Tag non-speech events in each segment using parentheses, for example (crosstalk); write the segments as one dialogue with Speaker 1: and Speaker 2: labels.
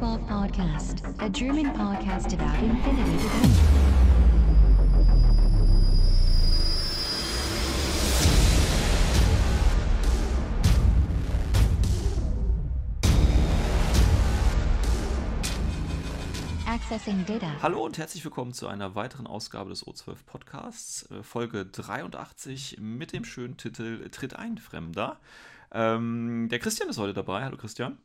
Speaker 1: Welcome to the O12 Podcast, a German podcast about infinity.
Speaker 2: Hallo und herzlich willkommen zu einer weiteren Ausgabe des O12 Podcasts, äh, Folge 83 mit dem schönen Titel Tritt ein, Fremder. Ähm, der Christian ist heute dabei. Hallo Christian.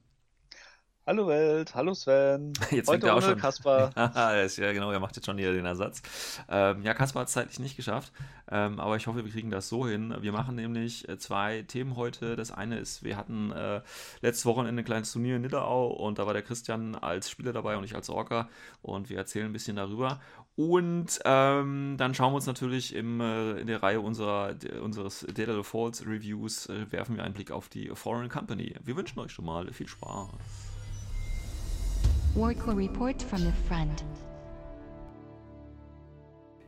Speaker 3: Hallo Welt, hallo Sven. (laughs)
Speaker 2: Jetzt
Speaker 3: Heute
Speaker 2: fängt er auch
Speaker 3: ohne
Speaker 2: schon.
Speaker 3: Kaspar. (laughs)
Speaker 2: ja, genau, er macht jetzt schon hier den Ersatz. Ähm, ja, Kaspar hat es zeitlich nicht geschafft, ähm, aber ich hoffe, wir kriegen das so hin. Wir machen nämlich äh, zwei Themen heute. Das eine ist, wir hatten äh, letztes Wochenende ein kleines Turnier in Nidderau und da war der Christian als Spieler dabei und ich als Orca und wir erzählen ein bisschen darüber. Und ähm, dann schauen wir uns natürlich im, äh, in der Reihe unserer, de, unseres Data Defaults Reviews, äh, werfen wir einen Blick auf die Foreign Company. Wir wünschen euch schon mal viel Spaß.
Speaker 1: Wardcore Report from the front.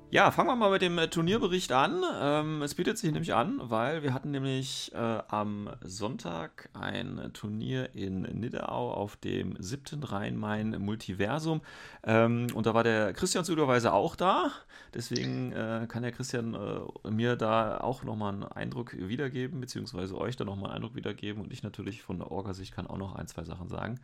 Speaker 2: Ja, fangen wir mal mit dem äh, Turnierbericht an. Ähm, es bietet sich nämlich an, weil wir hatten nämlich äh, am Sonntag ein Turnier in Nidderau auf dem siebten Rhein-Main Multiversum. Ähm, und da war der Christian zufälligerweise auch da. Deswegen äh, kann der Christian äh, mir da auch nochmal einen Eindruck wiedergeben, beziehungsweise euch da nochmal einen Eindruck wiedergeben. Und ich natürlich von der Orga-Sicht kann auch noch ein, zwei Sachen sagen.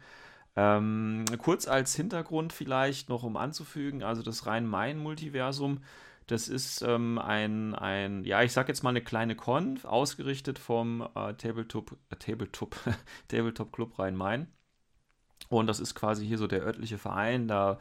Speaker 2: Ähm, kurz als Hintergrund vielleicht noch um anzufügen, also das Rhein-Main-Multiversum, das ist ähm, ein, ein, ja, ich sag jetzt mal eine kleine Con, ausgerichtet vom äh, Tabletop, äh, Tabletop, (laughs) Tabletop Club Rhein-Main. Und das ist quasi hier so der örtliche Verein, da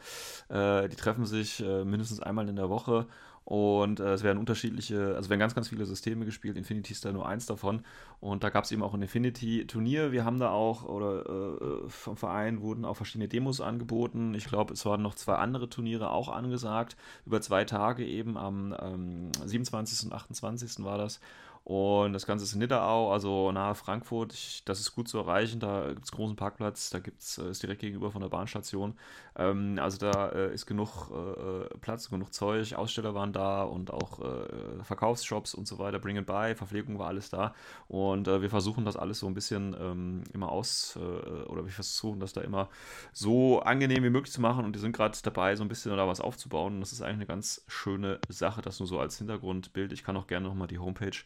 Speaker 2: äh, die treffen sich äh, mindestens einmal in der Woche und äh, es werden unterschiedliche, also werden ganz, ganz viele Systeme gespielt. Infinity ist da nur eins davon. Und da gab es eben auch ein Infinity-Turnier. Wir haben da auch, oder äh, vom Verein wurden auch verschiedene Demos angeboten. Ich glaube, es waren noch zwei andere Turniere auch angesagt. Über zwei Tage eben am ähm, 27. und 28. war das. Und das Ganze ist in Nidderau, also nahe Frankfurt. Ich, das ist gut zu erreichen. Da gibt es großen Parkplatz. Da gibt's, äh, ist direkt gegenüber von der Bahnstation. Ähm, also da äh, ist genug äh, Platz, genug Zeug. Aussteller waren da und auch äh, Verkaufsshops und so weiter. Bring and Buy, Verpflegung war alles da. Und äh, wir versuchen das alles so ein bisschen ähm, immer aus, äh, oder wir versuchen das da immer so angenehm wie möglich zu machen. Und die sind gerade dabei, so ein bisschen da was aufzubauen. Und das ist eigentlich eine ganz schöne Sache. Das nur so als Hintergrundbild. Ich kann auch gerne nochmal die Homepage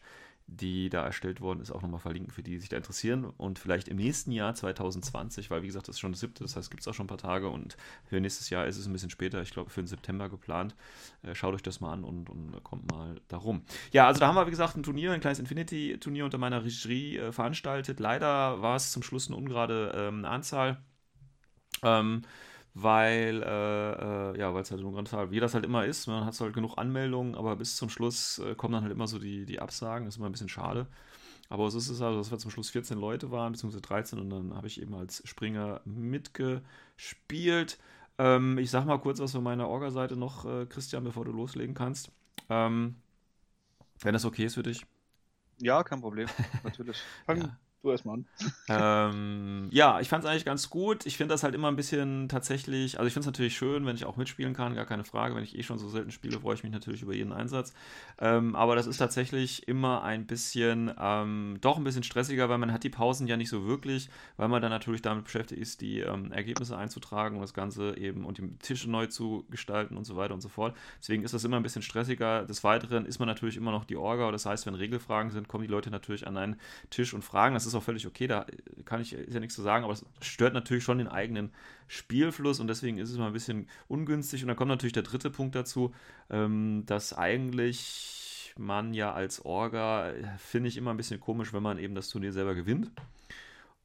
Speaker 2: die da erstellt worden ist, auch nochmal verlinken für die, die sich da interessieren. Und vielleicht im nächsten Jahr 2020, weil wie gesagt, das ist schon das siebte, das heißt, gibt es auch schon ein paar Tage und für nächstes Jahr ist es ein bisschen später, ich glaube für den September geplant. Äh, schaut euch das mal an und, und kommt mal darum. Ja, also da haben wir, wie gesagt, ein Turnier, ein kleines Infinity-Turnier unter meiner Regie äh, veranstaltet. Leider war es zum Schluss eine ungerade ähm, Anzahl. Ähm, weil äh, äh, ja, weil es halt nur ganz wie das halt immer ist, man hat halt genug Anmeldungen, aber bis zum Schluss äh, kommen dann halt immer so die, die Absagen, das ist immer ein bisschen schade. Aber es ist es also, dass wir zum Schluss 14 Leute waren, beziehungsweise 13 und dann habe ich eben als Springer mitgespielt. Ähm, ich sag mal kurz was von meiner Orga-Seite noch, äh, Christian, bevor du loslegen kannst. Ähm, wenn das okay ist für dich.
Speaker 3: Ja, kein Problem, natürlich. (laughs) Fang
Speaker 2: Ja.
Speaker 3: Du erstmal
Speaker 2: ähm, ja, ich fand es eigentlich ganz gut. Ich finde das halt immer ein bisschen tatsächlich, also ich finde es natürlich schön, wenn ich auch mitspielen kann, gar keine Frage. Wenn ich eh schon so selten spiele, freue ich mich natürlich über jeden Einsatz. Ähm, aber das ist tatsächlich immer ein bisschen, ähm, doch ein bisschen stressiger, weil man hat die Pausen ja nicht so wirklich, weil man dann natürlich damit beschäftigt ist, die ähm, Ergebnisse einzutragen und das Ganze eben und die Tische neu zu gestalten und so weiter und so fort. Deswegen ist das immer ein bisschen stressiger. Des Weiteren ist man natürlich immer noch die Orga. Das heißt, wenn Regelfragen sind, kommen die Leute natürlich an einen Tisch und fragen. Das ist auch völlig okay, da kann ich ist ja nichts zu sagen, aber es stört natürlich schon den eigenen Spielfluss und deswegen ist es mal ein bisschen ungünstig. Und dann kommt natürlich der dritte Punkt dazu, ähm, dass eigentlich man ja als Orga, äh, finde ich immer ein bisschen komisch, wenn man eben das Turnier selber gewinnt.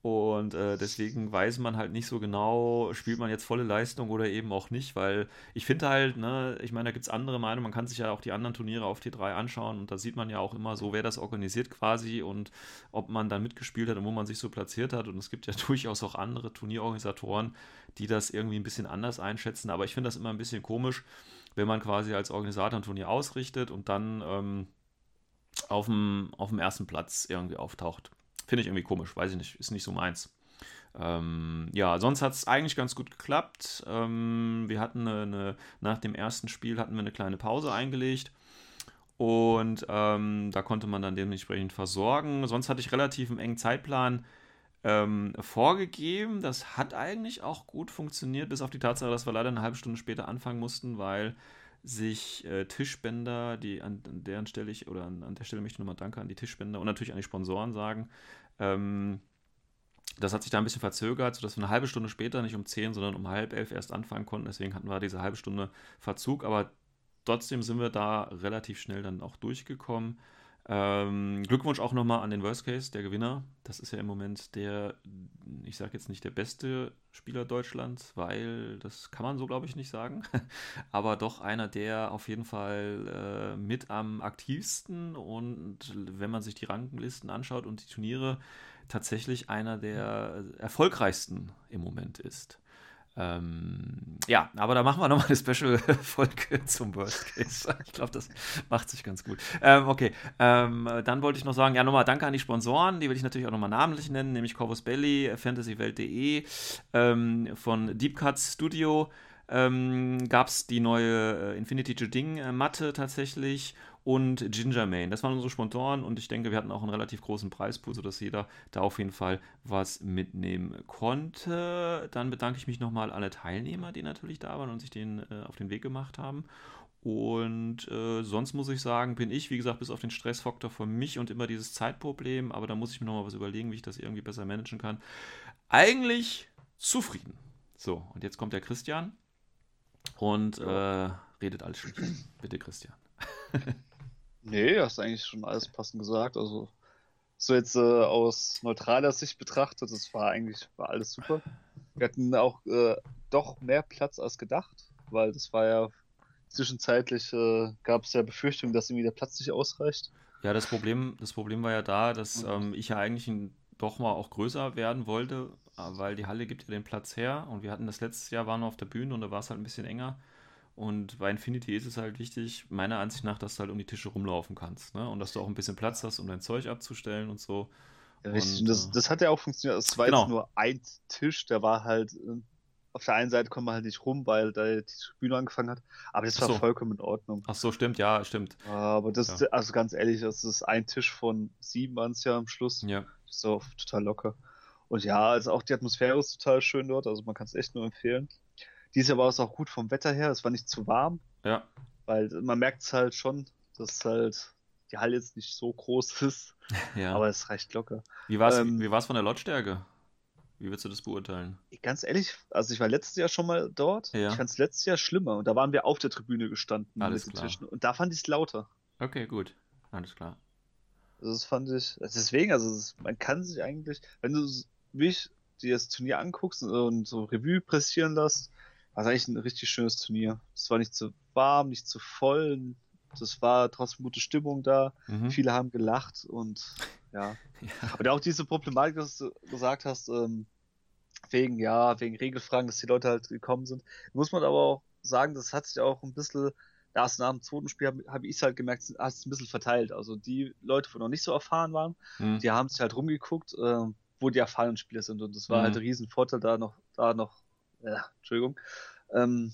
Speaker 2: Und äh, deswegen weiß man halt nicht so genau, spielt man jetzt volle Leistung oder eben auch nicht, weil ich finde halt, ne, ich meine, da gibt es andere Meinungen, man kann sich ja auch die anderen Turniere auf T3 anschauen und da sieht man ja auch immer so, wer das organisiert quasi und ob man dann mitgespielt hat und wo man sich so platziert hat. Und es gibt ja (laughs) durchaus auch andere Turnierorganisatoren, die das irgendwie ein bisschen anders einschätzen, aber ich finde das immer ein bisschen komisch, wenn man quasi als Organisator ein Turnier ausrichtet und dann ähm, auf dem, auf dem ersten Platz irgendwie auftaucht. Finde ich irgendwie komisch, weiß ich nicht, ist nicht so meins. Ähm, ja, sonst hat es eigentlich ganz gut geklappt. Ähm, wir hatten eine, eine, nach dem ersten Spiel hatten wir eine kleine Pause eingelegt. Und ähm, da konnte man dann dementsprechend versorgen. Sonst hatte ich relativ einen engen Zeitplan. ähm, vorgegeben. Das hat eigentlich auch gut funktioniert, bis auf die Tatsache, dass wir leider eine halbe Stunde später anfangen mussten, weil sich äh, Tischbänder, die an, an, deren Stelle ich, oder an, an der Stelle möchte ich nochmal Danke an die Tischbänder und natürlich an die Sponsoren sagen. Ähm, das hat sich da ein bisschen verzögert, sodass wir eine halbe Stunde später nicht um 10, sondern um halb elf erst anfangen konnten. Deswegen hatten wir diese halbe Stunde Verzug, aber trotzdem sind wir da relativ schnell dann auch durchgekommen. Ähm, Glückwunsch auch nochmal an den Worst Case, der Gewinner. Das ist ja im Moment der, ich sage jetzt nicht der beste Spieler Deutschlands, weil das kann man so, glaube ich, nicht sagen. (laughs) Aber doch einer, der auf jeden Fall äh, mit am aktivsten und wenn man sich die Rankenlisten anschaut und die Turniere, tatsächlich einer der erfolgreichsten im Moment ist. Ähm, ja, aber da machen wir nochmal eine Special-Folge (laughs) zum Worst Case. Ich glaube, das macht sich ganz gut. Ähm, okay, ähm, dann wollte ich noch sagen, ja, nochmal danke an die Sponsoren, die will ich natürlich auch nochmal namentlich nennen, nämlich Corvus Belly, fantasywelt.de, ähm, von Deep Cuts Studio ähm, gab es die neue äh, Infinity Juding äh, tatsächlich und Ginger Mane. Das waren unsere Sponsoren und ich denke, wir hatten auch einen relativ großen Preispool, sodass jeder da auf jeden Fall was mitnehmen konnte. Dann bedanke ich mich nochmal alle Teilnehmer, die natürlich da waren und sich den äh, auf den Weg gemacht haben. Und äh, sonst muss ich sagen, bin ich, wie gesagt, bis auf den Stressfaktor von mich und immer dieses Zeitproblem, aber da muss ich mir nochmal was überlegen, wie ich das irgendwie besser managen kann. Eigentlich zufrieden. So, und jetzt kommt der Christian und äh, redet alles schön. Bitte, Christian. (laughs)
Speaker 3: Nee, hast eigentlich schon alles passend gesagt. Also, so jetzt äh, aus neutraler Sicht betrachtet, das war eigentlich war alles super. Wir hatten auch äh, doch mehr Platz als gedacht, weil das war ja zwischenzeitlich äh, gab es ja Befürchtungen, dass irgendwie der Platz nicht ausreicht.
Speaker 2: Ja, das Problem, das Problem war ja da, dass ähm, ich ja eigentlich doch mal auch größer werden wollte, weil die Halle gibt ja den Platz her und wir hatten das letztes Jahr waren wir auf der Bühne und da war es halt ein bisschen enger. Und bei Infinity ist es halt wichtig, meiner Ansicht nach, dass du halt um die Tische rumlaufen kannst. Ne? Und dass du auch ein bisschen Platz hast, um dein Zeug abzustellen und so.
Speaker 3: Ja, und, das, äh, das, hat ja auch funktioniert. Es war genau. jetzt nur ein Tisch, der war halt. Äh, auf der einen Seite kommt man halt nicht rum, weil da die Bühne angefangen hat. Aber das war so. vollkommen in Ordnung.
Speaker 2: Ach so, stimmt, ja, stimmt.
Speaker 3: Aber das, ja. also ganz ehrlich, das ist ein Tisch von sieben waren es ja am Schluss.
Speaker 2: Ja.
Speaker 3: So total locker. Und ja, also auch die Atmosphäre ist total schön dort. Also man kann es echt nur empfehlen. Dieses Jahr war es auch gut vom Wetter her, es war nicht zu warm.
Speaker 2: Ja.
Speaker 3: Weil man merkt es halt schon, dass halt die Halle jetzt nicht so groß (laughs) ist. (laughs) Ja. Aber es reicht locker.
Speaker 2: Wie war es ähm, von der Lautstärke? Wie würdest du das beurteilen?
Speaker 3: Ganz ehrlich, also ich war letztes Jahr schon mal dort. Ja. Ich fand es letztes Jahr schlimmer. Und da waren wir auf der Tribüne gestanden
Speaker 2: Alles mit den klar. Tischen.
Speaker 3: Und da fand ich es lauter.
Speaker 2: Okay, gut. Alles klar.
Speaker 3: Also das fand ich. Deswegen, also das, man kann sich eigentlich, wenn du wie ich dir das Turnier anguckst und so Revue pressieren lässt, war es eigentlich ein richtig schönes Turnier. Es war nicht zu warm, nicht zu voll. Es war trotzdem gute Stimmung da. Mhm. Viele haben gelacht und ja. (laughs) ja. Aber auch diese Problematik, dass du gesagt hast, ähm, wegen, ja, wegen Regelfragen, dass die Leute halt gekommen sind. Muss man aber auch sagen, das hat sich auch ein bisschen, erst nach dem zweiten Spiel habe hab ich es halt gemerkt, hat es ein bisschen verteilt. Also die Leute, die noch nicht so erfahren waren, mhm. die haben sich halt rumgeguckt, äh, wo die erfahrenen Spieler sind. Und das war halt mhm. halt ein Riesenvorteil, da noch, da noch äh, Entschuldigung, ähm,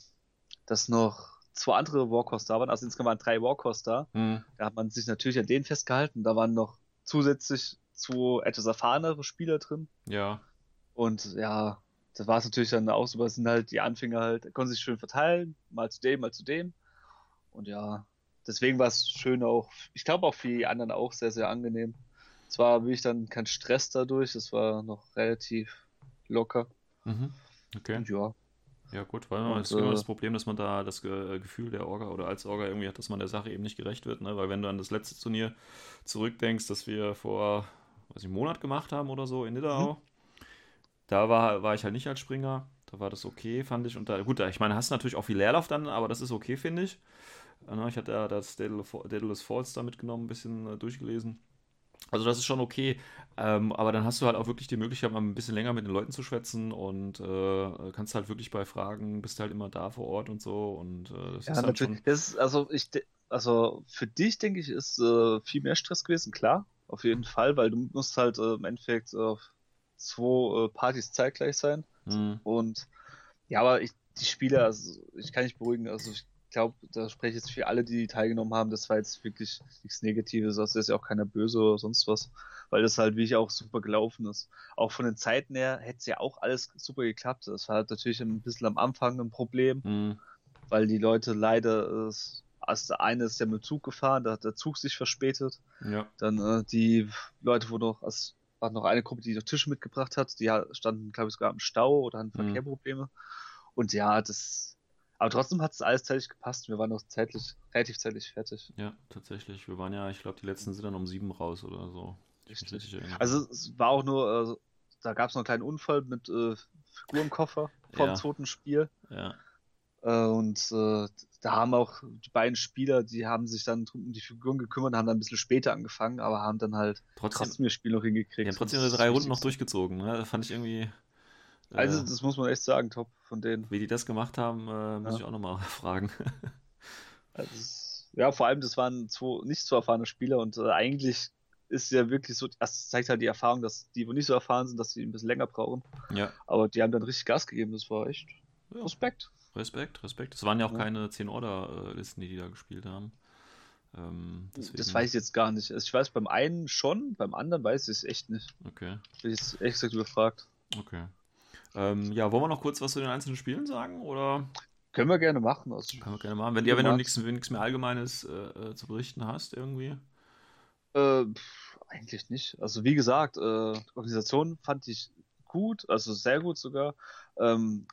Speaker 3: dass noch zwei andere da waren. Also insgesamt waren drei Walkers da. Mhm. Da hat man sich natürlich an denen festgehalten. Da waren noch zusätzlich zwei etwas erfahrenere Spieler drin.
Speaker 2: Ja.
Speaker 3: Und ja, da war es natürlich dann auch so, sind halt die Anfänger halt, konnten sich schön verteilen, mal zu dem, mal zu dem. Und ja, deswegen war es schön auch, ich glaube auch für die anderen auch sehr, sehr angenehm. Zwar habe ich dann kein Stress dadurch, es war noch relativ locker.
Speaker 2: Mhm. Okay.
Speaker 3: Und ja.
Speaker 2: Ja, gut, weil und, ist immer das Problem, dass man da das äh, Gefühl der Orga oder als Orga irgendwie hat, dass man der Sache eben nicht gerecht wird, ne? Weil wenn du an das letzte Turnier zurückdenkst, das wir vor, was ich, einen Monat gemacht haben oder so in Nidderau, mhm. da war, war ich halt nicht als Springer. Da war das okay, fand ich. Und da, gut, ich meine, hast natürlich auch viel Leerlauf dann, aber das ist okay, finde ich. Ne, ich hatte ja das Daedalus Falls da mitgenommen, ein bisschen äh, durchgelesen. Also das ist schon okay, ähm, aber dann hast du halt auch wirklich die Möglichkeit, mal ein bisschen länger mit den Leuten zu schwätzen und äh, kannst halt wirklich bei Fragen, bist halt immer da vor Ort und so und äh,
Speaker 3: das ja, ist halt natürlich. Schon... Das ist, also ich, also für dich denke ich ist äh, viel mehr Stress gewesen, klar, auf jeden Fall, weil du musst halt äh, im Endeffekt auf zwei äh, Partys zeitgleich sein
Speaker 2: mhm.
Speaker 3: und ja, aber ich, die Spieler, also ich kann nicht beruhigen, also ich glaube, da spreche ich jetzt für alle, die teilgenommen haben, das war jetzt wirklich nichts Negatives. Also ist ja auch keiner böse oder sonst was, weil das halt wie ich auch super gelaufen ist. Auch von den Zeiten her hätte es ja auch alles super geklappt. Das war halt natürlich ein bisschen am Anfang ein Problem,
Speaker 2: Mhm.
Speaker 3: weil die Leute leider, als der eine ist ja mit dem Zug gefahren, da hat der Zug sich verspätet.
Speaker 2: Ja.
Speaker 3: Dann äh, die Leute, wo noch, es war noch eine Gruppe, die noch Tische mitgebracht hat, die standen, glaube ich, sogar im Stau oder hatten
Speaker 2: Mhm.
Speaker 3: Verkehrprobleme. Und ja, das, aber trotzdem hat es alles zeitlich gepasst. Wir waren noch zeitlich, relativ zeitlich fertig.
Speaker 2: Ja, tatsächlich. Wir waren ja, ich glaube, die letzten sind dann um sieben raus oder so.
Speaker 3: Richtig. Also es war auch nur, äh, da gab es noch einen kleinen Unfall mit äh, Figurenkoffer vom
Speaker 2: Ja.
Speaker 3: zweiten Spiel.
Speaker 2: ja.
Speaker 3: Äh, und äh, da haben auch die beiden Spieler, die haben sich dann um die Figuren gekümmert, haben dann ein bisschen später angefangen, aber haben dann halt
Speaker 2: Trotzdem,
Speaker 3: trotzdem das Spiel noch hingekriegt.
Speaker 2: die haben trotzdem
Speaker 3: ist
Speaker 2: drei Runden noch durchgezogen. Ne? Das fand ich irgendwie.
Speaker 3: Also, das muss man echt sagen, top von denen.
Speaker 2: wie die das gemacht haben, äh, muss
Speaker 3: Ja.
Speaker 2: ich auch nochmal (laughs) fragen.
Speaker 3: Also, ja, vor allem, das waren zwei nicht so erfahrene Spieler und äh, eigentlich ist ja wirklich so, das zeigt halt die Erfahrung, dass die, wo nicht so erfahren sind, dass sie ein bisschen länger brauchen.
Speaker 2: ja.
Speaker 3: Aber die haben dann richtig Gas gegeben, das war echt
Speaker 2: Ja.
Speaker 3: Respekt.
Speaker 2: Respekt, Respekt. Es waren ja auch
Speaker 3: Ja.
Speaker 2: keine 10-Order-Listen, die die da gespielt haben. Ähm,
Speaker 3: Das weiß ich jetzt gar nicht. Also ich weiß beim einen schon, beim anderen weiß ich es echt nicht.
Speaker 2: Okay,
Speaker 3: Bin ich jetzt ehrlich gesagt überfragt.
Speaker 2: okay. Ähm, ja, wollen wir noch kurz was zu den einzelnen Spielen sagen? Oder
Speaker 3: Können wir gerne machen. Also,
Speaker 2: können wir gerne machen? Wenn, ja,
Speaker 3: du
Speaker 2: wenn du nichts nichts mehr Allgemeines äh, äh, zu berichten hast, irgendwie.
Speaker 3: äh, eigentlich nicht. Also wie gesagt, äh, die Organisation fand ich gut, also sehr gut sogar. Ähm,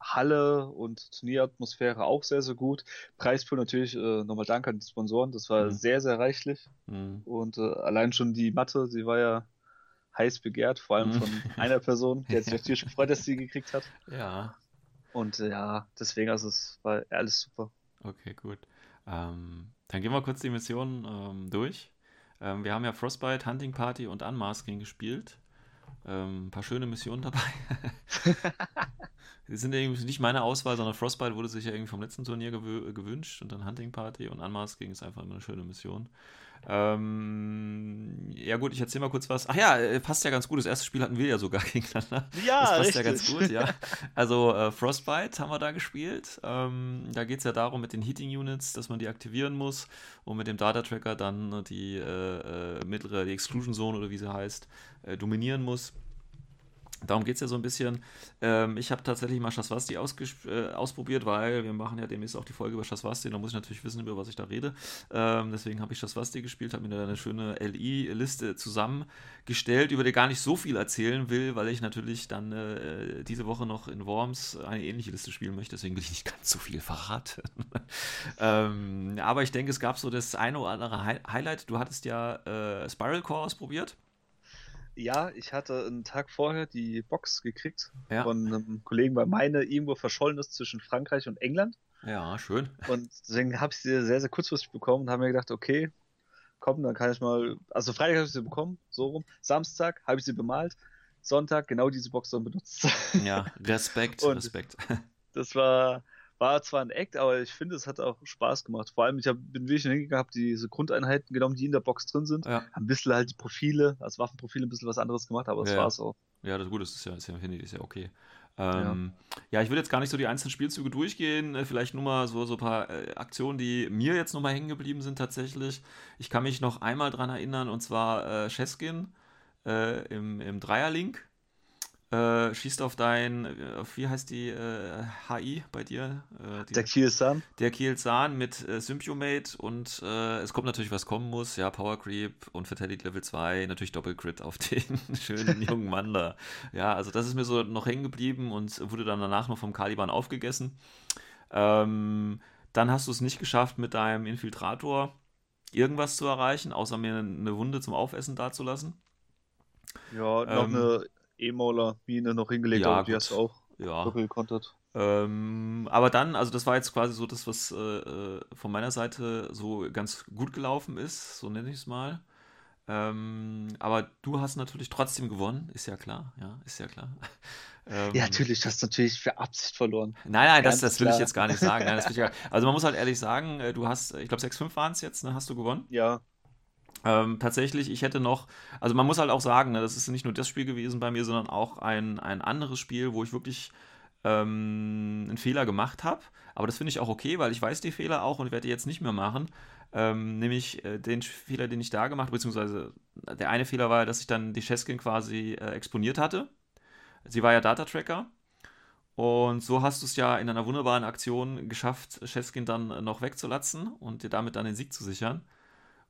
Speaker 3: Halle und Turnieratmosphäre auch sehr, sehr gut. Preispool natürlich, äh, nochmal Dank an die Sponsoren, das war
Speaker 2: Mhm.
Speaker 3: sehr, sehr reichlich.
Speaker 2: Hm.
Speaker 3: Und äh, allein schon die Matte, sie war ja heiß begehrt, vor allem
Speaker 2: Mhm.
Speaker 3: von einer Person, die hat sich natürlich gefreut, dass sie gekriegt hat.
Speaker 2: Ja,
Speaker 3: Und äh, ja, deswegen, also es war alles super.
Speaker 2: okay, gut. Ähm, dann gehen wir kurz die Missionen ähm, durch. Ähm, wir haben ja Frostbite, Hunting Party und Unmasking gespielt. Ähm, ein paar schöne Missionen dabei. Die (laughs) sind irgendwie nicht meine Auswahl, sondern Frostbite wurde sich ja irgendwie vom letzten Turnier gewünscht und dann Hunting Party und Unmasking ist einfach immer eine schöne Mission. Ähm, ja gut, ich erzähle mal kurz was. Ach ja, äh, passt ja ganz gut. Das erste Spiel hatten wir ja sogar (laughs) gegeneinander.
Speaker 3: Ja,
Speaker 2: das passt ja ganz gut, ja. (laughs) Also äh, Frostbite haben wir da gespielt. Ähm, da geht es ja darum mit den Heating Units, dass man die aktivieren muss und mit dem Data Tracker dann die äh, äh, mittlere, die Exclusion Zone oder wie sie heißt, äh, dominieren muss. Darum geht es ja so ein bisschen. Ähm, ich habe tatsächlich mal Shaswasti ausges- äh, ausprobiert, weil wir machen ja demnächst auch die Folge über Shaswasti. Da muss ich natürlich wissen, über was ich da rede. Ähm, deswegen habe ich Shaswasti gespielt, habe mir da eine schöne LI-Liste zusammengestellt, über die gar nicht so viel erzählen will, weil ich natürlich dann äh, diese Woche noch in Worms eine ähnliche Liste spielen möchte. Deswegen will ich nicht ganz so viel verraten. (laughs) ähm, aber ich denke, es gab so das eine oder andere Hi Highlight. Du hattest ja äh, Spiral Core ausprobiert.
Speaker 3: Ja, ich hatte einen Tag vorher die Box gekriegt
Speaker 2: Ja.
Speaker 3: von einem Kollegen, weil meine irgendwo verschollen ist zwischen Frankreich und England.
Speaker 2: Ja, schön.
Speaker 3: Und deswegen habe ich sie sehr, sehr kurzfristig bekommen und habe mir gedacht, okay, komm, dann kann ich mal. Also Freitag habe ich sie bekommen, so rum. Samstag habe ich sie bemalt. Sonntag genau diese Box dann benutzt.
Speaker 2: Ja, Respekt, (laughs) Respekt.
Speaker 3: Das war, war zwar ein Act, aber ich finde, es hat auch Spaß gemacht. Vor allem, ich hab, bin wirklich hingegangen, habe diese Grundeinheiten genommen, die in der Box drin sind.
Speaker 2: Ja,
Speaker 3: Ein bisschen halt die Profile, als Waffenprofile ein bisschen was anderes gemacht, aber das
Speaker 2: Ja, ja.
Speaker 3: war's auch.
Speaker 2: ja, das ist gut, das ist ja, ist ja finde ich, ist ja okay. Ähm, ja. ich will jetzt gar nicht so die einzelnen Spielzüge durchgehen, äh, vielleicht nur mal so, so ein paar äh, Aktionen, die mir jetzt nochmal hängen geblieben sind tatsächlich. Ich kann mich noch einmal dran erinnern, und zwar äh, Cheskin äh, im, im Dreierlink. Äh, schießt auf dein, äh, auf wie heißt die äh, HI bei dir? Äh, die-
Speaker 3: Der Kielsan.
Speaker 2: der Kielzahn mit äh, Symbiomate und äh, es kommt natürlich, was kommen muss. Ja, Power Creep und Fatality Level 2, natürlich Doppelcrit auf (laughs) den schönen jungen Mann da. Ja, also das ist mir so noch hängen geblieben und wurde dann danach noch vom Caliban aufgegessen. Ähm, dann hast du es nicht geschafft, mit deinem Infiltrator irgendwas zu erreichen, außer mir eine Wunde zum Aufessen dazulassen.
Speaker 3: Ja, noch
Speaker 2: Ähm,
Speaker 3: eine E-Mauler-Mine noch hingelegt,
Speaker 2: ja,
Speaker 3: die hast du auch
Speaker 2: Ja.
Speaker 3: doppelt kontert.
Speaker 2: Ähm, aber dann, also das war jetzt quasi so das, was äh, äh, von meiner Seite so ganz gut gelaufen ist, so nenne ich es mal. Ähm, aber du hast natürlich trotzdem gewonnen, ist ja klar, ja, ist ja klar. (laughs) Ähm,
Speaker 3: Ja, natürlich, du hast natürlich für Absicht verloren.
Speaker 2: Nein, nein, das,
Speaker 3: Ganz
Speaker 2: das will ich
Speaker 3: klar.
Speaker 2: jetzt gar nicht sagen. Nein, ich (laughs) gar, also man muss halt ehrlich sagen, äh, du hast, ich glaube 6-5 waren es jetzt, ne, hast du gewonnen.
Speaker 3: Ja,
Speaker 2: Ähm, tatsächlich, ich hätte noch, also man muss halt auch sagen, ne, das ist nicht nur das Spiel gewesen bei mir, sondern auch ein, ein anderes Spiel, wo ich wirklich ähm, einen Fehler gemacht habe. Aber das finde ich auch okay, weil ich weiß die Fehler auch und werde die jetzt nicht mehr machen. Ähm, nämlich äh, den Fehler, den ich da gemacht habe, beziehungsweise der eine Fehler war, dass ich dann die Cheskin quasi äh, exponiert hatte. Sie war ja Data-Tracker. Und so hast du es ja in einer wunderbaren Aktion geschafft, Cheskin dann noch wegzulatzen und dir damit dann den Sieg zu sichern.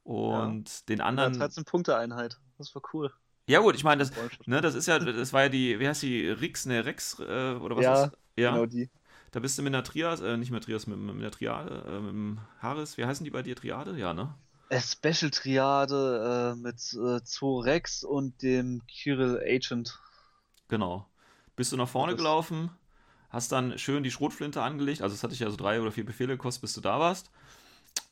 Speaker 2: Und ja. den anderen.
Speaker 3: 13 Punkte Einheit. Das war cool.
Speaker 2: Ja, gut, ich meine, das, ne, das ist ja, das war ja die, wie heißt die, Rix, ne, Rex, äh, oder was
Speaker 3: ja,
Speaker 2: ist
Speaker 3: Ja, genau die.
Speaker 2: Da bist du mit einer Trias, äh, nicht mit Trias, mit, mit der Triade, äh, mit dem Haris, wie heißen die bei dir, Triade? Ja, ne?
Speaker 3: Äh, Special Triade äh, mit äh, zwei Rex und dem Kirill Agent.
Speaker 2: Genau. Bist du nach vorne gelaufen, hast dann schön die Schrotflinte angelegt, also es hatte ich ja so drei oder vier Befehle gekostet, bis du da warst.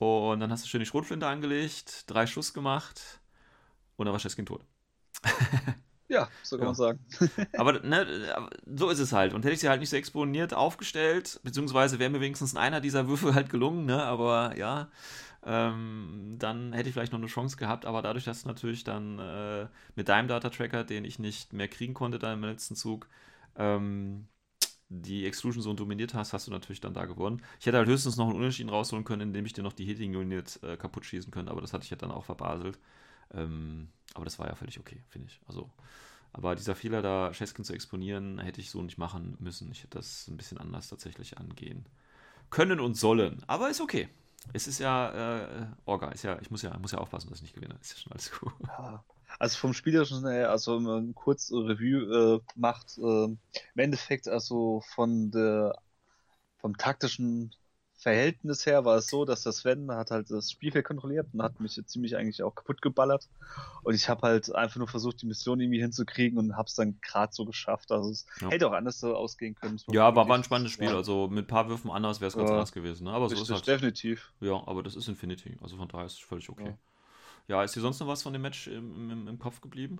Speaker 2: Und dann hast du schön die Schrotflinte angelegt, drei Schuss gemacht und dann war Cheskin tot. (laughs)
Speaker 3: ja, so kann ja. man sagen. (laughs)
Speaker 2: aber ne, so ist es halt. Und hätte ich sie halt nicht so exponiert aufgestellt, beziehungsweise wäre mir wenigstens einer dieser Würfel halt gelungen, ne? Aber ja, ähm, dann hätte ich vielleicht noch eine Chance gehabt. Aber dadurch, dass du natürlich dann äh, mit deinem Data-Tracker, den ich nicht mehr kriegen konnte, dann im letzten Zug, ähm, die Exclusion Zone dominiert hast, hast du natürlich dann da gewonnen. Ich hätte halt höchstens noch einen Unentschieden rausholen können, indem ich dir noch die Hitting Unit äh, kaputt schießen könnte, aber das hatte ich ja dann auch verbaselt. Ähm, aber das war ja völlig okay, finde ich. Also, aber dieser Fehler da, Cheskin zu exponieren, hätte ich so nicht machen müssen. Ich hätte das ein bisschen anders tatsächlich angehen können und sollen. Aber ist okay. Es ist ja äh, Orga, ist ja, ich muss ja, muss ja aufpassen, dass ich nicht gewinne. Ist ja schon alles gut. Ja.
Speaker 3: Also vom Spielerischen her, also wenn man kurz Review äh, macht, äh, im Endeffekt also von der vom taktischen Verhältnis her war es so, dass der Sven hat halt das Spielfeld kontrolliert und hat mich ziemlich eigentlich auch kaputt geballert. Und ich habe halt einfach nur versucht, die Mission irgendwie hinzukriegen und habe es dann gerade so geschafft. Also es ja. hätte auch anders so ausgehen können.
Speaker 2: Ja, aber war ein spannendes Spiel. Also mit ein paar Würfen anders wäre es ganz ja. anders gewesen. Ne? Aber so ist halt,
Speaker 3: definitiv.
Speaker 2: Ja, aber das ist Infinity. Also von daher ist es völlig okay. Ja. ja. ist dir sonst noch was von dem Match im, im, im Kopf geblieben?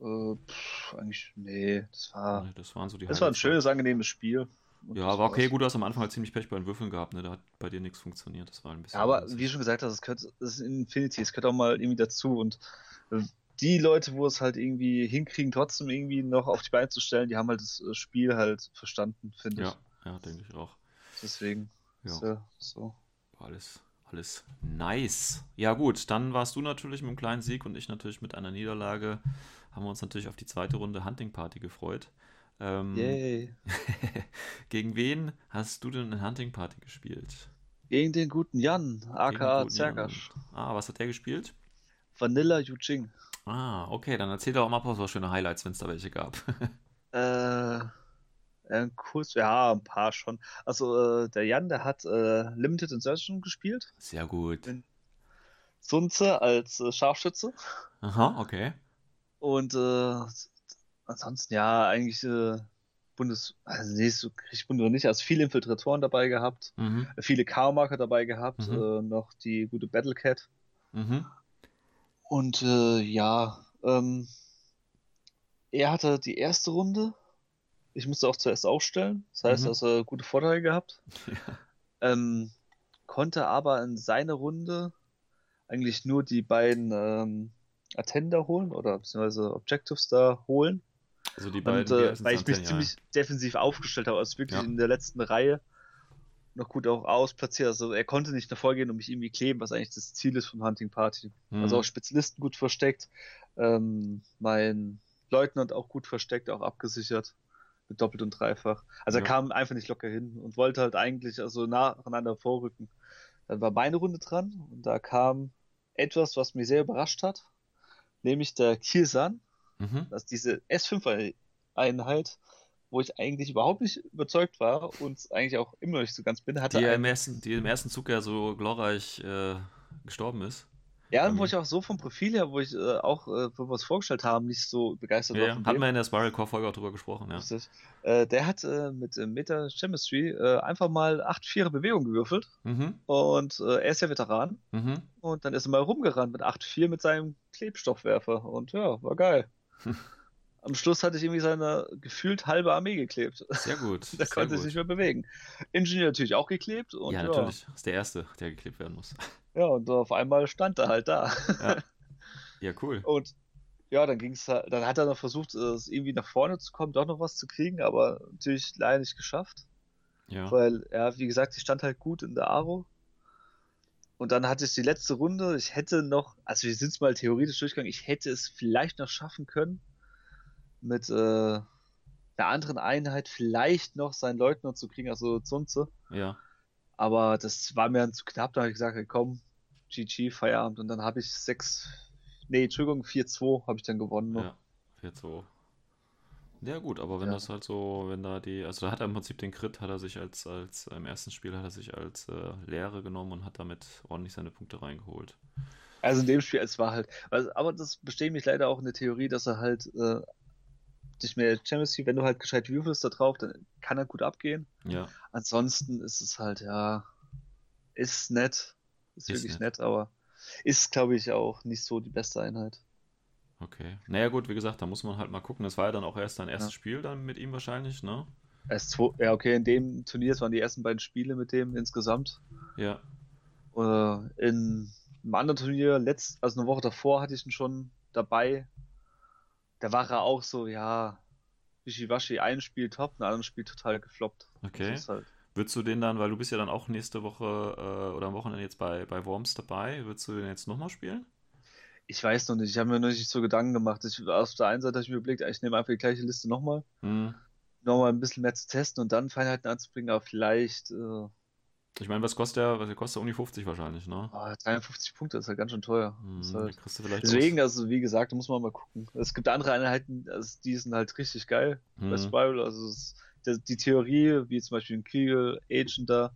Speaker 3: Äh, pff, eigentlich, nee, das war. Nee,
Speaker 2: das waren so die
Speaker 3: Das war ein schönes, angenehmes Spiel.
Speaker 2: Ja, aber okay, gut, du hast am Anfang halt ziemlich Pech bei den Würfeln gehabt, ne? Da hat bei dir nichts funktioniert. Das war ein bisschen.
Speaker 3: Ja, aber wie schon gesagt hast, es gehört, das ist Infinity, es gehört auch mal irgendwie dazu und äh, die Leute, wo es halt irgendwie hinkriegen, trotzdem irgendwie noch auf die Beine zu stellen, die haben halt das äh, Spiel halt verstanden, finde ich.
Speaker 2: Ja, ja, denke ich auch.
Speaker 3: Deswegen.
Speaker 2: Ja. Ja so. Alles, alles nice. Ja, gut, dann warst du natürlich mit einem kleinen Sieg und ich natürlich mit einer Niederlage. Haben wir uns natürlich auf die zweite Runde Hunting Party gefreut. Ähm,
Speaker 3: Yay. (laughs)
Speaker 2: gegen wen hast du denn in Hunting Party gespielt?
Speaker 3: Gegen den guten Jan, aka Zergasch.
Speaker 2: Ah, was hat der gespielt?
Speaker 3: Vanilla Yujing.
Speaker 2: Ah, okay, dann erzähl doch mal ein paar schöne Highlights, wenn es da welche gab. (laughs)
Speaker 3: äh, äh, kurz, ja, ein paar schon. Also, äh, der Jan, der hat äh, Limited Insertion gespielt.
Speaker 2: Sehr gut. In
Speaker 3: Sunze als äh, Scharfschütze.
Speaker 2: Aha, okay.
Speaker 3: Und äh, ansonsten ja, eigentlich äh, Bundes, also nee, so richtig Bundes nicht, also viele Infiltratoren dabei gehabt, mhm. viele K-Marker dabei gehabt, mhm. äh, noch die gute Battlecat. Mhm. Und äh, ja, ähm, er hatte die erste Runde. Ich musste auch zuerst aufstellen. Das heißt, mhm. also gute Vorteile gehabt. (laughs) Ja. Ähm, konnte aber in seiner Runde eigentlich nur die beiden ähm, Attender holen oder beziehungsweise Objectives da holen.
Speaker 2: Also die beiden.
Speaker 3: Und, äh, weil ich mich ziemlich defensiv aufgestellt habe, also wirklich ja. in der letzten Reihe noch gut auch ausplatziert. Also er konnte nicht davor gehen und mich irgendwie kleben, was eigentlich das Ziel ist von Hunting Party. Mhm. Also auch Spezialisten gut versteckt, ähm, mein Leutnant auch gut versteckt, auch abgesichert mit doppelt und dreifach. Also ja. er kam einfach nicht locker hin und wollte halt eigentlich also nacheinander vorrücken. Dann war meine Runde dran und da kam etwas, was mich sehr überrascht hat, nämlich der Kirsan, Mhm. Dass diese S5-Einheit, wo ich eigentlich überhaupt nicht überzeugt war und eigentlich auch immer nicht so ganz bin, hatte.
Speaker 2: Die, im ersten, die im ersten Zug ja so glorreich äh, gestorben ist.
Speaker 3: Ja, und wo ich auch so vom Profil her, wo ich äh, auch, äh, wo wir es vorgestellt haben, nicht so begeistert
Speaker 2: ja, war. Hatten wir in der Spiral Core Folge auch drüber gesprochen, ja.
Speaker 3: Äh, der hat äh, mit äh, Meta Chemistry äh, einfach mal 8 4 Bewegung gewürfelt. Mhm. Und er ist ja Veteran. Mhm. Und dann ist er mal rumgerannt mit 8 4 mit seinem Klebstoffwerfer. Und ja, war geil. (laughs) Am Schluss hatte ich irgendwie seine gefühlt halbe Armee geklebt.
Speaker 2: Sehr gut. (laughs)
Speaker 3: da konnte sich nicht mehr bewegen. Ingenieur natürlich auch geklebt.
Speaker 2: Und, ja, natürlich. Ja. Ist der Erste, der geklebt werden muss.
Speaker 3: Ja, und auf einmal stand er halt da.
Speaker 2: Ja, (laughs) ja cool.
Speaker 3: Und ja, dann ging's halt, dann hat er noch versucht, es irgendwie nach vorne zu kommen, doch noch was zu kriegen, aber natürlich leider nicht geschafft.
Speaker 2: Ja.
Speaker 3: Weil, ja, wie gesagt, ich stand halt gut in der Aro. Und dann hatte ich die letzte Runde. Ich hätte noch, also wir sind es mal theoretisch durchgegangen, ich hätte es vielleicht noch schaffen können, mit äh, einer anderen Einheit vielleicht noch seinen Leutnant zu kriegen, also Zunze.
Speaker 2: Ja.
Speaker 3: Aber das war mir dann zu knapp, da habe ich gesagt, komm, GG, Feierabend. Und dann habe ich 6, nee, Entschuldigung, 4-2 habe ich dann gewonnen noch.
Speaker 2: Ja. 4-2. Ja, gut, aber wenn
Speaker 3: Ja.
Speaker 2: das halt so, wenn da die, also da hat er im Prinzip den Crit, hat er sich als, als im ersten Spiel hat er sich als äh, Lehre genommen und hat damit ordentlich seine Punkte reingeholt.
Speaker 3: Also in dem Spiel, es war halt, also, aber das bestätigt mich leider auch in der Theorie, dass er halt äh, nicht mehr Champions League, wenn du halt gescheit würfelst da drauf, dann kann er gut abgehen.
Speaker 2: Ja,
Speaker 3: Ansonsten ist es halt, ja, ist nett, ist,
Speaker 2: Ist
Speaker 3: wirklich
Speaker 2: nett.
Speaker 3: nett, aber ist, glaube ich, auch nicht so die beste Einheit.
Speaker 2: okay. Naja, gut, wie gesagt, da muss man halt mal gucken. Das war ja dann auch erst sein erstes
Speaker 3: Ja.
Speaker 2: Spiel dann mit ihm wahrscheinlich, ne?
Speaker 3: Erst zwei, ja, okay, in dem Turnier, das waren die ersten beiden Spiele mit dem insgesamt.
Speaker 2: Ja,
Speaker 3: Äh, in einem anderen Turnier, letzt, also eine Woche davor, hatte ich ihn schon dabei. Da war er auch so, ja, wischiwaschi, ein Spiel top, ein anderes Spiel total gefloppt.
Speaker 2: okay.
Speaker 3: Halt,
Speaker 2: Würdest du den dann, weil du bist ja dann auch nächste Woche äh, oder am Wochenende jetzt bei, bei Worms dabei, würdest du den jetzt nochmal spielen?
Speaker 3: ich weiß noch nicht, ich habe mir noch nicht so Gedanken gemacht. Ich, auf der einen Seite habe ich mir überlegt, ich nehme einfach die gleiche Liste nochmal,
Speaker 2: Hm.
Speaker 3: nochmal ein bisschen mehr zu testen und dann Feinheiten anzubringen, aber vielleicht äh,
Speaker 2: Ich meine, was kostet der? Was kostet der um die 50 wahrscheinlich, ne?
Speaker 3: ah, 53 Punkte ist halt ganz schön teuer.
Speaker 2: Hm,
Speaker 3: Ist halt, deswegen, also wie gesagt, da muss man mal gucken. Es gibt andere Einheiten, also die sind halt richtig geil
Speaker 2: Hm.
Speaker 3: bei Spiral. Also es, der, die Theorie, wie zum Beispiel in Kriegel, Agent da,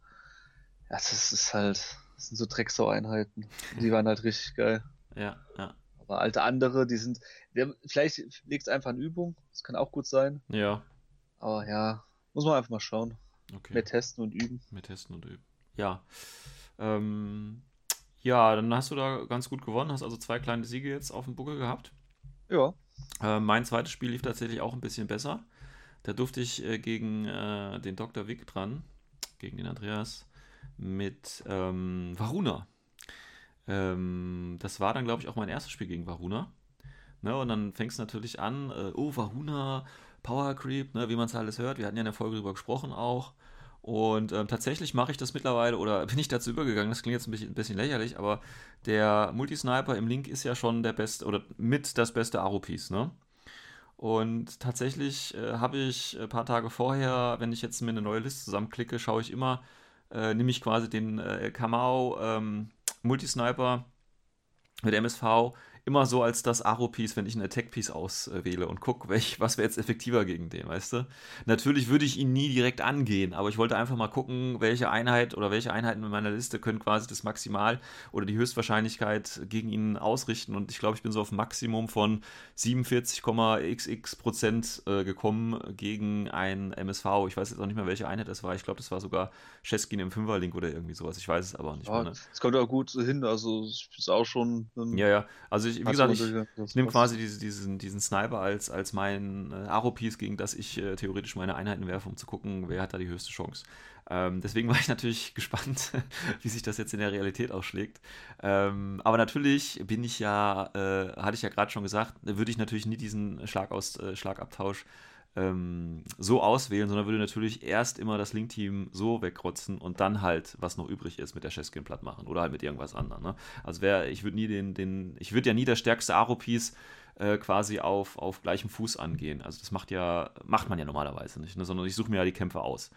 Speaker 3: ja, das ist halt, das sind so Drecksau-Einheiten. Die waren halt richtig geil.
Speaker 2: Ja, ja,
Speaker 3: Aber alte andere, die sind, haben, vielleicht liegt es einfach an Übung, das kann auch gut sein.
Speaker 2: ja.
Speaker 3: Aber ja, muss man einfach mal schauen.
Speaker 2: Okay.
Speaker 3: Mehr testen und üben.
Speaker 2: Mehr testen und üben. Ja. Ähm, ja, dann hast du da ganz gut gewonnen, hast also zwei kleine Siege jetzt auf dem Buckel gehabt.
Speaker 3: Ja.
Speaker 2: Äh, mein zweites Spiel lief tatsächlich auch ein bisschen besser. Da durfte ich äh, gegen äh, den Dr. Wick dran, gegen den Andreas, mit ähm, Varuna. Ähm, das war dann, glaube ich, auch mein erstes Spiel gegen Varuna. Ne, und dann fängst du natürlich an, äh, oh, Varuna, Power Creep, ne, wie man es alles hört. Wir hatten ja in der Folge drüber gesprochen auch. Und ähm, tatsächlich mache ich das mittlerweile, oder (laughs) bin ich dazu übergegangen, das klingt jetzt ein bisschen, ein bisschen lächerlich, aber der Multisniper im Link ist ja schon der beste, oder mit das beste Aro-Piece, ne? Und tatsächlich äh, habe ich ein paar Tage vorher, wenn ich jetzt mir eine neue Liste zusammenklicke, schaue ich immer, äh, nehme ich quasi den äh, Kamau ähm, Multisniper mit MSV immer so als das Aro-Piece, wenn ich einen Attack-Piece auswähle und gucke, welch, was wäre jetzt effektiver gegen den, weißt du? Natürlich würde ich ihn nie direkt angehen, aber ich wollte einfach mal gucken, welche Einheit oder welche Einheiten in meiner Liste können quasi das Maximal oder die Höchstwahrscheinlichkeit gegen ihn ausrichten und ich glaube, ich bin so auf ein Maximum von 47,xx Prozent äh, gekommen gegen ein MSV. Ich weiß jetzt auch nicht mehr, welche Einheit das war. Ich glaube, das war sogar Cheskin im Fünferlink oder irgendwie sowas. Ich weiß es aber nicht
Speaker 3: ja
Speaker 2: mehr. Ne?
Speaker 3: das kommt auch gut hin. Also, es ist auch schon. ein
Speaker 2: Ja, ja. Also ich, wie gesagt, ich, ich nehme quasi diese, diesen, diesen Sniper als, als mein äh, Aro-Piece, gegen das ich äh, theoretisch meine Einheiten werfe, um zu gucken, wer hat da die höchste Chance. Ähm, deswegen (laughs) war ich natürlich gespannt, (laughs) wie sich das jetzt in der Realität ausschlägt. Ähm, aber natürlich bin ich ja, äh, hatte ich ja gerade schon gesagt, würde ich natürlich nie diesen Schlagaus, äh, Schlagabtausch ähm, so auswählen, sondern würde natürlich erst immer das Link-Team so wegrotzen und dann halt, was noch übrig ist, mit der Chesskin platt machen oder halt mit irgendwas anderem. Ne? Also wer, ich würde nie den, den, ich würde ja nie das stärkste Aro-Piece äh, quasi auf, auf gleichem Fuß angehen. Also das macht ja, macht man ja normalerweise nicht, ne? sondern ich suche mir ja die Kämpfe aus.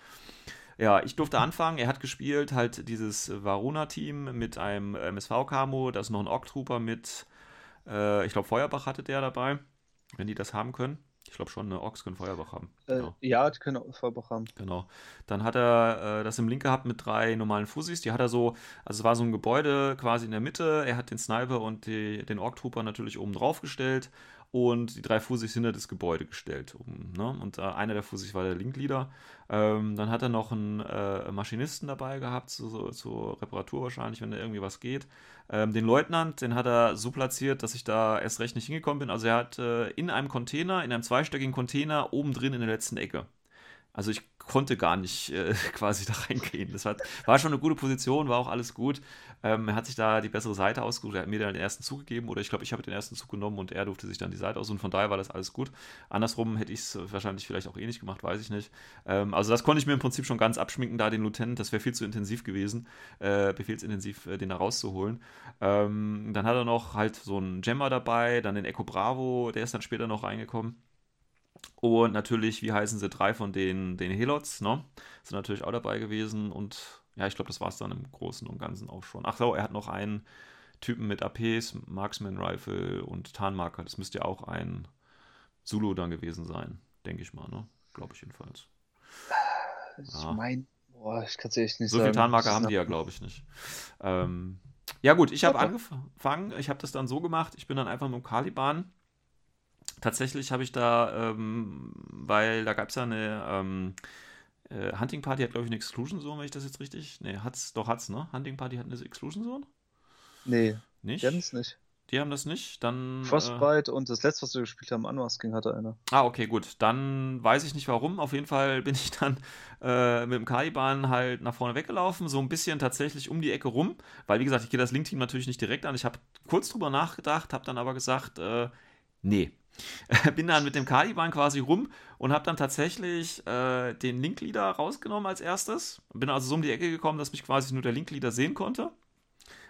Speaker 2: Ja, ich durfte anfangen. Er hat gespielt halt dieses Varuna-Team mit einem MSV-Camo. Da ist noch ein Ork-Trooper mit, äh, ich glaube, Feuerbach hatte der dabei, wenn die das haben können. Ich glaube schon, ne, Orks können Feuerbach haben.
Speaker 3: Äh,
Speaker 2: Genau.
Speaker 3: Ja, die können Vollbach haben.
Speaker 2: Genau. Dann hat er äh, das im Link gehabt mit drei normalen Fussis. Die hat er so, also es war so ein Gebäude quasi in der Mitte. Er hat den Sniper und die, den Ork Trooper natürlich oben drauf gestellt und die drei Fussis hinter das Gebäude gestellt. Oben, ne? Und äh, einer der Fussis war der Linkleader. Ähm, dann hat er noch einen äh, Maschinisten dabei gehabt, so, so, zur Reparatur wahrscheinlich, wenn da irgendwie was geht. Ähm, den Leutnant, den hat er so platziert, dass ich da erst recht nicht hingekommen bin. Also er hat äh, in einem Container, in einem zweistöckigen Container, oben drin in der letzten Ecke Also ich konnte gar nicht äh, (laughs) quasi da reingehen. Das war, war schon eine gute Position, war auch alles gut. Ähm, er hat sich da die bessere Seite ausgesucht, er hat mir dann den ersten Zug gegeben oder ich glaube, ich habe den ersten Zug genommen und er durfte sich dann die Seite aus und von daher war das alles gut. Andersrum hätte ich es wahrscheinlich vielleicht auch ähnlich gemacht, weiß ich nicht. Ähm, also das konnte ich mir im Prinzip schon ganz abschminken, da den Lieutenant, das wäre viel zu intensiv gewesen, äh, befehlsintensiv äh, den da rauszuholen. Ähm, dann hat er noch halt so einen Gemma dabei, dann den Echo Bravo, der ist dann später noch reingekommen. Und natürlich, wie heißen sie, drei von den, den Helots, ne? Sind natürlich auch dabei gewesen. Und ja, ich glaube, das war es dann im Großen und Ganzen auch schon. Ach so, er hat noch einen Typen mit APs, Marksman Rifle und Tarnmarker. Das müsste ja auch ein Zulu dann gewesen sein, denke ich mal, ne? Glaube ich jedenfalls.
Speaker 3: Ich ja. meine, ich kann es echt nicht
Speaker 2: so sagen. So viele Tarnmarker haben die ja, glaube ich, nicht. Ähm, ja, gut, ich habe angefangen. Ich habe das dann so gemacht. Ich bin dann einfach mit dem Caliban tatsächlich habe ich da, ähm, weil da gab es ja eine ähm, äh, Hunting Party, hat glaube ich eine Exclusion Zone, wenn ich das jetzt richtig. Nee, hat's, doch hat's, ne? Hunting Party hat eine Exclusion Zone?
Speaker 3: Nee.
Speaker 2: Nicht?
Speaker 3: Die haben es nicht.
Speaker 2: Die haben das nicht, dann.
Speaker 3: Äh, Frostbite äh, und das letzte, was wir gespielt haben, Unmasking hatte einer.
Speaker 2: Ah, okay, gut. Dann weiß ich nicht warum. Auf jeden Fall bin ich dann äh, mit dem Caliban halt nach vorne weggelaufen, so ein bisschen tatsächlich um die Ecke rum, weil wie gesagt, ich gehe das Link-Team natürlich nicht direkt an. Ich habe kurz drüber nachgedacht, habe dann aber gesagt, äh, nee, (laughs) bin dann mit dem Caliban quasi rum und habe dann tatsächlich äh, den Linkleader rausgenommen als erstes. Bin also so um die Ecke gekommen, dass mich quasi nur der Linkleader sehen konnte.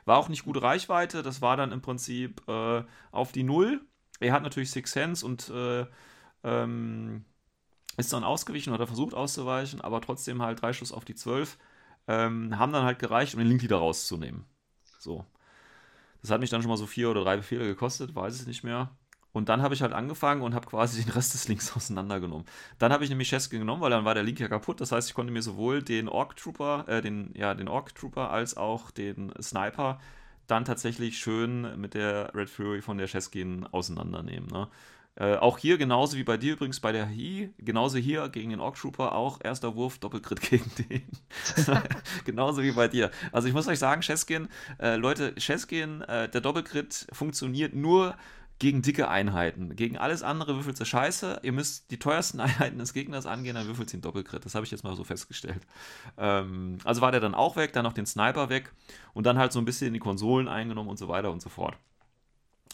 Speaker 2: War auch nicht gute Reichweite, das war dann im Prinzip äh, auf die Null. Er hat natürlich Six Sense und äh, ähm, ist dann ausgewichen oder versucht auszuweichen, aber trotzdem halt drei Schuss auf die 12. Ähm, haben dann halt gereicht, um den Linkleader rauszunehmen. So. Das hat mich dann schon mal so vier oder drei Befehle gekostet, weiß ich nicht mehr. Und dann habe ich halt angefangen und habe quasi (laughs) den Rest des Links auseinandergenommen. Dann habe ich nämlich Chesky genommen, weil dann war der Link ja kaputt. Das heißt, ich konnte mir sowohl den Orc Trooper, äh, den, ja, den Orc Trooper als auch den Sniper dann tatsächlich schön mit der Red Fury von der Cheskin auseinandernehmen. Ne? Äh, auch hier, genauso wie bei dir übrigens bei der Hi, genauso hier gegen den Orc Trooper, auch erster Wurf, Doppelkrit (laughs) gegen den. (laughs) genauso wie bei dir. Also ich muss euch sagen, Cheskin, äh, Leute, Cheskin, äh, der Doppelkrit funktioniert nur gegen dicke Einheiten. Gegen alles andere würfelt sie scheiße. Ihr müsst die teuersten (laughs) Einheiten des Gegners angehen, dann würfelt sie einen Doppelkrit. Das habe ich jetzt mal so festgestellt. Ähm, also war der dann auch weg, dann noch den Sniper weg und dann halt so ein bisschen in die Konsolen eingenommen und so weiter und so fort.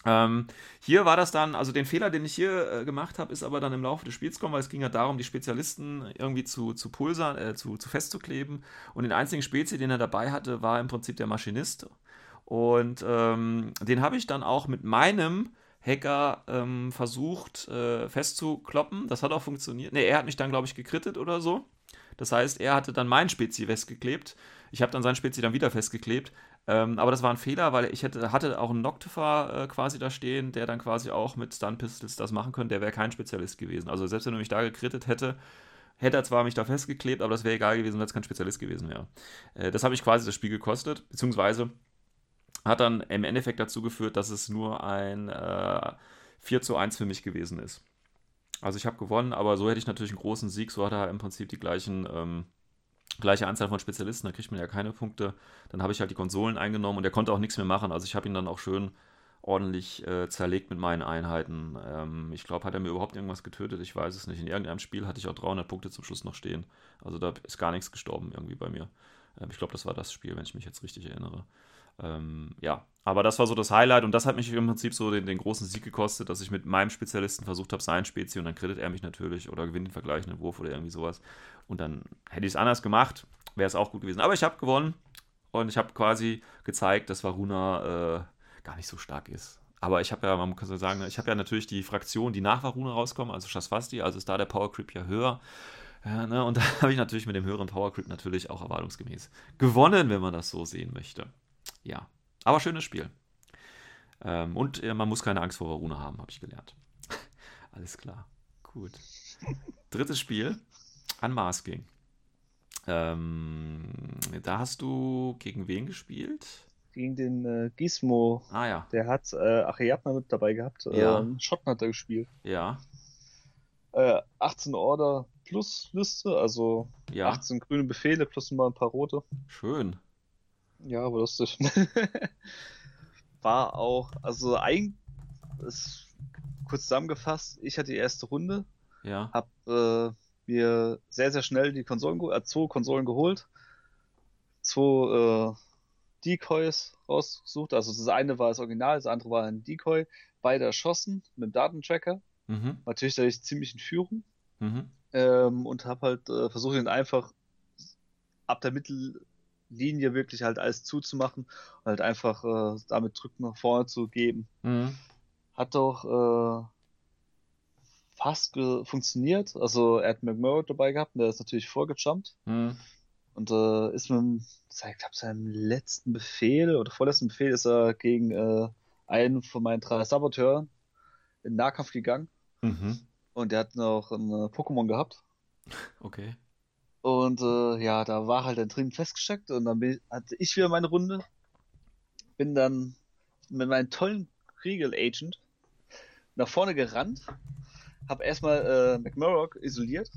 Speaker 2: Ähm, hier war das dann, also den Fehler, den ich hier äh, gemacht habe, ist aber dann im Laufe des Spiels gekommen, weil es ging ja darum, die Spezialisten irgendwie zu, zu pulsern, äh, zu, zu festzukleben. Und den einzigen Spezi, den er dabei hatte, war im Prinzip der Maschinist. Und ähm, den habe ich dann auch mit meinem Hacker ähm, versucht äh, festzukloppen. Das hat auch funktioniert. Ne, er hat mich dann, glaube ich, gekrittet oder so. Das heißt, er hatte dann mein Spezi festgeklebt. Ich habe dann sein Spezi dann wieder festgeklebt. Ähm, aber das war ein Fehler, weil ich hätte, hatte auch einen Noctifer äh, quasi da stehen, der dann quasi auch mit Stun Pistols das machen könnte. Der wäre kein Spezialist gewesen. Also selbst wenn er mich da gekrittet hätte, hätte er zwar mich da festgeklebt, aber das wäre egal gewesen, wenn es kein Spezialist gewesen wäre. Äh, das habe ich quasi das Spiel gekostet, beziehungsweise hat dann im Endeffekt dazu geführt, dass es nur ein äh, 4 zu 1 für mich gewesen ist. Also ich habe gewonnen, aber so hätte ich natürlich einen großen Sieg. So hat er im Prinzip die gleichen, ähm, gleiche Anzahl von Spezialisten, da kriegt man ja keine Punkte. Dann habe ich halt die Konsolen eingenommen und er konnte auch nichts mehr machen. Also ich habe ihn dann auch schön ordentlich äh, zerlegt mit meinen Einheiten. Ähm, ich glaube, hat er mir überhaupt irgendwas getötet? Ich weiß es nicht. In irgendeinem Spiel hatte ich auch 300 Punkte zum Schluss noch stehen. Also da ist gar nichts gestorben irgendwie bei mir. Ähm, ich glaube, das war das Spiel, wenn ich mich jetzt richtig erinnere. Ähm, ja, aber das war so das Highlight und das hat mich im Prinzip so den, den großen Sieg gekostet, dass ich mit meinem Spezialisten versucht habe, sein Spezi und dann kredit er mich natürlich oder gewinnt den vergleichenden Wurf oder irgendwie sowas. Und dann hätte ich es anders gemacht, wäre es auch gut gewesen. Aber ich habe gewonnen und ich habe quasi gezeigt, dass Varuna äh, gar nicht so stark ist. Aber ich habe ja, man kann so sagen, ich habe ja natürlich die Fraktion, die nach Varuna rauskommen, also Shasvasti, also ist da der Power Creep ja höher. Ja, ne, und (laughs) da habe ich natürlich mit dem höheren Power Creep natürlich auch erwartungsgemäß gewonnen, wenn man das so sehen möchte ja. Aber schönes Spiel. Ähm, und äh, man muss keine Angst vor Varuna haben, habe ich gelernt. (laughs) Alles klar. Gut. Drittes Spiel. Unmasking. Ähm, da hast du gegen wen gespielt?
Speaker 3: Gegen den äh, Gizmo.
Speaker 2: Ah ja.
Speaker 3: Der hat äh, Ariadna mit dabei gehabt. Ja. Ähm, Schotten hat er gespielt.
Speaker 2: Ja.
Speaker 3: Äh, 18 Order plus Liste, also
Speaker 2: ja.
Speaker 3: 18 grüne Befehle plus mal ein paar rote.
Speaker 2: Schön.
Speaker 3: Ja, aber lustig. (laughs) War auch, also eigentlich, kurz zusammengefasst, ich hatte die erste Runde.
Speaker 2: Ja.
Speaker 3: Hab äh, mir sehr, sehr schnell die Konsolen, äh, zwei Konsolen geholt, zwei äh, Decoys rausgesucht. Also das eine war das Original, das andere war ein Decoy. Beide erschossen mit dem Datentracker. Mhm. Natürlich da ich ziemlich in Führung. Mhm. Ähm, und habe halt äh, versucht, ihn einfach ab der Mittellinie wirklich halt alles zuzumachen und halt einfach äh, damit Drück nach vorne zu geben. Mhm. Hat doch äh, fast funktioniert. Also er hat McMurray dabei gehabt und der ist natürlich vorgejumpt. Mhm. Und äh, ist mit, ich glaube, seinem letzten Befehl oder vorletzten Befehl ist er gegen äh, einen von meinen drei Saboteuren in Nahkampf gegangen. Mhm. Und der hat noch ein äh, Pokémon gehabt.
Speaker 2: Okay.
Speaker 3: Und äh, ja, da war halt dann drin festgesteckt und dann bin, hatte ich wieder meine Runde. Bin dann mit meinem tollen Riegel-Agent nach vorne gerannt, hab erstmal äh, McMurrock isoliert,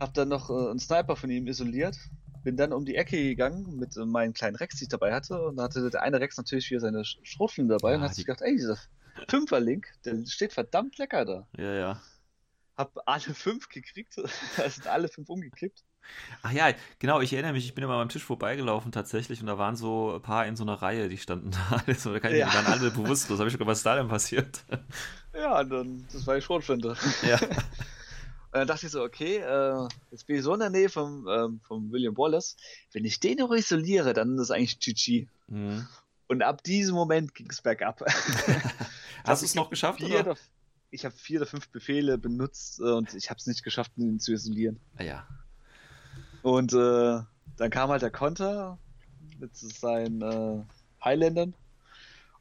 Speaker 3: hab dann noch äh, einen Sniper von ihm isoliert, bin dann um die Ecke gegangen mit äh, meinen kleinen Rex, die ich dabei hatte, und da hatte der eine Rex natürlich wieder seine Schrotflinten dabei ja, und hat sich gedacht, ey, dieser Fünfer-Link, der steht verdammt lecker da.
Speaker 2: Ja, ja.
Speaker 3: Hab alle (laughs) fünf gekriegt, da sind alle fünf umgekippt.
Speaker 2: Ach ja, genau, ich erinnere mich, ich bin immer beim Tisch vorbeigelaufen tatsächlich und da waren so ein paar in so einer Reihe, die standen (laughs) da. Also, da kann ich ja. waren alle bewusstlos. Habe ich gedacht, was ist da denn passiert?
Speaker 3: Ja, dann, das war die Schrotflinte. Ja. (laughs) Und dann dachte ich so, okay, äh, jetzt bin ich so in der Nähe vom, ähm, vom William Wallace. Wenn ich den noch isoliere, dann ist das eigentlich GG. Mhm. Und ab diesem Moment ging es bergab.
Speaker 2: Hast du es noch geschafft?
Speaker 3: Vier oder? Ich habe vier oder fünf Befehle benutzt äh, und ich habe es nicht geschafft, ihn zu isolieren.
Speaker 2: Ah, ja.
Speaker 3: Und äh, dann kam halt der Konter mit seinen äh, Highlandern.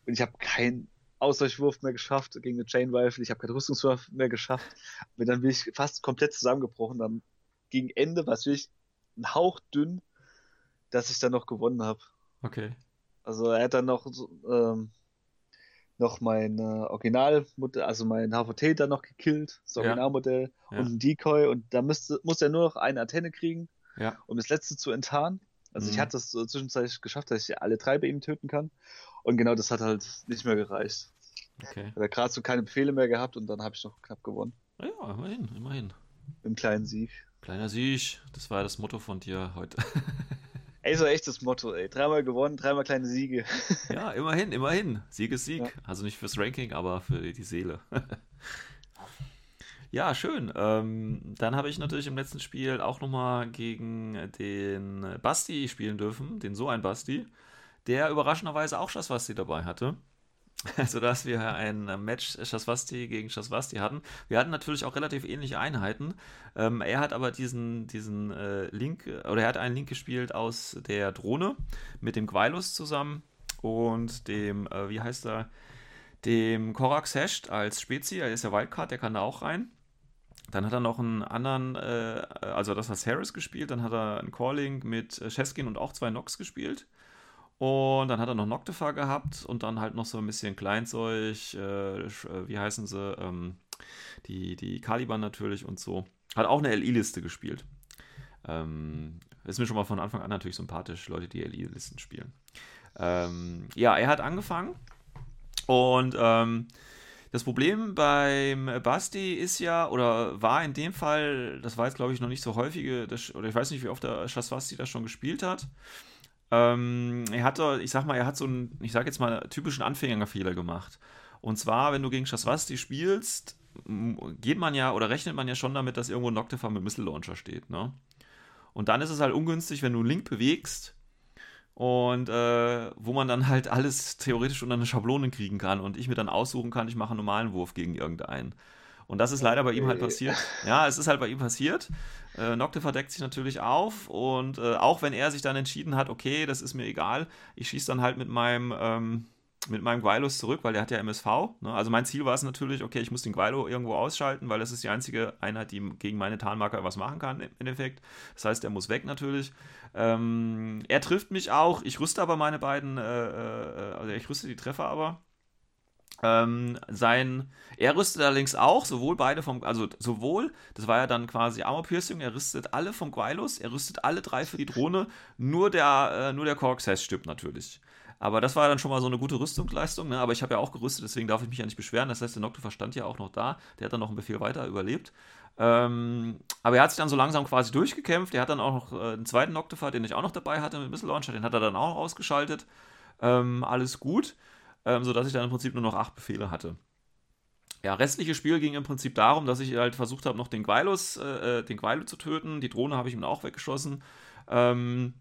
Speaker 3: Und ich habe keinen Ausweichwurf mehr geschafft gegen eine Chain Rifle, ich habe keinen Rüstungswurf mehr geschafft. Und dann bin ich fast komplett zusammengebrochen. Dann gegen Ende war es wirklich ein Hauch dünn, dass ich dann noch gewonnen habe.
Speaker 2: Okay.
Speaker 3: Also er hat dann noch ähm, noch mein äh, Originalmodell, also mein HVT dann noch gekillt, das Originalmodell ja. und ein Decoy und da müsste, muss er nur noch eine Antenne kriegen,
Speaker 2: ja.
Speaker 3: um das letzte zu enttarnen. Also mhm. ich hatte es so zwischenzeitlich geschafft, dass ich alle drei bei ihm töten kann. Und genau das hat halt nicht mehr gereicht. Okay. Hat er gerade so keine Befehle mehr gehabt und dann habe ich noch knapp gewonnen.
Speaker 2: Ja, immerhin, immerhin.
Speaker 3: Im kleinen Sieg.
Speaker 2: Kleiner Sieg, das war das Motto von dir heute. (laughs)
Speaker 3: ey, so echtes Motto, ey. Dreimal gewonnen, dreimal kleine Siege.
Speaker 2: ja, immerhin, immerhin. Sieg ist Sieg. Ja. Also nicht fürs Ranking, aber für die Seele. (laughs) ja, schön. Ähm, dann habe ich natürlich im letzten Spiel auch nochmal gegen den Basti spielen dürfen, den so ein Basti der überraschenderweise auch Shaswasti dabei hatte. (laughs) Sodass wir ein Match Shaswasti gegen Shaswasti hatten. Wir hatten natürlich auch relativ ähnliche Einheiten. Ähm, er hat aber diesen, diesen äh, Link, oder er hat einen Link gespielt aus der Drohne mit dem Gwylus zusammen und dem, äh, wie heißt er, dem Korax Hesht als Spezi, er ist ja Wildcard, der kann da auch rein. Dann hat er noch einen anderen, äh, also das hat Harris gespielt, dann hat er einen Calling mit Cheskin und auch zwei Nox gespielt. Und dann hat er noch Noctifer gehabt und dann halt noch so ein bisschen Kleinzeug, äh, äh, wie heißen sie, ähm, die, die Caliban natürlich und so. Hat auch eine LI-Liste gespielt. Ähm, ist mir schon mal von Anfang an natürlich sympathisch, Leute, die LI-Listen spielen. Ähm, ja, er hat angefangen und ähm, das Problem beim Basti ist ja, oder war in dem Fall, das war jetzt glaube ich noch nicht so häufige, das, oder ich weiß nicht, wie oft der Schaswasti das schon gespielt hat. Ähm, er hat, ich sag mal, er hat so einen, ich sag jetzt mal, typischen Anfängerfehler gemacht. Und zwar, wenn du gegen Shaswasti spielst, geht man ja oder rechnet man ja schon damit, dass irgendwo ein Noctifer mit Missile Launcher steht, ne? Und dann ist es halt ungünstig, wenn du einen Link bewegst und äh, wo man dann halt alles theoretisch unter eine Schablone kriegen kann und ich mir dann aussuchen kann, ich mache einen normalen Wurf gegen irgendeinen. Und das ist leider bei ihm halt passiert. Ja, es ist halt bei ihm passiert. Äh, Nocte verdeckt sich natürlich auf und äh, auch wenn er sich dann entschieden hat, okay, das ist mir egal, ich schieße dann halt mit meinem, ähm, mit meinem Gwylus zurück, weil der hat ja MSV. Ne? Also mein Ziel war es natürlich, okay, ich muss den Gwylo irgendwo ausschalten, weil das ist die einzige Einheit, die gegen meine Tarnmarker was machen kann im Endeffekt. Das heißt, er muss weg natürlich. Ähm, er trifft mich auch, ich rüste aber meine beiden, äh, äh also ich rüste die Treffer aber. Ähm, sein, er rüstet allerdings auch, sowohl beide vom, also sowohl, das war ja dann quasi Armor Piercing, er rüstet alle vom Gwylus, er rüstet alle drei für die Drohne, nur der, äh, nur der Corksess stirbt natürlich. Aber das war dann schon mal so eine gute Rüstungsleistung, ne? aber ich habe ja auch gerüstet, deswegen darf ich mich ja nicht beschweren. Das heißt, der Noctu stand ja auch noch da, der hat dann noch einen Befehl weiter überlebt. Ähm, aber er hat sich dann so langsam quasi durchgekämpft. Er hat dann auch noch äh, einen zweiten Noctifer, den ich auch noch dabei hatte mit Missile Launcher, den hat er dann auch ausgeschaltet. Ähm, alles gut, ähm, sodass ich dann im Prinzip nur noch acht Befehle hatte. Ja, restliche Spiel ging im Prinzip darum, dass ich halt versucht habe, noch den Gwylus, äh, äh den Gwylo zu töten. Die Drohne habe ich ihm auch weggeschossen. Ähm,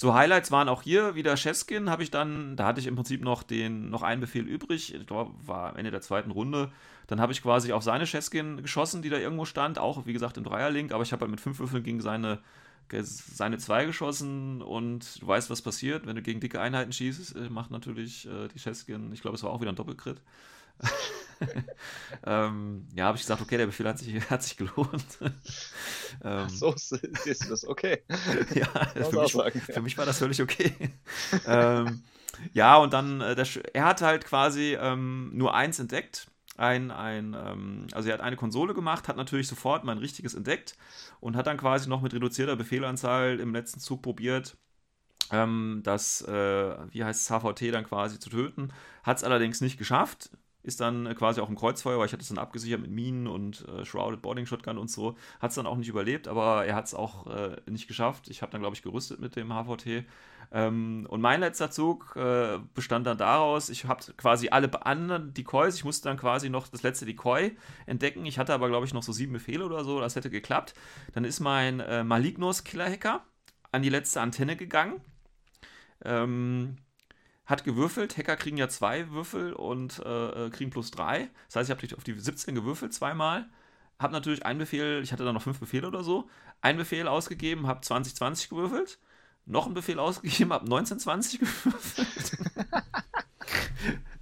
Speaker 2: so Highlights waren auch hier wieder Cheskin, habe ich dann, da hatte ich im Prinzip noch den, noch einen Befehl übrig, ich glaube, war am Ende der zweiten Runde. Dann habe ich quasi auf seine Cheskin geschossen, die da irgendwo stand, auch wie gesagt im Dreierlink, aber ich habe halt mit fünf Würfeln gegen seine, seine zwei geschossen und du weißt, was passiert, wenn du gegen dicke Einheiten schießt, äh, macht natürlich äh, die Cheskin, ich glaube, es war auch wieder ein Doppelcrit. (laughs) ähm, ja, habe ich gesagt, okay, der Befehl hat sich, (laughs) hat sich gelohnt. (laughs)
Speaker 3: ähm, so ist das okay.
Speaker 2: ja, für mich, sagen, für mich, war das völlig okay. ähm, ja, und dann, äh, der, er hat halt quasi ähm, nur eins entdeckt. Ein, ein, ähm, also er hat eine Konsole gemacht, hat natürlich sofort mein richtiges entdeckt und hat dann quasi noch mit reduzierter Befehlanzahl im letzten Zug probiert, ähm, das, äh, wie heißt es, HVT dann quasi zu töten. Hat es allerdings nicht geschafft ist dann quasi auch im Kreuzfeuer, weil ich hatte es dann abgesichert mit Minen und äh, Shrouded Boarding Shotgun und so. Hat es dann auch nicht überlebt, aber er hat es auch äh, nicht geschafft. Ich habe dann, glaube ich, gerüstet mit dem HVT. Ähm, und mein letzter Zug äh, bestand dann daraus, ich habe quasi alle anderen Decoys, ich musste dann quasi noch das letzte Decoy entdecken. Ich hatte aber, glaube ich, noch so sieben Befehle oder so, das hätte geklappt. Dann ist mein äh, Malignos Killer Hacker an die letzte Antenne gegangen. Ähm, hat gewürfelt. Hacker kriegen ja zwei Würfel und äh, äh kriegen plus drei. Das heißt, ich habe auf die 17 gewürfelt zweimal. Habe natürlich einen Befehl, ich hatte dann noch fünf Befehle oder so. Einen Befehl ausgegeben, habe 2020 gewürfelt. Noch einen Befehl ausgegeben, habe 1920 gewürfelt. (laughs)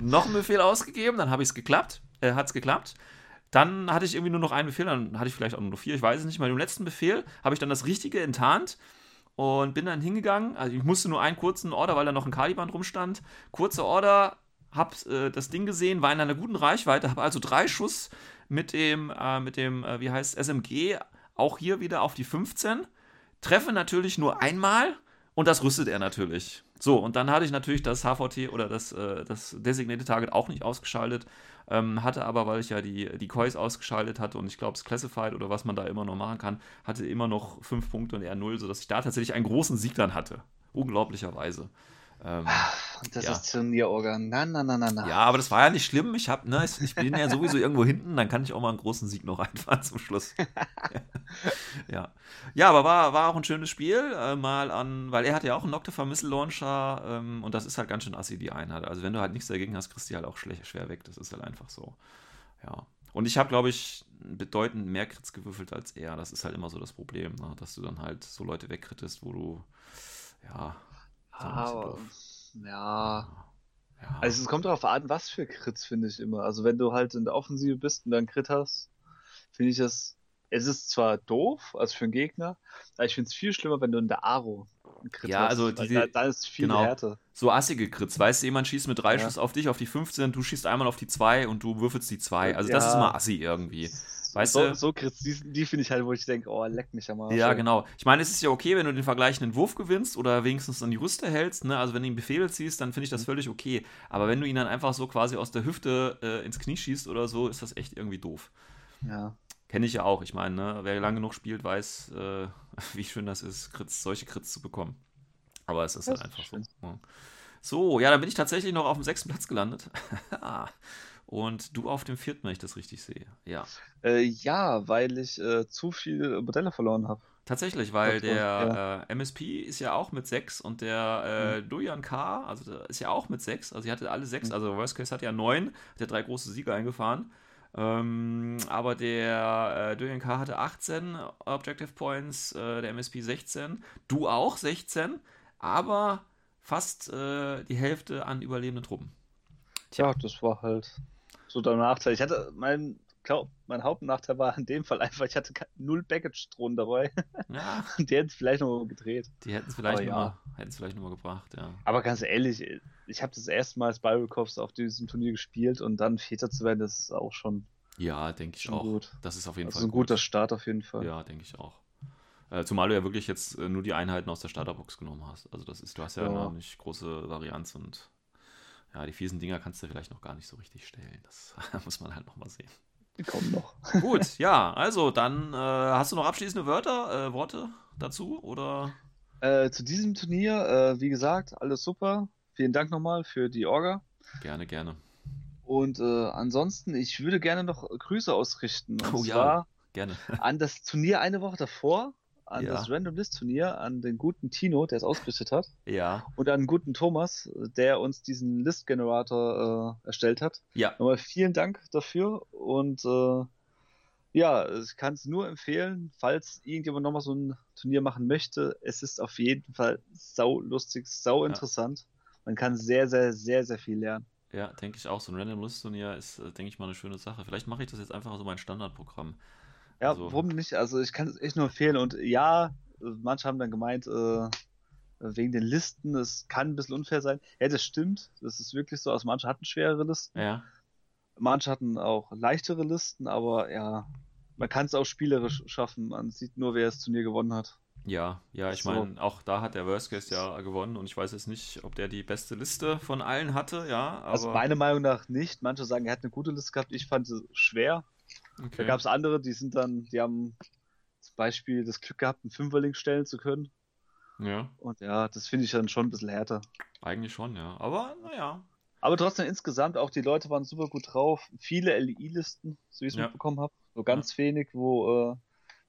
Speaker 2: noch einen Befehl ausgegeben, dann habe ich es geklappt. Äh, hat es geklappt. Dann hatte ich irgendwie nur noch einen Befehl, dann hatte ich vielleicht auch nur vier, ich weiß es nicht. Bei dem letzten Befehl habe ich dann das Richtige enttarnt und bin dann hingegangen. Also ich musste nur einen kurzen Order, weil da noch ein Caliban rumstand. Kurze Order, hab äh, das Ding gesehen, war in einer guten Reichweite, habe also drei Schuss mit dem, äh, mit dem, äh, wie heißt SMG, auch hier wieder auf die 15. Treffe natürlich nur einmal und das rüstet er natürlich. So, und dann hatte ich natürlich das HVT oder das, äh, das Designated Target auch nicht ausgeschaltet. Ähm, hatte aber, weil ich ja die, die Coys ausgeschaltet hatte und ich glaube, es Classified oder was man da immer noch machen kann, hatte immer noch 5 Punkte und er 0, sodass ich da tatsächlich einen großen Sieg dann hatte. Unglaublicherweise.
Speaker 3: Ähm, das ja. ist Turnierorgan. Na, na, na, na, na.
Speaker 2: Ja, aber das war ja nicht schlimm. Ich, hab, ne, ich bin ja sowieso irgendwo hinten, dann kann ich auch mal einen großen Sieg noch (laughs) einfahren zum Schluss. (laughs) ja. ja, aber war, war auch ein schönes Spiel. Äh, mal an, weil er hat ja auch einen Noctifer Missile Launcher ähm, und das ist halt ganz schön assi, die Einheit. Also, wenn du halt nichts dagegen hast, kriegst du die halt auch schlecht, schwer weg. Das ist halt einfach so. Ja. Und ich habe, glaube ich, bedeutend mehr Krits gewürfelt als er. Das ist halt immer so das Problem, ne? dass du dann halt so Leute wegkrittest, wo du, ja,
Speaker 3: aber, ja. ja. Also es kommt darauf an, was für Crits, finde ich immer. Also wenn du halt in der Offensive bist und dann Crit hast, finde ich das. Es ist zwar doof, also für einen Gegner, aber ich finde es viel schlimmer, wenn du in der Aro
Speaker 2: einen Crit ja, hast. also diese, da,
Speaker 3: da, ist viel genau, härter.
Speaker 2: So assige Crits. Weißt du, jemand schießt mit drei ja. Schuss auf dich, auf die 15, du schießt einmal auf die 2 und du würfelst die 2. Also ja. das ist mal assi irgendwie. Weißt
Speaker 3: so,
Speaker 2: du?
Speaker 3: So Crits, die, die finde ich halt, wo ich denke, oh, leck mich am Arsch.
Speaker 2: Ja, genau. Ich meine, es ist ja okay, wenn du den vergleichenden Wurf gewinnst oder wenigstens dann die Rüste hältst. Ne? Also wenn du ihn Befehl ziehst, dann finde ich das mhm. völlig okay. Aber wenn du ihn dann einfach so quasi aus der Hüfte äh, ins Knie schießt oder so, ist das echt irgendwie doof.
Speaker 3: Ja.
Speaker 2: Kenne ich ja auch. Ich meine, ne? wer lange genug spielt, weiß, äh, (laughs) wie schön das ist, Crits, solche Crits zu bekommen. Aber es ist das halt einfach ist so. Ja. Ne? So, ja, dann bin ich tatsächlich noch auf dem sechsten Platz gelandet. (laughs) Und du auf dem vierten, wenn ich das richtig sehe. Ja.
Speaker 3: Äh, ja, weil ich äh, zu viele Modelle verloren habe.
Speaker 2: Tatsächlich, weil der ja. äh, MSP ist ja auch mit 6 und der äh, mhm. Dojan K. Also ist ja auch mit 6. Also sie hatte alle 6. Mhm. Also Worst Case hat ja 9, hat ja drei große Siege eingefahren. Ähm, aber der äh, Dojan K. hatte 18 Objective Points, äh, der MSP 16. Du auch 16, aber fast äh, die Hälfte an überlebenden Truppen.
Speaker 3: Tja, ja, das war halt so der Nachteil. Ich hatte mein, glaub, mein Hauptnachteil war in dem Fall einfach, ich hatte null Baggage-Drohnen dabei. Ja. (laughs) die hätten es vielleicht noch mal gedreht.
Speaker 2: Die hätten es vielleicht, ja. Noch, vielleicht noch mal gebracht, ja.
Speaker 3: Aber ganz ehrlich, ich habe das erste Mal Spiral Corps auf diesem Turnier gespielt und dann Vierter zu werden, das ist auch schon.
Speaker 2: Ja, denke ich auch. Gut. Das ist auf jeden
Speaker 3: das
Speaker 2: Fall.
Speaker 3: ein gut. guter Start auf jeden Fall.
Speaker 2: Ja, denke ich auch. Äh, zumal du ja wirklich jetzt äh, nur die Einheiten aus der Starterbox genommen hast. Also das ist, du hast ja, ja. eine nicht große Varianz und ja, die fiesen Dinger kannst du vielleicht noch gar nicht so richtig stellen. Das (laughs) muss man halt nochmal sehen.
Speaker 3: Die kommen noch. (laughs)
Speaker 2: Gut, ja, also dann äh, hast du noch abschließende Wörter, äh, Worte dazu oder?
Speaker 3: Äh, zu diesem Turnier, äh, wie gesagt, alles super. Vielen Dank nochmal für die Orga.
Speaker 2: Gerne, gerne.
Speaker 3: Und äh, ansonsten, ich würde gerne noch Grüße ausrichten. Und
Speaker 2: Oh ja. Gerne.
Speaker 3: an das Turnier eine Woche davor, an
Speaker 2: Ja.
Speaker 3: das Random List Turnier, an den guten Tino, der es ausgerichtet hat,
Speaker 2: Ja,
Speaker 3: und an den guten Thomas, der uns diesen List Generator äh, erstellt hat.
Speaker 2: ja,
Speaker 3: Nochmal vielen Dank dafür und äh, ja, ich kann es nur empfehlen, falls irgendjemand nochmal so ein Turnier machen möchte. Es ist auf jeden Fall sau lustig, sau
Speaker 2: Ja.
Speaker 3: interessant. Man kann sehr, sehr, sehr, sehr viel lernen.
Speaker 2: ja, denke ich auch. So ein Random List Turnier ist, äh, denke ich mal, eine schöne Sache. Vielleicht mache ich das jetzt einfach so mein Standardprogramm.
Speaker 3: Ja,
Speaker 2: Also-
Speaker 3: warum nicht? Also ich kann es echt nur empfehlen. Und ja, manche haben dann gemeint, äh, wegen den Listen, es kann ein bisschen unfair sein. Ja, das stimmt. Das ist wirklich so. Also manche hatten schwerere Listen,
Speaker 2: Ja,
Speaker 3: manche hatten auch leichtere Listen, aber ja, man kann es auch spielerisch schaffen. Man sieht nur, wer das Turnier gewonnen hat.
Speaker 2: ja, ja, ich
Speaker 3: So.
Speaker 2: meine, auch da hat der Worst Case ja gewonnen und ich weiß jetzt nicht, ob der die beste Liste von allen hatte, ja, aber
Speaker 3: Also meiner Meinung nach nicht. Manche sagen, er hat eine gute Liste gehabt. Ich fand sie schwer. Da
Speaker 2: okay.
Speaker 3: gab es andere, die sind dann, die haben zum Beispiel das Glück gehabt, einen Fünferling stellen zu können.
Speaker 2: Ja,
Speaker 3: Und ja, das finde ich dann schon ein bisschen härter.
Speaker 2: eigentlich schon, ja. Aber naja,
Speaker 3: Aber trotzdem insgesamt, auch die Leute waren super gut drauf. Viele LI-Listen, so wie ich es
Speaker 2: Ja.
Speaker 3: mitbekommen habe. So ganz wenig, wo äh,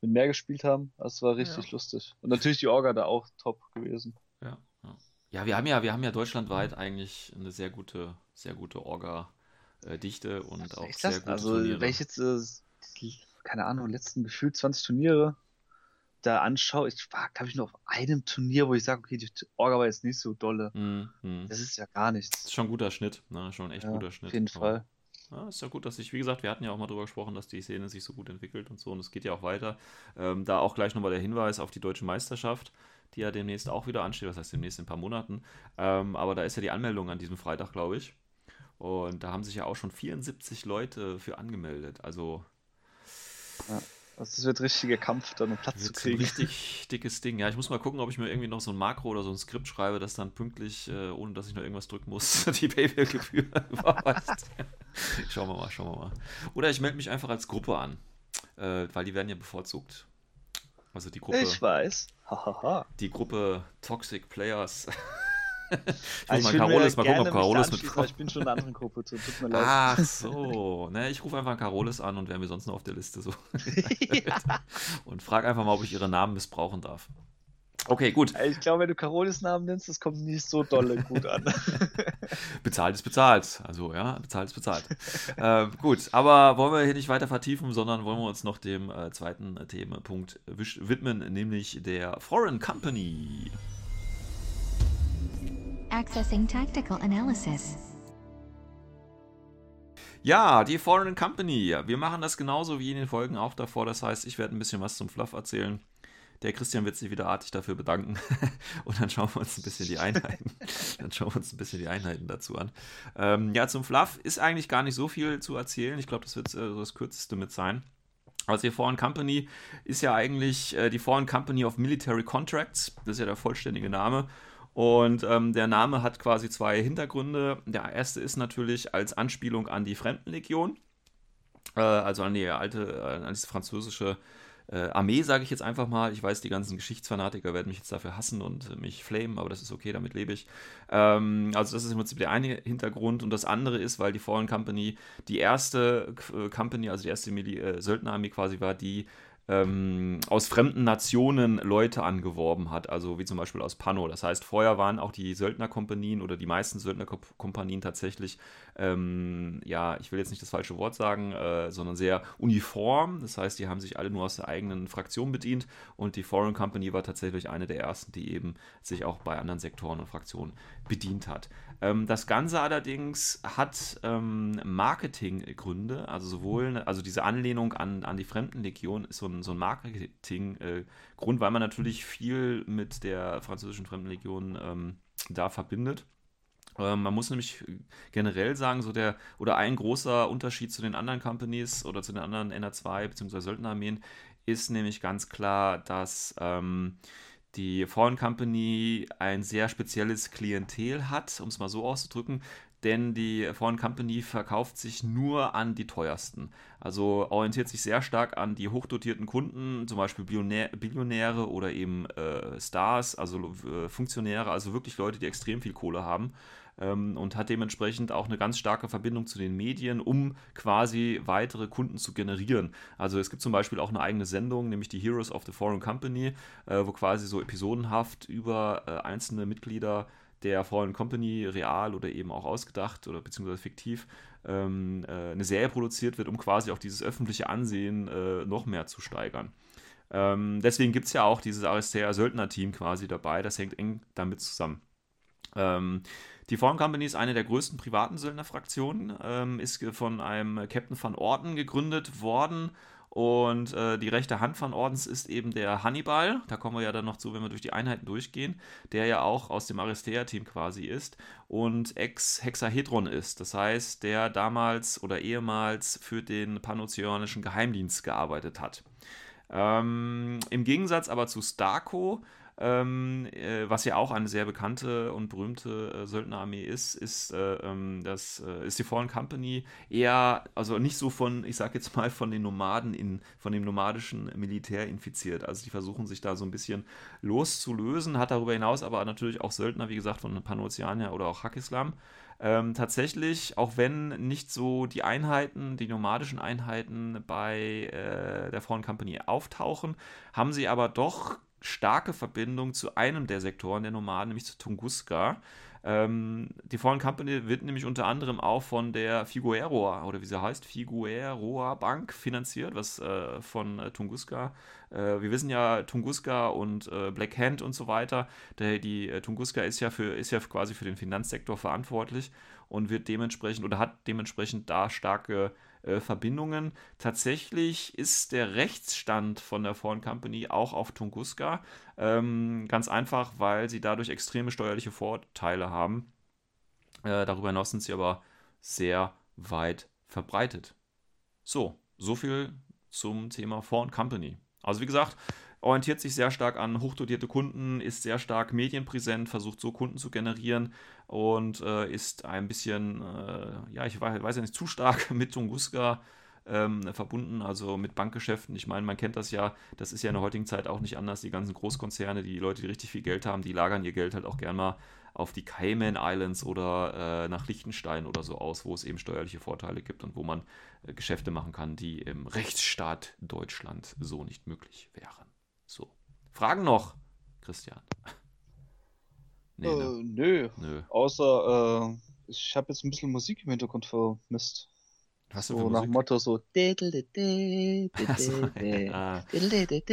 Speaker 3: mit mehr gespielt haben. Das war richtig
Speaker 2: Ja.
Speaker 3: lustig. Und natürlich die Orga da auch top gewesen.
Speaker 2: Ja, ja. Ja, wir haben ja, wir haben ja deutschlandweit eigentlich eine sehr gute, sehr gute Orga-Dichte und auch
Speaker 3: Echt
Speaker 2: sehr
Speaker 3: das?
Speaker 2: gute
Speaker 3: Also,
Speaker 2: Turniere.
Speaker 3: wenn ich jetzt, äh, die, keine Ahnung, letzten gefühlt 20 Turniere da anschaue, ich war, glaube ich, nur auf einem Turnier, wo ich sage, okay, die Orga war jetzt nicht so dolle.
Speaker 2: Hm, hm.
Speaker 3: Das ist ja gar
Speaker 2: Das
Speaker 3: nichts.
Speaker 2: ist schon ein guter Schnitt, ne? Schon ein echt
Speaker 3: Ja,
Speaker 2: guter Schnitt.
Speaker 3: auf jeden
Speaker 2: Aber,
Speaker 3: Fall.
Speaker 2: Ja, ist ja gut, dass sich, wie gesagt, wir hatten ja auch mal drüber gesprochen, dass die Szene sich so gut entwickelt und so und es geht ja auch weiter. Ähm, da auch gleich nochmal der Hinweis auf die deutsche Meisterschaft, die ja demnächst auch wieder ansteht, was heißt demnächst in ein paar Monaten. Ähm, aber da ist ja die Anmeldung an diesem Freitag, glaube ich. Und da haben sich ja auch schon 74 Leute für angemeldet. Also
Speaker 3: Also, das wird richtiger Kampf, da einen Platz zu
Speaker 2: wird ein
Speaker 3: kriegen.
Speaker 2: richtig dickes Ding. Ja, ich muss mal gucken, ob ich mir irgendwie noch so ein Makro oder so ein Skript schreibe, das dann pünktlich, äh, ohne dass ich noch irgendwas drücken muss, (laughs) die Paypal-Gebühr (laughs) überweist. schauen wir mal, schauen wir mal. Oder ich melde mich einfach als Gruppe an, äh, weil die werden ja bevorzugt. Also die Gruppe,
Speaker 3: Ich weiß. Hahaha.
Speaker 2: die Gruppe Toxic Players. (laughs) ich muss
Speaker 3: Also
Speaker 2: mal Carolus mal gucken, ob Carolus mit
Speaker 3: Ich bin schon in einer anderen Gruppe, tut mir leid.
Speaker 2: Ach so, (laughs) ne, ich rufe einfach Carolus an und wer mir sonst noch auf der Liste so (laughs) und frage einfach mal, ob ich ihre Namen missbrauchen darf. Okay, gut.
Speaker 3: Ich glaube, wenn du Carolis Namen nennst, das kommt nicht so dolle gut an. (laughs)
Speaker 2: Bezahlt ist bezahlt. Also, ja, bezahlt ist bezahlt. ähm, gut, aber wollen wir hier nicht weiter vertiefen, sondern wollen wir uns noch dem äh, zweiten Themenpunkt widmen, nämlich der Foreign Company.
Speaker 1: Accessing tactical analysis.
Speaker 2: Ja, die Foreign Company. Wir machen das genauso wie in den Folgen auch davor. Das heißt, ich werde ein bisschen was zum Fluff erzählen. Der Christian wird sich wieder artig dafür bedanken. (laughs) Und dann schauen wir uns ein bisschen die Einheiten. (laughs) Dann schauen wir uns ein bisschen die Einheiten dazu an. Ähm, ja, zum Fluff ist eigentlich gar nicht so viel zu erzählen. Ich glaube, das wird äh, so das kürzeste mit sein. Also die Foreign Company ist ja eigentlich äh, die Foreign Company of Military Contracts. Das ist ja der vollständige Name. Und ähm, der Name hat quasi zwei Hintergründe. Der erste ist natürlich als Anspielung an die Fremdenlegion, äh, also an die alte, äh, an diese französische äh, Armee, sage ich jetzt einfach mal. Ich weiß, die ganzen Geschichtsfanatiker werden mich jetzt dafür hassen und mich flamen, aber das ist okay, damit lebe ich. Ähm, also das ist im Prinzip der eine Hintergrund und das andere ist, weil die Foreign Company die erste äh, Company, also die erste Mili äh, Söldnerarmee quasi war, die ähm, aus fremden Nationen Leute angeworben hat, also wie zum Beispiel aus Pano. Das heißt, vorher waren auch die Söldnerkompanien oder die meisten Söldnerkompanien tatsächlich, ähm, ja, ich will jetzt nicht das falsche Wort sagen, äh, sondern sehr uniform. Das heißt, die haben sich alle nur aus der eigenen Fraktion bedient und die Foreign Company war tatsächlich eine der ersten, die eben sich auch bei anderen Sektoren und Fraktionen bedient hat. Ähm, das Ganze allerdings hat ähm, Marketinggründe, also sowohl, also diese Anlehnung an, an die Fremdenlegion ist so ein, so ein Marketinggrund, weil man natürlich viel mit der französischen Fremdenlegion ähm, da verbindet. Ähm, man muss nämlich generell sagen, so der oder ein großer Unterschied zu den anderen Companies oder zu den anderen NR2 bzw. Söldnerarmeen ist nämlich ganz klar, dass ähm, die Foreign Company ein sehr spezielles Klientel hat, um es mal so auszudrücken. denn die Foreign Company verkauft sich nur an die teuersten. Also orientiert sich sehr stark an die hochdotierten Kunden, zum Beispiel Billionäre oder eben äh, Stars, also äh, Funktionäre, also wirklich Leute, die extrem viel Kohle haben ähm, und hat dementsprechend auch eine ganz starke Verbindung zu den Medien, um quasi weitere Kunden zu generieren. Also es gibt zum Beispiel auch eine eigene Sendung, nämlich die Heroes of the Foreign Company, äh, wo quasi so episodenhaft über äh, einzelne Mitglieder der Foreign Company real oder eben auch ausgedacht oder beziehungsweise fiktiv ähm, äh, eine Serie produziert wird, um quasi auch dieses öffentliche Ansehen äh, noch mehr zu steigern. Ähm, deswegen gibt es ja auch dieses Aristea-Söldner-Team quasi dabei, das hängt eng damit zusammen. Ähm, die Foreign Company ist eine der größten privaten Söldnerfraktionen, ähm, ist von einem Captain van Orden gegründet worden und äh, die rechte Hand von Ordens ist eben der Hannibal. Da kommen wir ja dann noch zu, wenn wir durch die Einheiten durchgehen. Der ja auch aus dem Aristea-Team quasi ist und Ex-Hexahedron ist. Das heißt, der damals oder ehemals für den panozeanischen Geheimdienst gearbeitet hat. Ähm, Im Gegensatz aber zu Starko ähm, äh, was ja auch eine sehr bekannte und berühmte äh, Söldnerarmee ist, ist, äh, ähm, das, äh, ist die Fallen Company eher, also nicht so von, ich sag jetzt mal, von den Nomaden in, von dem nomadischen Militär infiziert. Also die versuchen sich da so ein bisschen loszulösen, hat darüber hinaus aber natürlich auch Söldner, wie gesagt, von Panoceania oder auch Hakislam. Ähm, tatsächlich, auch wenn nicht so die Einheiten, die nomadischen Einheiten bei äh, der Fallen Company auftauchen, haben sie aber doch starke Verbindung zu einem der Sektoren der Nomaden, nämlich zu Tunguska. Ähm, die Fallen Company wird nämlich unter anderem auch von der Figueroa oder wie sie heißt, Figueroa Bank finanziert, was äh, von äh, Tunguska. Äh, wir wissen ja, Tunguska und äh, Black Hand und so weiter. Der, die äh, Tunguska ist ja für ist ja quasi für den Finanzsektor verantwortlich und wird dementsprechend oder hat dementsprechend da starke äh, Verbindungen. Tatsächlich ist der Rechtsstand von der Foreign Company auch auf Tunguska. Ähm, ganz einfach, weil sie dadurch extreme steuerliche Vorteile haben. Äh, darüber hinaus sind sie aber sehr weit verbreitet. So, so viel zum Thema Foreign Company. Also wie gesagt, orientiert sich sehr stark an hochdotierte Kunden, ist sehr stark medienpräsent, versucht so Kunden zu generieren und äh, ist ein bisschen, äh, ja, ich weiß, weiß, ja nicht, zu stark (laughs) mit Tunguska ähm, verbunden, also mit Bankgeschäften. Ich meine, man kennt das ja, das ist ja in der heutigen Zeit auch nicht anders. Die ganzen Großkonzerne, die Leute, die richtig viel Geld haben, die lagern ihr Geld halt auch gern mal auf die Cayman Islands oder äh, nach Liechtenstein oder so aus, wo es eben steuerliche Vorteile gibt und wo man äh, Geschäfte machen kann, die im Rechtsstaat Deutschland so nicht möglich wären. So. Fragen noch, Christian?
Speaker 3: Nee, ne? äh, nö. nö. Außer, äh, ich habe jetzt ein bisschen Musik im Hintergrund vermisst.
Speaker 2: Hast du
Speaker 3: so nach dem Motto so.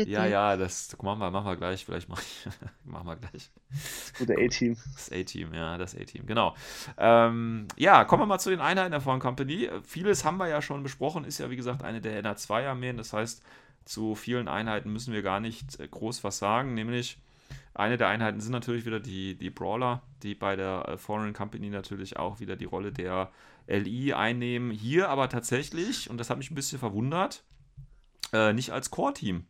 Speaker 2: ja, ja, das machen wir, machen wir gleich. Vielleicht mach ich, (laughs) machen wir gleich.
Speaker 3: Oder A-Team.
Speaker 2: Das A-Team, ja, das A-Team, genau. Ähm, ja, kommen wir mal zu den Einheiten der Foreign Company. Vieles haben wir ja schon besprochen, ist ja wie gesagt eine der NA2-Armeen. Das heißt, zu vielen Einheiten müssen wir gar nicht äh, groß was sagen, nämlich eine der Einheiten sind natürlich wieder die, die Brawler, die bei der äh, Foreign Company natürlich auch wieder die Rolle der LI einnehmen. Hier aber tatsächlich, und das hat mich ein bisschen verwundert, äh, nicht als Core-Team.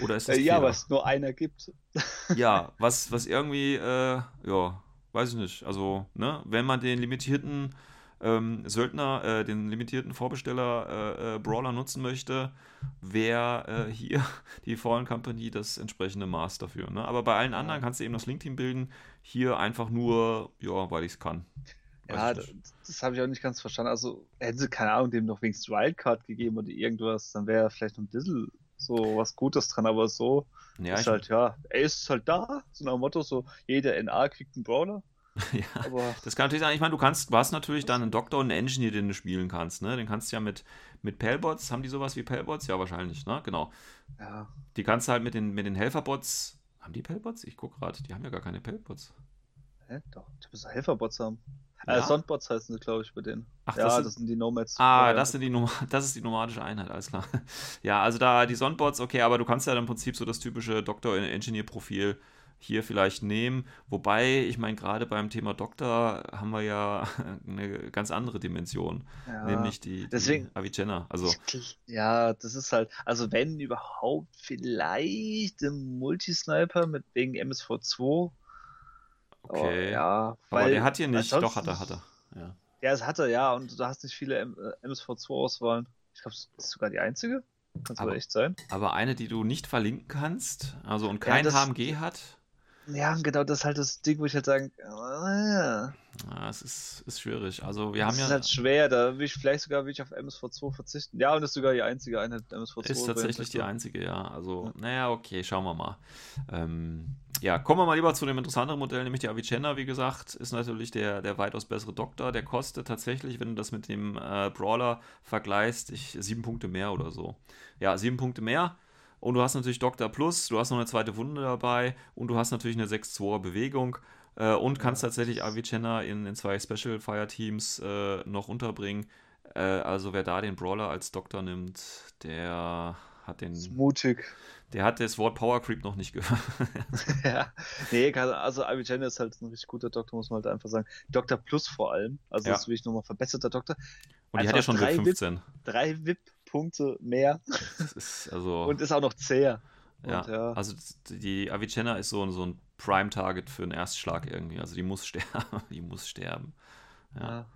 Speaker 2: Oder ist das
Speaker 3: äh, Ja, was nur einer gibt. (laughs)
Speaker 2: ja, was, was irgendwie, äh, ja, weiß ich nicht. Also, ne, wenn man den limitierten ähm, Söldner, äh, den limitierten Vorbesteller äh, äh, Brawler nutzen möchte, wäre äh, hier (laughs) die Fallen Company das entsprechende Maß dafür. Ne? Aber bei allen anderen kannst du eben das Link-Team bilden. Hier einfach nur, ja, weil ich es kann.
Speaker 3: Weiß ja, das, das habe ich auch nicht ganz verstanden. Also hätten sie, keine Ahnung, dem noch wenigstens Wildcard gegeben oder irgendwas, dann wäre vielleicht noch ein bisschen so was Gutes dran, aber so ja, ist halt, ja, er ist halt da, so nach dem Motto, so jeder NA kriegt einen Brawler. (laughs)
Speaker 2: ja, aber das kann natürlich sein. Ich meine, du kannst, du hast natürlich dann einen Doktor und einen Engineer, den du spielen kannst, ne? Den kannst du ja mit, mit Pellbots, haben die sowas wie Pellbots? Ja, wahrscheinlich, ne? Genau.
Speaker 3: Ja.
Speaker 2: Die kannst du halt mit den, mit den Helferbots. Haben die Pellbots? Ich guck gerade, die haben ja gar keine Pellbots.
Speaker 3: Hä? Doch, die müssen Helferbots haben. Ja. Äh, Sondbots heißen sie, glaube ich, bei denen.
Speaker 2: Ach, ja, das, sind, das sind die Nomads. Ah, das, sind die (laughs) das ist die nomadische Einheit, alles klar. (laughs) ja, also da die Sondbots, okay, aber du kannst ja im Prinzip so das typische Doktor-Engineer-Profil hier vielleicht nehmen. Wobei, ich meine, gerade beim Thema Doktor haben wir ja (laughs) eine ganz andere Dimension, ja, nämlich die, die
Speaker 3: deswegen,
Speaker 2: Avicenna. Also,
Speaker 3: ja, das ist halt, also wenn überhaupt vielleicht ein Multisniper mit wegen MSV2.
Speaker 2: Okay.
Speaker 3: Oh, ja,
Speaker 2: weil, aber der hat hier nicht, doch hat er, hat er. Ja.
Speaker 3: Ja, es hatte, ja, und du hast nicht viele M äh, MSV2-Auswahlen. Ich glaube, es ist sogar die einzige. Kann es aber
Speaker 2: Aber-
Speaker 3: echt sein.
Speaker 2: Aber eine, die du nicht verlinken kannst, also und
Speaker 3: Ja,
Speaker 2: kein
Speaker 3: das-
Speaker 2: HMG hat,
Speaker 3: Ja, genau, das ist halt das Ding, wo ich halt sagen, äh,
Speaker 2: ja, es ist, ist schwierig. Also wir
Speaker 3: das
Speaker 2: haben
Speaker 3: ist
Speaker 2: ja,
Speaker 3: halt schwer, da will ich vielleicht sogar will ich auf MSV2 verzichten. Ja, und das ist sogar die einzige Einheit MSV2.
Speaker 2: ist tatsächlich die einzige, ja. Also,
Speaker 3: Ja.
Speaker 2: naja, okay, schauen wir mal. Ähm, ja, kommen wir mal lieber zu dem interessanteren Modell, nämlich die Avicenna, wie gesagt, ist natürlich der, der weitaus bessere Doktor. Der kostet tatsächlich, wenn du das mit dem äh, Brawler vergleichst, ich, sieben Punkte mehr oder so. Ja, sieben Punkte mehr. Und du hast natürlich Doktor Plus, du hast noch eine zweite Wunde dabei und du hast natürlich eine 6-2er Bewegung äh, und kannst tatsächlich Avicenna in, in zwei Special Fire Teams äh, noch unterbringen. Äh, also wer da den Brawler als Doktor nimmt, der hat den,
Speaker 3: ist mutig.
Speaker 2: der hat das Wort Power Creep noch nicht gehört. (laughs) (laughs)
Speaker 3: ja. Nee, also Avicenna ist halt ein richtig guter Doktor, muss man halt einfach sagen. Doktor Plus vor allem. Also
Speaker 2: Ja.
Speaker 3: das ist wirklich nochmal verbesserter Doktor.
Speaker 2: Und die hat ja schon
Speaker 3: drei
Speaker 2: WIP 15.
Speaker 3: Drei VIP-Punkte mehr
Speaker 2: ist also
Speaker 3: und ist auch noch zäher.
Speaker 2: ja,
Speaker 3: Und ja,
Speaker 2: also die Avicenna ist so, so ein Prime Target für einen Erstschlag irgendwie. Also die muss (laughs) sterben, die muss sterben. Ja.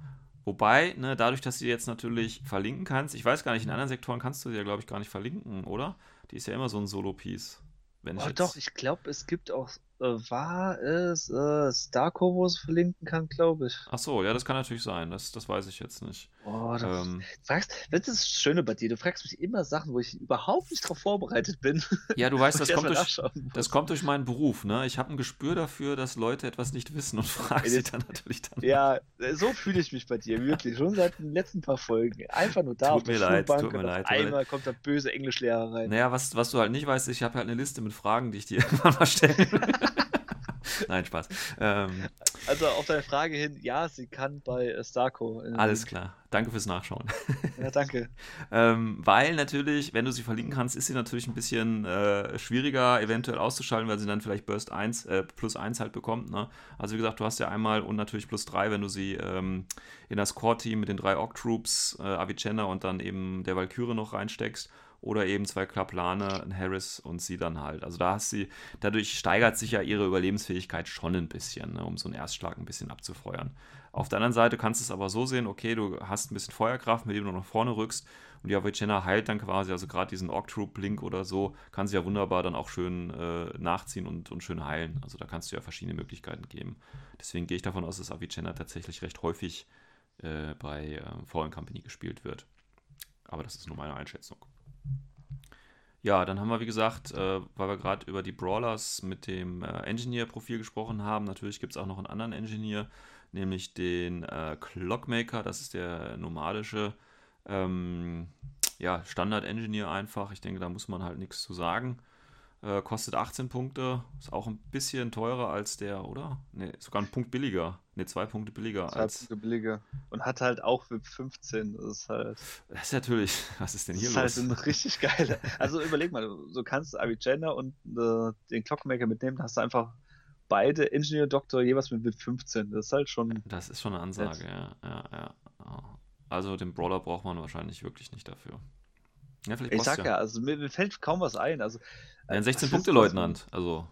Speaker 2: Wobei, ne, dadurch, dass du die jetzt natürlich verlinken kannst, ich weiß gar nicht, in anderen Sektoren kannst du sie ja, glaube ich, gar nicht verlinken, oder? Die ist ja immer so ein Solo-Piece. Wenn ich
Speaker 3: Oh,
Speaker 2: jetzt,
Speaker 3: doch, ich glaube, es gibt auch, war es äh, Starco, wo es verlinken kann, glaube ich.
Speaker 2: Ach so, ja, das kann natürlich sein. Das, das weiß ich jetzt nicht.
Speaker 3: Oh, da
Speaker 2: Ähm,
Speaker 3: fragst, das ist das Schöne bei dir, du fragst mich immer Sachen, wo ich überhaupt nicht darauf vorbereitet bin.
Speaker 2: ja, du weißt, (laughs) das kommt, durch, das kommt durch meinen Beruf. Ne? Ich habe ein Gespür dafür, dass Leute etwas nicht wissen und (laughs) frage sie
Speaker 3: das-
Speaker 2: dann natürlich dann.
Speaker 3: Ja, äh, so fühle ich mich bei dir, wirklich. Schon seit den letzten paar Folgen. Einfach nur da
Speaker 2: Tut
Speaker 3: auf der
Speaker 2: mir leid,
Speaker 3: Schulbank
Speaker 2: tut mir
Speaker 3: und
Speaker 2: leid,
Speaker 3: einmal kommt der böse Englischlehrer rein.
Speaker 2: Naja, was, was du halt nicht weißt, ich habe halt eine Liste mit Fragen, die ich dir (laughs) irgendwann mal stellen will. (laughs) Nein, Spaß. Ähm,
Speaker 3: Also auf deine Frage hin, ja, sie kann bei äh, Starco.
Speaker 2: alles klar. Danke fürs Nachschauen. (laughs)
Speaker 3: Ja, danke.
Speaker 2: Ähm, weil natürlich, wenn du sie verlinken kannst, ist sie natürlich ein bisschen äh, schwieriger eventuell auszuschalten, weil sie dann vielleicht Burst 1, äh, plus 1 halt bekommt. Ne? Also wie gesagt, du hast ja einmal und natürlich plus 3, wenn du sie ähm, in das Core-Team mit den drei Orc-Troops, äh, Avicenna und dann eben der Valkyrie noch reinsteckst. Oder eben zwei Kaplane, ein Harris und sie dann halt. Also da hast sie, dadurch steigert sich ja ihre Überlebensfähigkeit schon ein bisschen, ne, um so einen Erstschlag ein bisschen abzufeuern. Auf der anderen Seite kannst du es aber so sehen, okay, du hast ein bisschen Feuerkraft, mit dem du nach vorne rückst und die Avicenna heilt dann quasi, also gerade diesen Orc-Troop-Blink oder so, kann sie ja wunderbar dann auch schön äh, nachziehen und, und schön heilen. Also da kannst du ja verschiedene Möglichkeiten geben. Deswegen gehe ich davon aus, dass Avicenna tatsächlich recht häufig äh, bei äh, Fallen Company gespielt wird. Aber das ist nur meine Einschätzung. Ja, dann haben wir, wie gesagt, äh, weil wir gerade über die Brawlers mit dem äh, Engineer-Profil gesprochen haben, natürlich gibt es auch noch einen anderen Engineer, nämlich den äh, Clockmaker, das ist der nomadische ähm, ja, Standard-Engineer einfach. Ich denke, da muss man halt nichts zu sagen. Äh, kostet 18 Punkte, ist auch ein bisschen teurer als der, oder? Ne, sogar ein Punkt billiger. Ne, zwei Punkte billiger
Speaker 3: Zwei
Speaker 2: als.
Speaker 3: Punkte billiger. Und hat halt auch VIP 15. Das ist halt,
Speaker 2: Das ist natürlich, (laughs) was ist denn
Speaker 3: das
Speaker 2: hier
Speaker 3: ist
Speaker 2: los?
Speaker 3: halt ein richtig (laughs) geiler. Also überleg mal, du, kannst Avicenna und äh, den Clockmaker mitnehmen, da hast du einfach beide Engineer-Doktor jeweils mit VIP 15. Das ist halt schon.
Speaker 2: Das ist schon eine Ansage, ja, ja. ja. Also den Brawler braucht man wahrscheinlich wirklich nicht dafür. Ja, vielleicht
Speaker 3: Ich sag ja, also mir, mir fällt kaum was ein. Also,
Speaker 2: Ja, ein
Speaker 3: äh,
Speaker 2: 16 (laughs)
Speaker 3: was
Speaker 2: Punkte
Speaker 3: ist das?
Speaker 2: Leutnant, also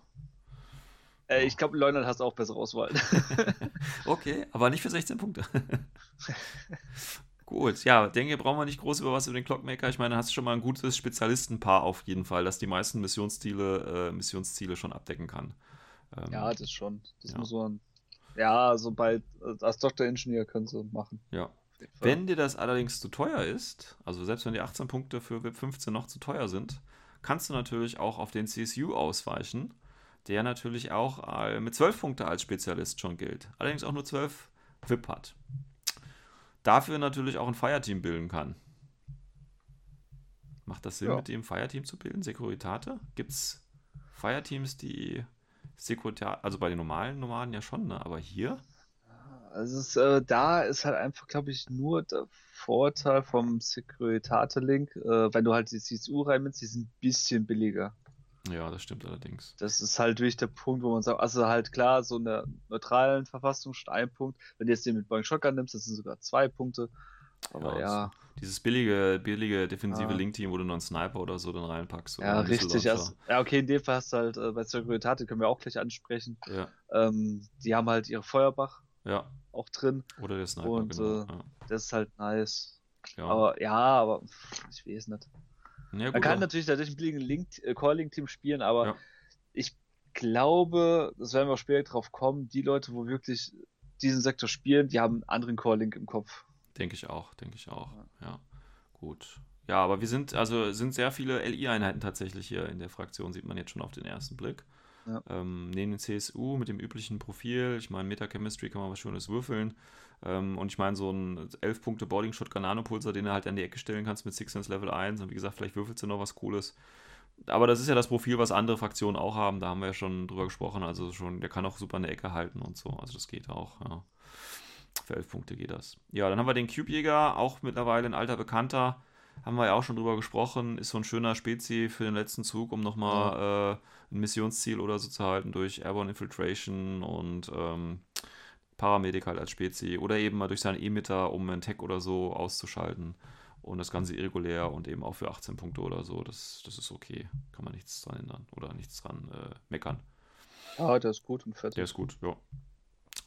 Speaker 3: Äh, ich glaube, Leutnant hast auch bessere Auswahl. (laughs)
Speaker 2: okay, aber nicht für 16 Punkte. (laughs) Gut, ja, denke, brauchen wir nicht groß über was über den Clockmaker. Ich meine, hast du schon mal ein gutes Spezialistenpaar auf jeden Fall, das die meisten Missionsziele, äh, Missionsziele schon abdecken kann. Ähm,
Speaker 3: ja, das schon. Das
Speaker 2: Ja.
Speaker 3: muss man. Ja, so bei, als Doktor-Ingenieur können sie machen.
Speaker 2: ja. Wenn dir das allerdings zu teuer ist, also selbst wenn die 18 Punkte für WIP 15 noch zu teuer sind, kannst du natürlich auch auf den CSU ausweichen, der natürlich auch äh, mit 12 Punkte als Spezialist schon gilt. Allerdings auch nur 12 WIP hat. Dafür natürlich auch ein Fireteam bilden kann. Macht das Sinn,
Speaker 3: Ja.
Speaker 2: mit dem Fireteam zu bilden? Securitate? Gibt es Fireteams, die Securitate, also bei den normalen Nomaden ja schon, ne? aber hier?
Speaker 3: Also es, äh, da ist halt einfach, glaube ich, nur der Vorteil vom Securitate-Link, äh, wenn du halt die CSU reinnimmst, die sind ein bisschen billiger.
Speaker 2: Ja, das stimmt allerdings.
Speaker 3: Das ist halt wirklich der Punkt, wo man sagt, also halt klar, so in der neutralen Verfassung steht ein Punkt. Wenn du jetzt den mit Boeing Shotgun nimmst, das sind sogar zwei Punkte. Aber
Speaker 2: Ja,
Speaker 3: ja,
Speaker 2: Dieses billige, billige defensive
Speaker 3: Ja.
Speaker 2: Link-Team, wo du noch einen Sniper oder so dann reinpackst.
Speaker 3: ja, richtig. Also, ja, okay, in dem Fall hast du halt äh, bei Securitate, können wir auch gleich ansprechen.
Speaker 2: Ja,
Speaker 3: Ähm, die haben halt ihre Feuerbach
Speaker 2: ja.
Speaker 3: auch drin.
Speaker 2: Oder der Sniper,
Speaker 3: Und
Speaker 2: genau.
Speaker 3: äh, das ist halt nice.
Speaker 2: ja.
Speaker 3: Aber ja, aber ich weiß nicht.
Speaker 2: ja,
Speaker 3: Man
Speaker 2: gut,
Speaker 3: kann
Speaker 2: aber-
Speaker 3: natürlich dadurch ein billigen Link, äh, Core-Link-Team spielen, aber
Speaker 2: Ja.
Speaker 3: ich glaube, das werden wir auch später drauf kommen, die Leute, wo wirklich diesen Sektor spielen, die haben einen anderen Core-Link im Kopf.
Speaker 2: Denke ich auch, denke ich auch. Ja, gut. Ja, aber wir sind, also sind sehr viele LI-Einheiten tatsächlich hier in der Fraktion, sieht man jetzt schon auf den ersten Blick.
Speaker 3: Ja.
Speaker 2: Ähm, neben den CSU mit dem üblichen Profil, ich meine, Meta-Chemistry kann man was Schönes würfeln. Ähm, und ich meine, so ein 11 Punkte Boarding Shot Grananopulsar, den du halt an die Ecke stellen kannst mit Six Sense Level 1. Und wie gesagt, vielleicht würfelst du noch was Cooles. Aber das ist ja das Profil, was andere Fraktionen auch haben. Da haben wir ja schon drüber gesprochen. Also schon, der kann auch super in der Ecke halten und so. Also das geht auch, ja. Für 11 Punkte geht das. Ja, dann haben wir den Cube-Jäger, auch mittlerweile ein alter Bekannter. Haben wir ja auch schon drüber gesprochen. Ist so ein schöner Spezi für den letzten Zug, um nochmal äh, ein Missionsziel oder so zu halten durch Airborne Infiltration und ähm, Paramedic halt als Spezi. Oder eben mal durch seinen Emitter, um einen Tech oder so auszuschalten. Und das Ganze irregulär und eben auch für 18 Punkte oder so. Das, das ist okay. Kann man nichts dran ändern oder nichts dran äh, meckern.
Speaker 3: Ja, der ist gut und fertig.
Speaker 2: Der ist gut, ja.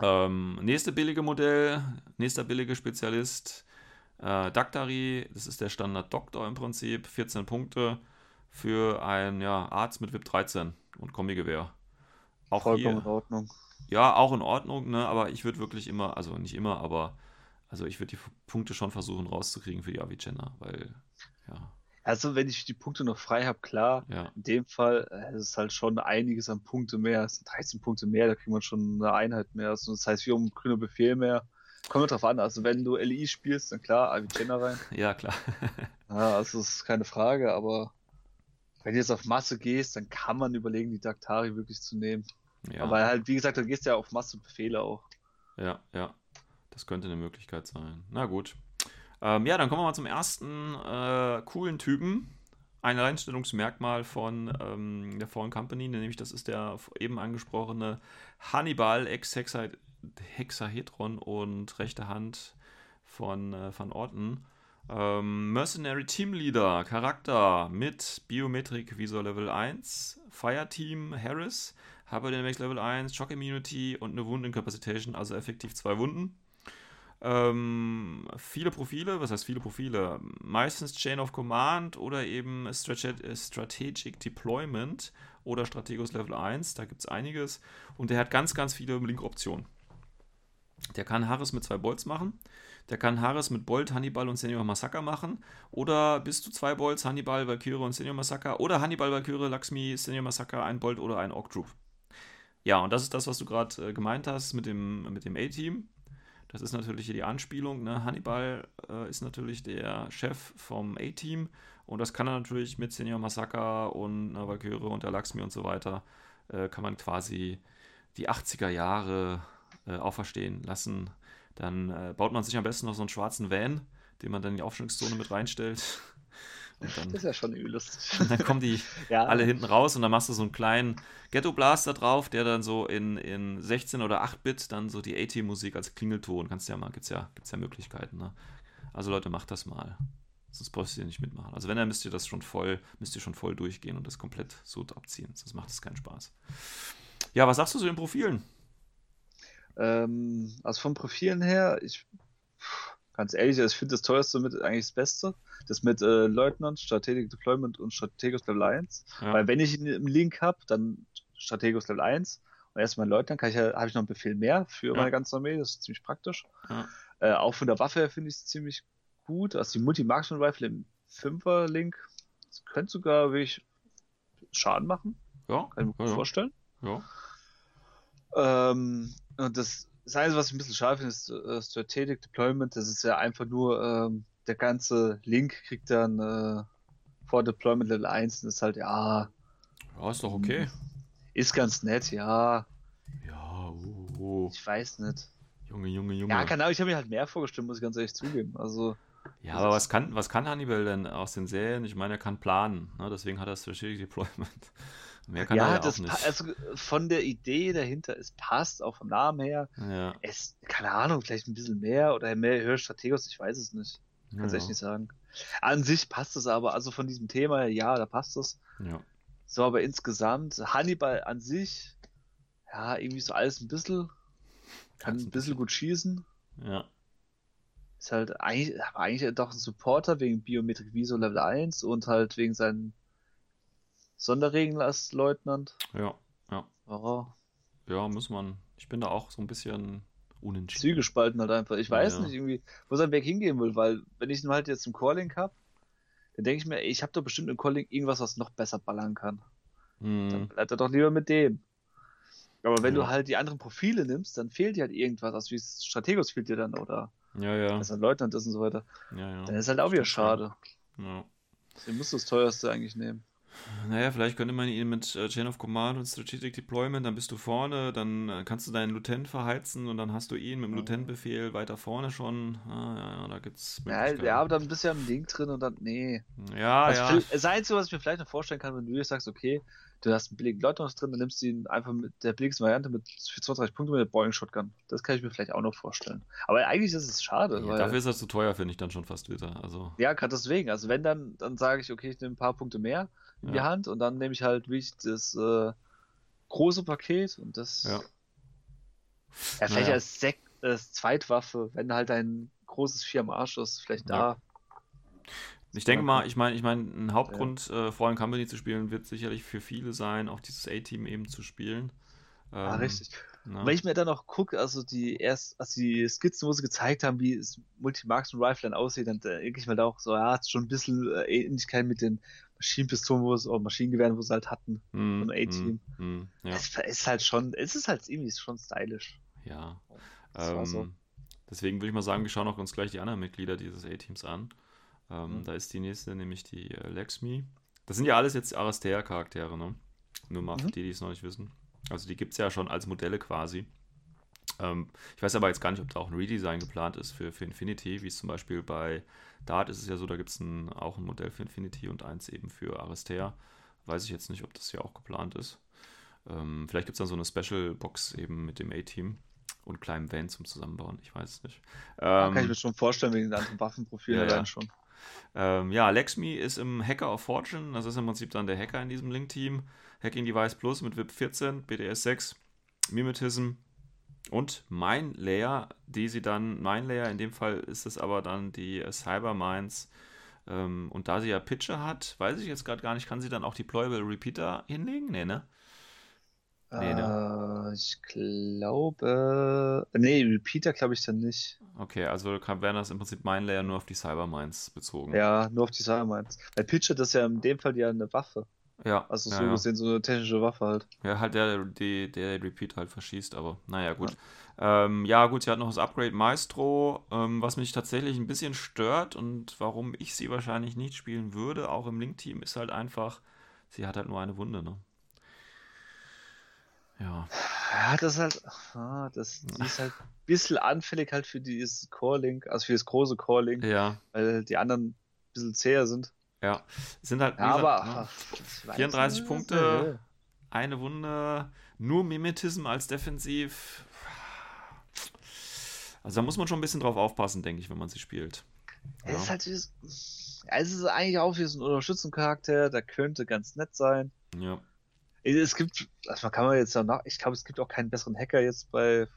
Speaker 2: Ähm, nächste billige Modell, nächster billige Spezialist, äh, Daktari, das ist der Standard Doktor im Prinzip, 14 Punkte für ein ja, Arzt mit VIP 13 und Kombigewehr. Auch
Speaker 3: Vollkommen
Speaker 2: hier,
Speaker 3: in Ordnung.
Speaker 2: ja, auch in Ordnung, ne? aber ich würde wirklich immer, also nicht immer, aber also ich würde die Punkte schon versuchen rauszukriegen für die Avicenna, weil, ja,
Speaker 3: Also, wenn ich die Punkte noch frei habe, klar.
Speaker 2: ja,
Speaker 3: In dem Fall äh, es ist halt schon einiges an Punkte mehr. Es sind 13 Punkte mehr, da kriegt man schon eine Einheit mehr. Also, das heißt, wir haben grüner Befehl mehr. Kommt drauf an. Also, wenn du LI spielst, dann klar, Avicenna rein. (laughs)
Speaker 2: ja, klar. (laughs)
Speaker 3: Ja, also, das ist keine Frage, aber wenn du jetzt auf Masse gehst, dann kann man überlegen, die Daktari wirklich zu nehmen.
Speaker 2: ja.
Speaker 3: Aber halt, wie gesagt, dann gehst du ja auf Masse Befehle auch.
Speaker 2: Ja, ja. Das könnte eine Möglichkeit sein. Na gut. Ähm, ja, dann kommen wir mal zum ersten äh, coolen Typen. Ein Alleinstellungsmerkmal von ähm, der Fallen Company, nämlich das ist der eben angesprochene Hannibal Ex-Hexahedron und rechte Hand von äh, Van Orten. Ähm, Mercenary Team Leader, Charakter mit Biometric Visor Level 1, Fireteam Harris, Habe Dynamics Level 1, Shock Immunity und eine Wundencapacitation, also effektiv zwei Wunden. Ähm, viele Profile, was heißt viele Profile? Meistens Chain of Command oder eben Strate- Strategic Deployment oder Strategos Level 1, da gibt es einiges. Und der hat ganz, ganz viele Link-Optionen. Der kann Harris mit zwei Bolts machen. Der kann Harris mit Bolt, Hannibal und Senior Massaker machen. Oder bis zu zwei Bolts, Hannibal, Valkyrie und Senior Massaker. Oder Hannibal, Valkyrie, Lakshmi, Senior Massaker, ein Bolt oder ein Orc Troop. Ja, und das ist das, was du gerade äh, gemeint hast mit dem, mit dem A-Team. Das ist natürlich hier die Anspielung. Ne? Hannibal äh, ist natürlich der Chef vom A-Team. Und das kann er natürlich mit Senior Massaker und äh, Valkyrie und der Lakshmi und so weiter, äh, kann man quasi die 80er Jahre äh, auferstehen lassen. Dann äh, baut man sich am besten noch so einen schwarzen Van, den man dann in die Aufstellungszone mit reinstellt. (laughs) Und dann,
Speaker 3: Das ist ja schon übel lustig. (laughs)
Speaker 2: dann kommen die (laughs)
Speaker 3: Ja,
Speaker 2: alle hinten raus und dann machst du so einen kleinen Ghetto Blaster drauf, der dann so in, in 16 oder 8-Bit dann so die A-Team-Musik als Klingelton, kannst du ja mal, gibt's ja, gibt's ja Möglichkeiten, ne? Also Leute, macht das mal. Sonst brauchst du nicht mitmachen. Also wenn, dann müsst ihr das schon voll, müsst ihr schon voll durchgehen und das komplett so abziehen. Sonst macht es keinen Spaß. Ja, was sagst du zu den Profilen?
Speaker 3: Ähm, also vom Profilen her, ich ganz ehrlich, also ich finde das teuerste mit eigentlich das Beste. Das mit äh, Leutnant, Strategic Deployment und Strategos Level 1.
Speaker 2: Ja.
Speaker 3: Weil wenn ich ihn im Link habe, dann Strategos Level 1 und erst mein Leutnant, kann ich ja, habe ich noch einen Befehl mehr für
Speaker 2: Ja.
Speaker 3: meine ganze Armee, das ist ziemlich praktisch.
Speaker 2: Ja.
Speaker 3: Äh, auch von der Waffe her finde ich es ziemlich gut. Also die Multi-Marksman Rifle im 5er Link, das könnte sogar wirklich Schaden machen,
Speaker 2: Ja,
Speaker 3: kann ich mir gut vorstellen.
Speaker 2: ja.
Speaker 3: Ähm, und das, das Einzige, was ich ein bisschen schade finde, ist äh, Strategic Deployment. Das ist ja einfach nur, ähm, der ganze Link kriegt dann äh, vor Deployment Level 1 und ist halt, ja,
Speaker 2: Ja, ist doch okay.
Speaker 3: ist ganz nett, ja,
Speaker 2: Ja, uh, uh.
Speaker 3: ich weiß nicht.
Speaker 2: Junge, Junge, Junge.
Speaker 3: Ja, keine Ahnung, ich habe mir halt mehr vorgestellt, muss ich ganz ehrlich zugeben. Also,
Speaker 2: Ja, aber was kann, was kann Hannibal denn aus den Serien? Ich meine, er kann planen. Ne? Deswegen hat er Strategic Deployment. (laughs) Mehr kann er
Speaker 3: ja,
Speaker 2: ja
Speaker 3: das
Speaker 2: auch nicht.
Speaker 3: also von der Idee dahinter, es passt auch vom Namen her.
Speaker 2: ja,
Speaker 3: Es, keine Ahnung, vielleicht ein bisschen mehr oder mehr höher Strategos, ich weiß es nicht. Kann es
Speaker 2: ja,
Speaker 3: echt nicht sagen. An sich passt es aber, also von diesem Thema, her, ja, da passt es.
Speaker 2: ja.
Speaker 3: So, aber insgesamt, Hannibal an sich, ja, irgendwie so alles ein bisschen Kann ein bisschen gut schießen.
Speaker 2: Ja.
Speaker 3: Ist halt eigentlich, aber eigentlich doch ein Supporter wegen Biometrik Viso Level 1 und halt wegen seinen Sonderregeln-Leutnant.
Speaker 2: Ja, ja.
Speaker 3: Oh,
Speaker 2: Ja, muss man. Ich bin da auch so ein bisschen unentschieden.
Speaker 3: Züge spalten halt einfach. Ich weiß
Speaker 2: Ja.
Speaker 3: nicht irgendwie, wo sein Weg hingehen will, weil wenn ich ihn halt jetzt im Calling hab, dann denke ich mir, ey, ich habe doch bestimmt im Calling irgendwas, was noch besser ballern kann. Dann
Speaker 2: Hm,
Speaker 3: bleibt er doch lieber mit dem. Aber wenn
Speaker 2: Ja.
Speaker 3: du halt die anderen Profile nimmst, dann fehlt dir halt irgendwas, also wie Strategos fehlt dir dann oder
Speaker 2: ja, ja.
Speaker 3: was ein Leutnant ist und so weiter.
Speaker 2: ja, ja.
Speaker 3: Dann ist halt auch wieder schade.
Speaker 2: Ja.
Speaker 3: Musst du das teuerste eigentlich nehmen.
Speaker 2: Naja, vielleicht könnte man ihn mit äh, Chain of Command und Strategic Deployment, dann bist du vorne, dann äh, kannst du deinen Lieutenant verheizen und dann hast du ihn mit dem. Lieutenant-Befehl weiter vorne schon. Ah, ja, ja, da gibt's
Speaker 3: Ja, ja, aber dann bist du ja im Link drin und dann, nee.
Speaker 2: ja,
Speaker 3: Also
Speaker 2: ja.
Speaker 3: viel- Das Einzige, was ich mir vielleicht noch vorstellen kann, wenn du jetzt sagst, okay, du hast einen billigen Leutnant drin, dann nimmst du ihn einfach mit der billigsten Variante mit für 32 Punkte mit der Boeing Shotgun. Das kann ich mir vielleicht auch noch vorstellen. Aber eigentlich ist es schade,
Speaker 2: Ja,
Speaker 3: weil.
Speaker 2: dafür ist das zu teuer, finde ich dann schon fast wieder. Also,
Speaker 3: Ja, gerade deswegen. Also wenn dann, dann sage ich, okay, ich nehme ein paar Punkte mehr in die
Speaker 2: Ja.
Speaker 3: Hand und dann nehme ich halt wirklich das äh, große Paket und das.
Speaker 2: Ja.
Speaker 3: Ja, vielleicht
Speaker 2: Naja.
Speaker 3: als, Sek als Zweitwaffe, wenn halt ein großes Vier am Arsch ist, vielleicht
Speaker 2: Ja.
Speaker 3: da.
Speaker 2: Ich denke mal, ich meine, ich meine, ein Hauptgrund, äh, Fallen Company zu spielen, wird sicherlich für viele sein, auch dieses A-Team eben zu spielen.
Speaker 3: Ja,
Speaker 2: Ähm,
Speaker 3: richtig.
Speaker 2: ne?
Speaker 3: Und Wenn ich mir dann noch gucke, also die erst, also die Skizzen, wo sie gezeigt haben, wie es Multimarks und Rifle dann aussieht, dann denke ich mir da auch so, ja, hat schon ein bisschen äh, Ähnlichkeit mit den Maschinenpistolen, wo es, oder Maschinengewehren, wo sie halt hatten. So ein A-Team.
Speaker 2: hm, hm, ja,
Speaker 3: Es ist halt schon, es ist halt irgendwie schon stylisch.
Speaker 2: ja.
Speaker 3: Das war
Speaker 2: Ähm,
Speaker 3: so.
Speaker 2: Deswegen würde ich mal sagen, wir schauen auch uns gleich die anderen Mitglieder dieses A-Teams an. Ähm,
Speaker 3: Mhm.
Speaker 2: Da ist die nächste, nämlich die äh, Lexmi. Das sind ja alles jetzt Aristea-Charaktere, ne? Nur mal für
Speaker 3: Mhm.
Speaker 2: die, die es noch nicht wissen. Also die gibt es ja schon als Modelle quasi. Ähm, ich weiß aber jetzt gar nicht, ob da auch ein Redesign geplant ist für, für Infinity, wie es zum Beispiel bei Dart ist es ja so, da gibt es ein, auch ein Modell für Infinity und eins eben für Aristea. Weiß ich jetzt nicht, ob das hier auch geplant ist. Ähm, vielleicht gibt es dann so eine Special-Box eben mit dem A-Team und kleinem Van zum Zusammenbauen. Ich weiß es nicht. Ähm,
Speaker 3: kann ich mir schon vorstellen, wegen den anderen Waffenprofilen
Speaker 2: ja,
Speaker 3: allein schon.
Speaker 2: ähm, ja, Lexmi ist im Hacker of Fortune. Das ist im Prinzip dann der Hacker in diesem Link-Team. Hacking Device Plus mit VIP 14, BDS 6, Mimetism und Mine Layer, die sie dann, Mine Layer, in dem Fall ist es aber dann die äh, Cyber Mines. Ähm, und da sie ja Pitcher hat, weiß ich jetzt gerade gar nicht, kann sie dann auch Deployable Repeater hinlegen? Nee, ne? Nee,
Speaker 3: Äh, ich glaube. Nee, Repeater glaube ich dann nicht.
Speaker 2: Okay, also wären das im Prinzip Mine Layer nur auf die Cyber Mines bezogen.
Speaker 3: Ja, nur auf die Sache meins. Bei Pitcher das ist ja in dem Fall ja eine Waffe.
Speaker 2: Ja.
Speaker 3: Also so
Speaker 2: ja.
Speaker 3: gesehen so eine technische Waffe halt.
Speaker 2: Ja, halt der, die, der Repeat halt verschießt, aber naja, gut. Ja. Ähm, ja, gut, sie hat noch das Upgrade Maestro, ähm, was mich tatsächlich ein bisschen stört und warum ich sie wahrscheinlich nicht spielen würde, auch im Link-Team, ist halt einfach, sie hat halt nur eine Wunde, ne? Ja.
Speaker 3: Ja, das ist halt. Ah, das, die ist halt ein bisschen anfällig halt für dieses Core-Link, also für das große Core-Link,
Speaker 2: Ja,
Speaker 3: weil die anderen ein bisschen zäher sind.
Speaker 2: Ja. Sind halt,
Speaker 3: Ja,
Speaker 2: gesagt,
Speaker 3: aber.
Speaker 2: ne,
Speaker 3: ach, ich weiß
Speaker 2: 34
Speaker 3: nicht,
Speaker 2: Punkte. eine Wunde, nur Mimetism als Defensiv. Also da muss man schon ein bisschen drauf aufpassen, denke ich, wenn man sie spielt.
Speaker 3: Es ist halt dieses. Es ist eigentlich auch wie so ein Unterstützungscharakter, der könnte ganz nett sein.
Speaker 2: Ja.
Speaker 3: Es gibt, also man kann man jetzt danach, ich glaube, es gibt auch keinen besseren Hacker jetzt bei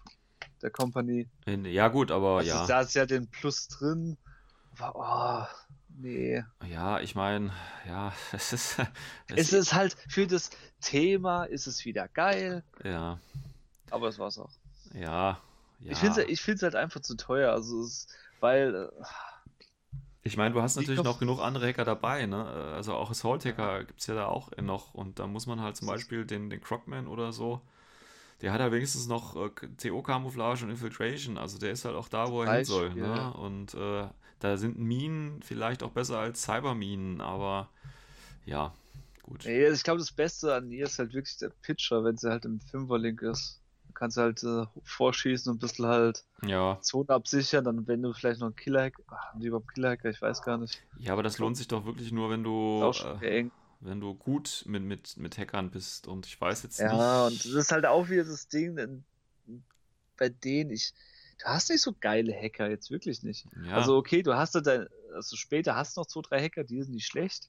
Speaker 3: der Company.
Speaker 2: In- Ja, gut, aber
Speaker 3: Also
Speaker 2: ja.
Speaker 3: da ist ja den Plus drin. Aber, oh, nee.
Speaker 2: Ja, ich meine, ja, (laughs) es ist.
Speaker 3: Es ist halt für das Thema ist es wieder geil,
Speaker 2: ja,
Speaker 3: aber es war's auch.
Speaker 2: ja, ja.
Speaker 3: Ich finde es ich find's halt einfach zu teuer, also es, weil äh,
Speaker 2: Ich meine, du hast natürlich noch genug andere Hacker dabei, ne? Also auch Assault Hacker gibt es ja da auch noch. Und da muss man halt zum Beispiel den, den Crocman oder so. Der hat ja wenigstens noch äh, TO-Camouflage und Infiltration. Also der ist halt auch da, wo er hin
Speaker 3: Beispiel,
Speaker 2: soll. Ne?
Speaker 3: ja.
Speaker 2: Und äh, da sind Minen vielleicht auch besser als Cyberminen, aber ja, gut.
Speaker 3: nee, ich glaube, das Beste an ihr ist halt wirklich der Pitcher, wenn sie halt im Fünferlink ist. Du kannst halt äh, vorschießen und ein bisschen halt
Speaker 2: Ja,
Speaker 3: Zone absichern, dann wenn du vielleicht noch einen Killer-Hack, ach, haben die überhaupt Killer-Hacker? Ich weiß gar nicht.
Speaker 2: ja, aber das lohnt sich doch wirklich nur, wenn du, äh, wenn du gut mit, mit, mit Hackern bist. Und ich weiß jetzt
Speaker 3: Ja, und
Speaker 2: nicht.
Speaker 3: das ist halt auch wieder das Ding, bei denen ich, du hast nicht so geile Hacker, jetzt wirklich nicht.
Speaker 2: Ja,
Speaker 3: Also okay, du hast da dein, also später hast du noch zwei, drei Hacker, die sind nicht schlecht.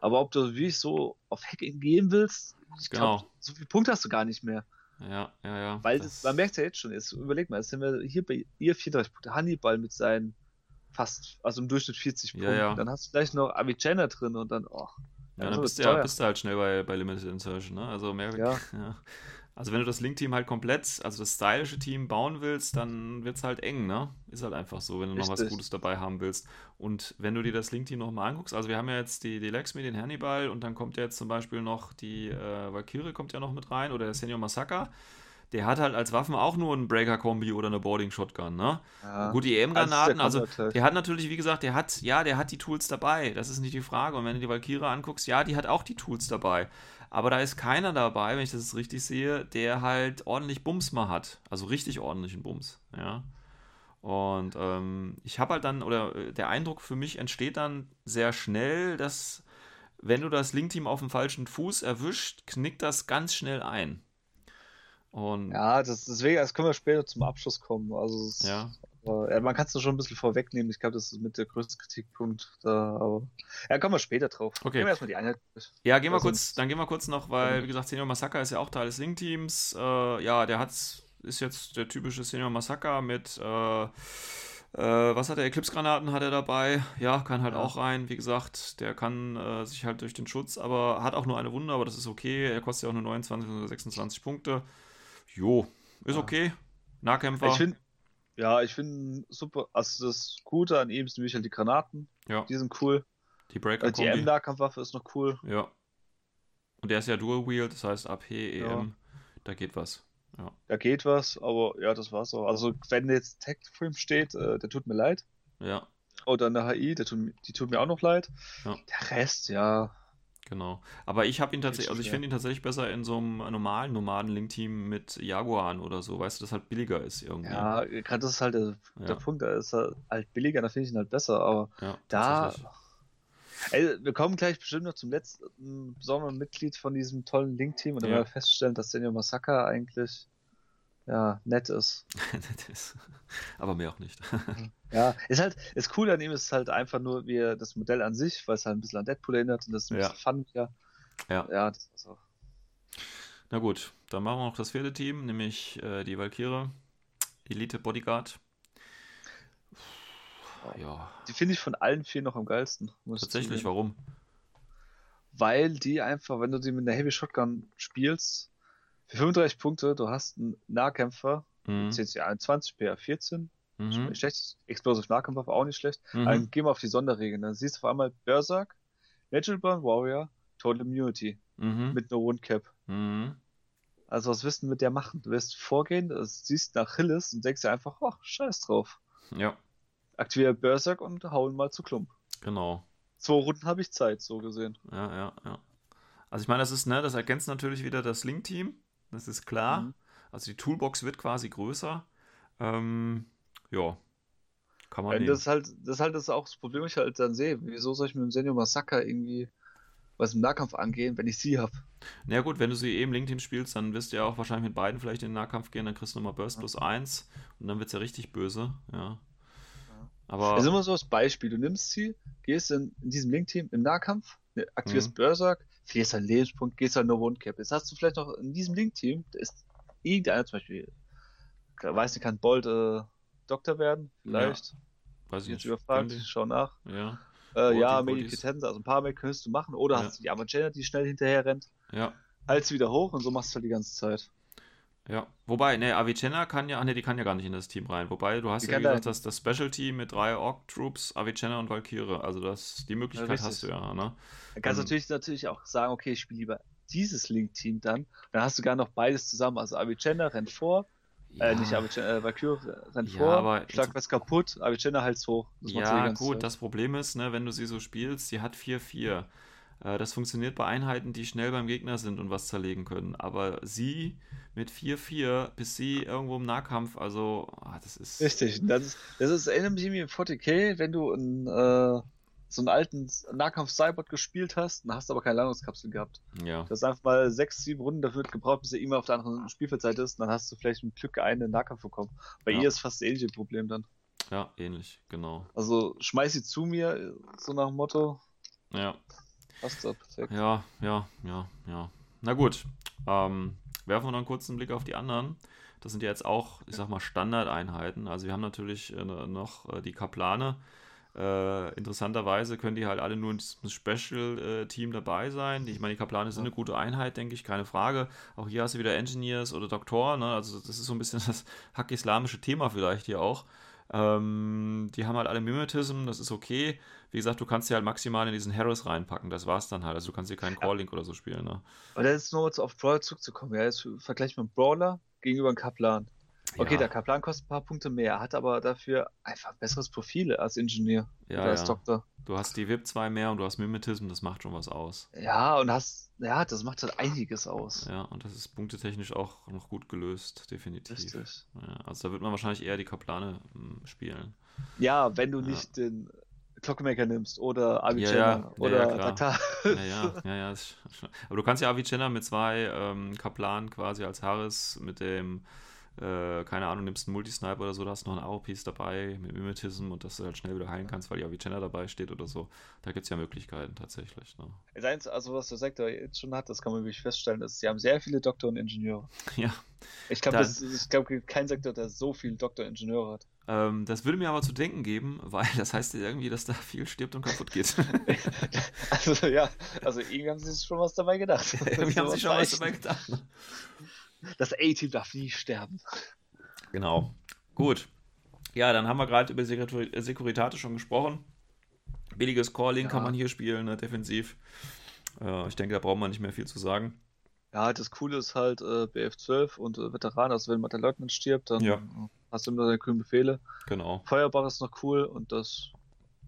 Speaker 3: Aber ob du wirklich so auf Hacking gehen willst, ich glaube,
Speaker 2: Genau.
Speaker 3: so viel Punkte hast du gar nicht mehr.
Speaker 2: Ja, ja, ja.
Speaker 3: Weil das, man merkt ja jetzt schon, jetzt überleg mal, jetzt sind wir hier bei ihr 34 Punkte, Hannibal mit seinen fast, also im Durchschnitt 40
Speaker 2: Ja,
Speaker 3: Punkten.
Speaker 2: ja.
Speaker 3: Dann hast du gleich noch Avicenna drin und dann, oh.
Speaker 2: Ja,
Speaker 3: das
Speaker 2: dann
Speaker 3: wird
Speaker 2: bist du, ja, bist du halt schnell bei, bei Limited Insertion, ne? Also mehr.
Speaker 3: Ja. (laughs)
Speaker 2: ja. Also wenn du das Link-Team halt komplett, also das stylische Team bauen willst, dann wird es halt eng, ne? Ist halt einfach so, wenn du noch was
Speaker 3: Richtig.
Speaker 2: Gutes dabei haben willst. Und wenn du dir das Link-Team nochmal anguckst, also wir haben ja jetzt die, die Lexmi, den Hannibal und dann kommt ja jetzt zum Beispiel noch die äh, Valkyrie kommt ja noch mit rein oder der Senior Masaka. Der hat halt als Waffen auch nur einen Breaker-Kombi oder eine Boarding-Shotgun, ne?
Speaker 3: Ja.
Speaker 2: Gut, die EM-Granaten,
Speaker 3: Also
Speaker 2: also
Speaker 3: der
Speaker 2: hat natürlich, wie gesagt, der hat, ja, der hat die Tools dabei. Das ist nicht die Frage. Und wenn du die Valkyrie anguckst, ja, die hat auch die Tools dabei. Aber da ist keiner dabei, wenn ich das richtig sehe, der halt ordentlich Bums mal hat. Also richtig ordentlichen Bums, ja. Und ähm, ich habe halt dann, oder äh, der Eindruck für mich entsteht dann sehr schnell, dass wenn du das Link-Team auf dem falschen Fuß erwischt, knickt das ganz schnell ein. Und
Speaker 3: Ja, das, deswegen, das können wir später zum Abschluss kommen. Also, es,
Speaker 2: ja.
Speaker 3: Ja, man kann es schon ein bisschen vorwegnehmen. Ich glaube, das ist mit der größte Kritikpunkt da, aber ja, kommen wir später drauf.
Speaker 2: Okay.
Speaker 3: Gehen wir erstmal die Einheit.
Speaker 2: Ja, gehen wir
Speaker 3: Also-
Speaker 2: kurz, dann gehen wir kurz noch, weil, wie gesagt, Senior Masaka ist ja auch Teil des Link-Teams. Äh, ja, der hat's, ist jetzt der typische Senior Masaka mit, äh, äh, was hat er? Eclipse-Granaten hat er dabei. Ja, kann halt
Speaker 3: Ja.
Speaker 2: auch rein. Wie gesagt, der kann äh, sich halt durch den Schutz, aber hat auch nur eine Wunde, aber das ist okay. Er kostet ja auch nur 29 oder 26 Punkte. Jo, ist
Speaker 3: Ja.
Speaker 2: okay. Nahkämpfer.
Speaker 3: Ich finde, ja, ich finde super. Also, das Gute an ihm sind nämlich halt die Granaten.
Speaker 2: ja,
Speaker 3: Die sind cool.
Speaker 2: die
Speaker 3: Äh, Die
Speaker 2: Breaker-Kombi.
Speaker 3: M-Nahkampfwaffe ist noch cool.
Speaker 2: Ja. Und der ist ja Dual-Wield, das heißt AP, EM,
Speaker 3: Ja.
Speaker 2: da geht was. Ja.
Speaker 3: Da geht was, aber ja, das war's auch. Also, wenn jetzt Tech Film steht, äh, der tut mir leid.
Speaker 2: Ja,
Speaker 3: Oder eine HI, der tut, mir- die tut mir auch noch leid.
Speaker 2: Ja.
Speaker 3: Der Rest, ja.
Speaker 2: Genau. Aber ich habe ihn tatsächlich, also ich finde ihn tatsächlich besser in so einem normalen Nomaden-Link-Team mit Jaguaren oder so, weißt du, das halt billiger ist irgendwie.
Speaker 3: Ja, gerade das ist halt der,
Speaker 2: Ja.
Speaker 3: der Punkt, da ist er halt billiger, da finde ich ihn halt besser, aber
Speaker 2: Ja,
Speaker 3: da. Ey, wir kommen gleich bestimmt noch zum letzten besonderen Mitglied von diesem tollen Link-Team und dann
Speaker 2: Ja.
Speaker 3: werden wir feststellen, dass Senior Masaka eigentlich ja nett ist. (laughs)
Speaker 2: Das ist- Aber mehr auch nicht. (laughs)
Speaker 3: Ja, ist halt, ist cool an ihm ist halt einfach nur wie er- das Modell an sich, weil es halt ein bisschen an Deadpool erinnert und das ist ein
Speaker 2: Ja.
Speaker 3: bisschen fun, ja.
Speaker 2: Ja.
Speaker 3: Ja, das ist auch.
Speaker 2: Na gut, dann machen wir noch das vierte Team, nämlich äh, die Valkyrie, Elite Bodyguard. Ja,
Speaker 3: Die finde ich von allen vier noch am geilsten.
Speaker 2: Tatsächlich, warum?
Speaker 3: Weil die einfach, wenn du die mit einer Heavy Shotgun spielst, für 35 Punkte, du hast einen Nahkämpfer,
Speaker 2: Mhm.
Speaker 3: CC 21, PA 14,
Speaker 2: Mhm.
Speaker 3: schlecht, Explosive Nahkampfwaffe auch nicht schlecht.
Speaker 2: Mhm.
Speaker 3: Dann gehen wir auf die Sonderregeln. Dann siehst du vor allem Berserk, Natural Burn Warrior, Total Immunity
Speaker 2: Mhm.
Speaker 3: mit No Wound Cap.
Speaker 2: Mhm.
Speaker 3: Also was wirst du mit der machen? Du wirst vorgehen, du siehst nach Hillis und denkst dir einfach, ach, scheiß drauf.
Speaker 2: Ja,
Speaker 3: Aktiviere Berserk und hau ihn mal zu Klump.
Speaker 2: genau.
Speaker 3: Zwei Runden habe ich Zeit, so gesehen.
Speaker 2: Ja, ja, ja. Also ich meine, das ist, ne, das ergänzt natürlich wieder das Link-Team. Das ist klar.
Speaker 3: Mhm.
Speaker 2: Also die Toolbox wird quasi größer. Ähm, ja. Kann man
Speaker 3: Ja, das ist halt, das ist halt das auch das Problem, ich halt dann sehe. Wieso soll ich mit dem Senio Massaker irgendwie was im Nahkampf angehen, wenn ich sie habe?
Speaker 2: Na gut, wenn du sie im Link-Team spielst, dann wirst du ja auch wahrscheinlich mit beiden vielleicht in den Nahkampf gehen, dann kriegst du nochmal Burst plus 1 und dann wird es ja richtig böse, ja. Aber
Speaker 3: Das ist immer so das Beispiel. Du nimmst sie, gehst in, in diesem Link-Team im Nahkampf, ne, aktivierst
Speaker 2: Mhm.
Speaker 3: Berserk, verlierst deinen Lebenspunkt, gehst halt nur Wundcap. Jetzt hast du vielleicht noch in diesem Link-Team, da ist irgendeiner zum Beispiel, weiß nicht, kann Bolt äh, Doktor werden, vielleicht.
Speaker 2: weiß ich
Speaker 3: Jetzt
Speaker 2: nicht.
Speaker 3: überfragt, schau nach.
Speaker 2: Ja,
Speaker 3: Äh, ja,
Speaker 2: Bodies.
Speaker 3: Medikitenz, also ein paar mehr könntest du machen. Oder
Speaker 2: Ja.
Speaker 3: hast du die Amagena, die schnell hinterher rennt,
Speaker 2: ja,
Speaker 3: sie wieder hoch und so machst du halt die ganze Zeit.
Speaker 2: Ja. Wobei, ne, Avicenna kann ja, ach ne, die kann ja gar nicht in das Team rein. Wobei, du hast
Speaker 3: Die
Speaker 2: ja gesagt
Speaker 3: da-
Speaker 2: das, das Special-Team mit drei Orc-Troops, Avicenna und Valkyrie. Also das, die Möglichkeit
Speaker 3: richtig.
Speaker 2: hast du ja, ne?
Speaker 3: Dann kannst du
Speaker 2: Ähm.
Speaker 3: natürlich, natürlich auch sagen, okay, ich spiele lieber dieses Link-Team dann. Dann hast du gar noch beides zusammen. Also Avicenna rennt vor, äh, nicht Avicenna, äh, Valkyrie rennt
Speaker 2: Ja,
Speaker 3: vor,
Speaker 2: aber-
Speaker 3: schlag was kaputt, Avicenna halt's hoch.
Speaker 2: Ja, gut,
Speaker 3: Zeit.
Speaker 2: das Problem ist, ne, wenn du sie so spielst, sie hat 4-4. Äh, Das funktioniert bei Einheiten, die schnell beim Gegner sind und was zerlegen können. Aber sie mit 4-4, bis sie irgendwo im Nahkampf, also, ah, das ist.
Speaker 3: Richtig, das ist, das ist erinnert mich irgendwie in 40k, wenn du einen, äh, so einen alten Nahkampf-Cybot gespielt hast, dann hast du aber keine Landungskapsel gehabt.
Speaker 2: Ja,
Speaker 3: Du hast einfach mal sechs, sieben Runden dafür gebraucht, bis er immer auf der anderen Spielfeldseite ist, und dann hast du vielleicht mit Glück einen Nahkampf bekommen. Bei
Speaker 2: Ja.
Speaker 3: ihr ist fast das ähnliche Problem dann.
Speaker 2: ja, ähnlich, genau.
Speaker 3: Also schmeiß sie zu mir, so nach dem Motto,
Speaker 2: Ja,
Speaker 3: passt da perfekt.
Speaker 2: ja, ja, ja, ja. Na gut. Ähm, werfen wir noch einen kurzen Blick auf die anderen. Das sind ja jetzt auch, ich sag mal, Standardeinheiten. Also wir haben natürlich äh, noch äh, die Kaplane. Äh, interessanterweise können die halt alle nur im Special-Team dabei sein. Ich meine, die Kaplane sind eine gute Einheit, denke ich, keine Frage. Auch hier hast du wieder Engineers oder Doktoren. Ne? Also das ist so ein bisschen (laughs) das hack-islamische Thema vielleicht hier auch. Ähm, die haben halt alle Mimetism, das ist okay. Wie gesagt, du kannst sie halt maximal in diesen Harris reinpacken, das war's dann halt. Also du kannst hier keinen Core-Link oder so spielen. Ne?
Speaker 3: Aber das ist nur jetzt auf Brawler zurückzukommen. Ja, jetzt vergleich mit Brawler gegenüber einem Kaplan. Okay,
Speaker 2: Ja.
Speaker 3: der Kaplan kostet ein paar Punkte mehr, hat aber dafür einfach ein besseres Profil als Ingenieur
Speaker 2: Ja,
Speaker 3: oder als
Speaker 2: ja.
Speaker 3: Doktor.
Speaker 2: Du hast die VIP 2 mehr und du hast Mimetism, das macht schon was aus.
Speaker 3: Ja, und hast, ja, das macht halt einiges aus.
Speaker 2: Ja, und das ist punktetechnisch auch noch gut gelöst, definitiv.
Speaker 3: Richtig.
Speaker 2: Also da wird man wahrscheinlich eher die Kaplane mm, spielen.
Speaker 3: Ja, wenn du nicht den Clockmaker nimmst oder Avicenna
Speaker 2: ja, ja,
Speaker 3: oder
Speaker 2: ja.
Speaker 3: Daktar.
Speaker 2: Ja, ja, ja, Aber du kannst ja Avicenna mit zwei ähm, Kaplan quasi als Harris mit dem, äh, keine Ahnung, nimmst einen Multisniper oder so, da hast du noch einen AOPs dabei mit Mimetism und dass du halt schnell wieder heilen kannst, weil die Avicenna dabei steht oder so. Da gibt es ja Möglichkeiten tatsächlich. Ne?
Speaker 3: Das also was der Sektor jetzt schon hat, das kann man wirklich feststellen, ist, sie haben sehr viele Doktor und Ingenieure. (laughs)
Speaker 2: Ja,
Speaker 3: Ich glaube,
Speaker 2: Da-
Speaker 3: das ich glaube, kein Sektor, der so viele Doktor und Ingenieure hat.
Speaker 2: ähm, das würde mir aber zu denken geben, weil das heißt irgendwie, dass da viel stirbt und kaputt geht. (laughs)
Speaker 3: Also ja, also irgendwie haben sie sich schon was dabei gedacht. (laughs)
Speaker 2: irgendwie haben sie schon was dabei gedacht.
Speaker 3: Das A-Team darf nie sterben.
Speaker 2: Genau. Gut. Ja, dann haben wir gerade über Secur- Securitate schon gesprochen. Billiges Calling
Speaker 3: Ja.
Speaker 2: kann man hier spielen, ne, defensiv. Äh, ich denke, da braucht man nicht mehr viel zu sagen.
Speaker 3: Ja, das Coole ist halt äh, BF12 und äh, Veteran, also wenn mal der Leutnant stirbt, dann
Speaker 2: Ja.
Speaker 3: hast du immer deine grünen Befehle.
Speaker 2: Genau,
Speaker 3: Feuerbar ist noch cool und das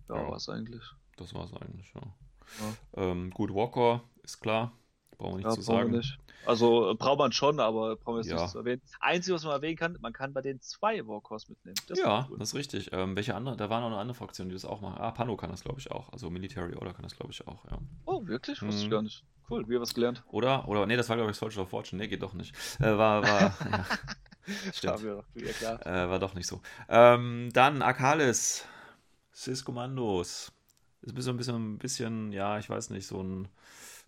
Speaker 3: ja,
Speaker 2: Ja.
Speaker 3: war's eigentlich.
Speaker 2: das war es eigentlich. Ja.
Speaker 3: Ja.
Speaker 2: Ähm, gut, Walker ist klar. Brauchen wir nicht
Speaker 3: Ja,
Speaker 2: zu sagen.
Speaker 3: nicht. Also äh, braucht man schon, aber brauchen wir jetzt
Speaker 2: Ja.
Speaker 3: nicht zu erwähnen. Einzige, was man erwähnen kann, man kann bei den zwei Warcores mitnehmen. Das ist
Speaker 2: Ja,
Speaker 3: cool.
Speaker 2: das ist richtig. Ähm, welche andere? Da waren auch noch andere Fraktionen, die das auch machen. Ah, Pano kann das, glaube ich, auch. Also Military Order kann das, glaube ich, auch, ja.
Speaker 3: Oh, wirklich? Wusste ich
Speaker 2: Mhm.
Speaker 3: gar nicht. Cool, wir haben was gelernt.
Speaker 2: Oder? Oder, nee, das war, glaube ich, Soldier of Fortune. Nee, geht doch nicht. Äh, war, war, (laughs) ja, stimmt.
Speaker 3: Wir doch, ja klar.
Speaker 2: Äh, war doch nicht so. Ähm, dann Akalis. Sys-Kommandos. Ist so ein bisschen, ein bisschen, ja, ich weiß nicht, so ein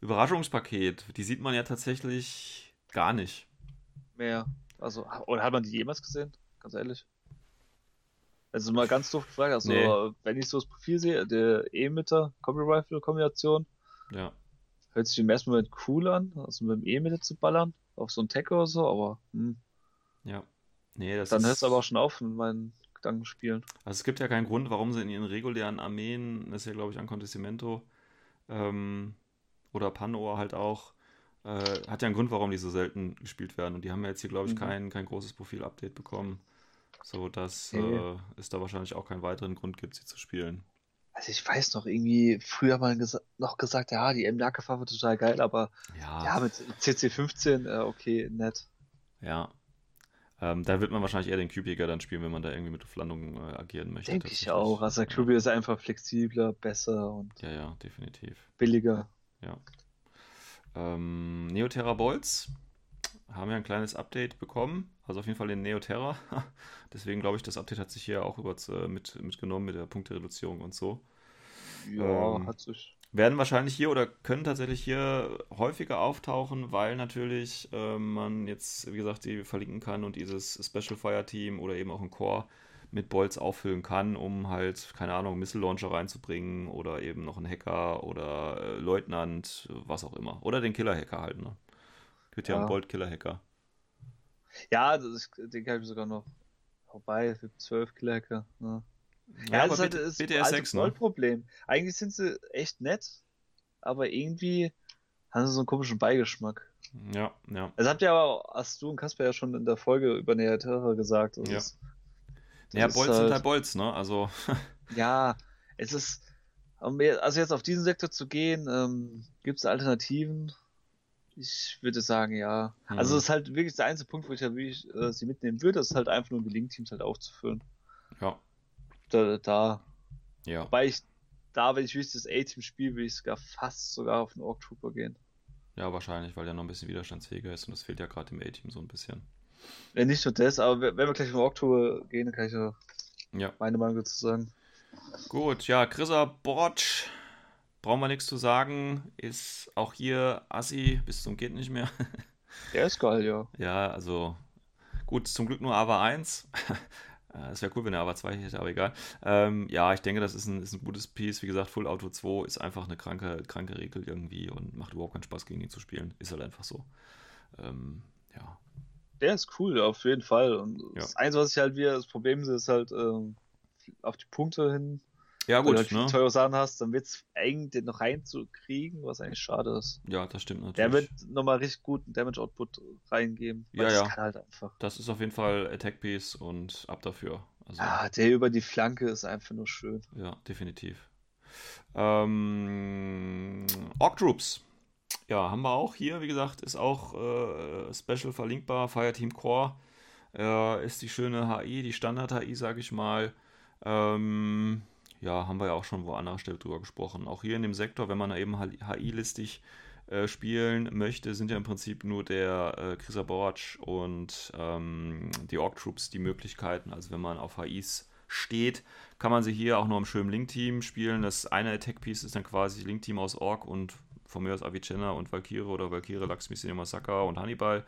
Speaker 2: Überraschungspaket. Die sieht man ja tatsächlich gar nicht.
Speaker 3: Mehr. Also, oder hat man die jemals gesehen? Ganz ehrlich. Also mal ganz doof gefragt, also
Speaker 2: Nee.
Speaker 3: wenn ich so das Profil sehe, der E-Mitter, Combi Rifle Kombination,
Speaker 2: Ja.
Speaker 3: hört sich im ersten Moment cool an, also mit dem E-Mitter zu ballern, auf so einen Tech oder so, aber hm,
Speaker 2: Ja. Nee, das
Speaker 3: dann
Speaker 2: ist,
Speaker 3: hört es aber auch schon auf mit meinen Gedankenspielen.
Speaker 2: Also es gibt ja keinen Grund, warum sie in ihren regulären Armeen, das ist ja glaube ich Ancontestimento ähm, oder Panoa halt auch, äh, hat ja einen Grund, warum die so selten gespielt werden. Und die haben ja jetzt hier glaube ich
Speaker 3: Mhm.
Speaker 2: kein, kein großes Profil-Update bekommen, so dass
Speaker 3: Nee.
Speaker 2: äh, es da wahrscheinlich auch keinen weiteren Grund gibt, sie zu spielen.
Speaker 3: Also ich weiß noch, irgendwie, früher man gesa noch gesagt, ja, die M-Nahgefahr wird total geil, aber
Speaker 2: Ja,
Speaker 3: ja, mit CC15, äh, okay, nett.
Speaker 2: ja. Ähm, da wird man wahrscheinlich eher den Cube-Jäger dann spielen, wenn man da irgendwie mit auf Landung äh, agieren möchte.
Speaker 3: Denke ich auch. Also der Cube ist einfach flexibler, besser und
Speaker 2: Ja, ja, definitiv.
Speaker 3: billiger.
Speaker 2: Ja. Ähm, Neoterra Bolts haben ja ein kleines Update bekommen. Also auf jeden Fall den Neoterra. (laughs) Deswegen glaube ich, das Update hat sich hier auch über, äh, mit, mitgenommen mit der Punktereduzierung und so.
Speaker 3: Ja,
Speaker 2: Ähm,
Speaker 3: hat sich.
Speaker 2: Werden wahrscheinlich hier oder können tatsächlich hier häufiger auftauchen, weil natürlich ähm, man jetzt, wie gesagt, die verlinken kann und dieses Special Fire Team oder eben auch ein Core mit Bolts auffüllen kann, um halt, keine Ahnung, Missile Launcher reinzubringen oder eben noch einen Hacker oder äh, Leutnant, was auch immer. Oder den Killer-Hacker halt, ne? Gibt ja,
Speaker 3: Ja.
Speaker 2: einen Bolt-Killer-Hacker.
Speaker 3: Ja, das ist, den kann ich sogar noch vorbei. Es gibt 12 Killer. Ne?
Speaker 2: Ja, aber
Speaker 3: das ist halt das
Speaker 2: BTS
Speaker 3: alte
Speaker 2: 6, ne?
Speaker 3: Problem. Eigentlich sind sie echt nett, aber irgendwie haben sie so einen komischen Beigeschmack.
Speaker 2: Ja, ja.
Speaker 3: Das habt ihr aber, hast du und Kasper ja schon in der Folge über Neaterra gesagt. Das
Speaker 2: Ja.
Speaker 3: ist- das
Speaker 2: Ja,
Speaker 3: ist
Speaker 2: Bolts sind halt Bolts, ne? Also, (laughs)
Speaker 3: Ja, es ist, um also jetzt auf diesen Sektor zu gehen, ähm, gibt es Alternativen? Ich würde sagen, ja.
Speaker 2: Mhm.
Speaker 3: Also es ist halt wirklich der einzige Punkt, wo ich ja wirklich äh, sie mitnehmen würde, das ist halt einfach nur um die Link-Teams halt aufzufüllen.
Speaker 2: ja,
Speaker 3: Da, da,
Speaker 2: ja.
Speaker 3: wobei ich da, wenn ich wirklich das A-Team spiele, würde ich sogar fast sogar auf den Orc Trooper gehen.
Speaker 2: Ja, wahrscheinlich, weil der noch ein bisschen widerstandsfähiger ist und das fehlt ja gerade im A-Team so ein bisschen.
Speaker 3: Ja, nicht nur das, aber wenn wir gleich Orc Trooper gehen, dann kann ich ja
Speaker 2: Ja.
Speaker 3: meine Meinung dazu sagen.
Speaker 2: Gut, ja, Chrissa Borch, brauchen wir nichts zu sagen, ist auch hier Assi bis zum geht nicht mehr. (laughs)
Speaker 3: Der ist geil, ja.
Speaker 2: Ja, also gut, zum Glück nur AVA 1. (laughs) Es wäre cool, wenn er AVA 2 hätte, aber egal. Ähm, ja, ich denke, das ist ein, ist ein gutes Piece. Wie gesagt, Full Auto 2 ist einfach eine kranke, kranke Regel irgendwie und macht überhaupt keinen Spaß, gegen ihn zu spielen. Ist halt einfach so. Ähm, ja.
Speaker 3: Der ist cool, auf jeden Fall. Und
Speaker 2: Ja.
Speaker 3: das Einzige, was ich halt wieder, das Problem ist, ist halt ähm, auf die Punkte hin.
Speaker 2: Ja,
Speaker 3: Wenn du
Speaker 2: gut,
Speaker 3: halt
Speaker 2: ne?
Speaker 3: teure Sachen hast, dann wird es eng, den noch reinzukriegen, was eigentlich schade ist.
Speaker 2: Ja, das stimmt
Speaker 3: Der
Speaker 2: natürlich.
Speaker 3: wird nochmal richtig guten Damage-Output reingeben.
Speaker 2: Ja,
Speaker 3: das
Speaker 2: ja.
Speaker 3: kann halt einfach.
Speaker 2: Das ist auf jeden Fall Attack Piece und ab dafür. Also,
Speaker 3: Ah, der über die Flanke ist einfach nur schön.
Speaker 2: Ja, definitiv. Ähm, Orc Troops. Ja, haben wir auch hier, wie gesagt, ist auch äh, Special verlinkbar. Fireteam Core äh, ist die schöne HI, die Standard-HI, sage ich mal. Ähm, ja, haben wir ja auch schon woanders Stelle drüber gesprochen. Auch hier in dem Sektor, wenn man eben HI-listig äh, spielen möchte, sind ja im Prinzip nur der äh, Chrisa Borach und ähm, die Orc Troops die Möglichkeiten. Also wenn man auf HIs steht, kann man sie hier auch noch im schönen Link-Team spielen. Das eine Attack-Piece ist dann quasi Link-Team aus Orc und von mir aus Avicenna und Valkyrie oder Valkyrie, Laxmi, Masaka und Hannibal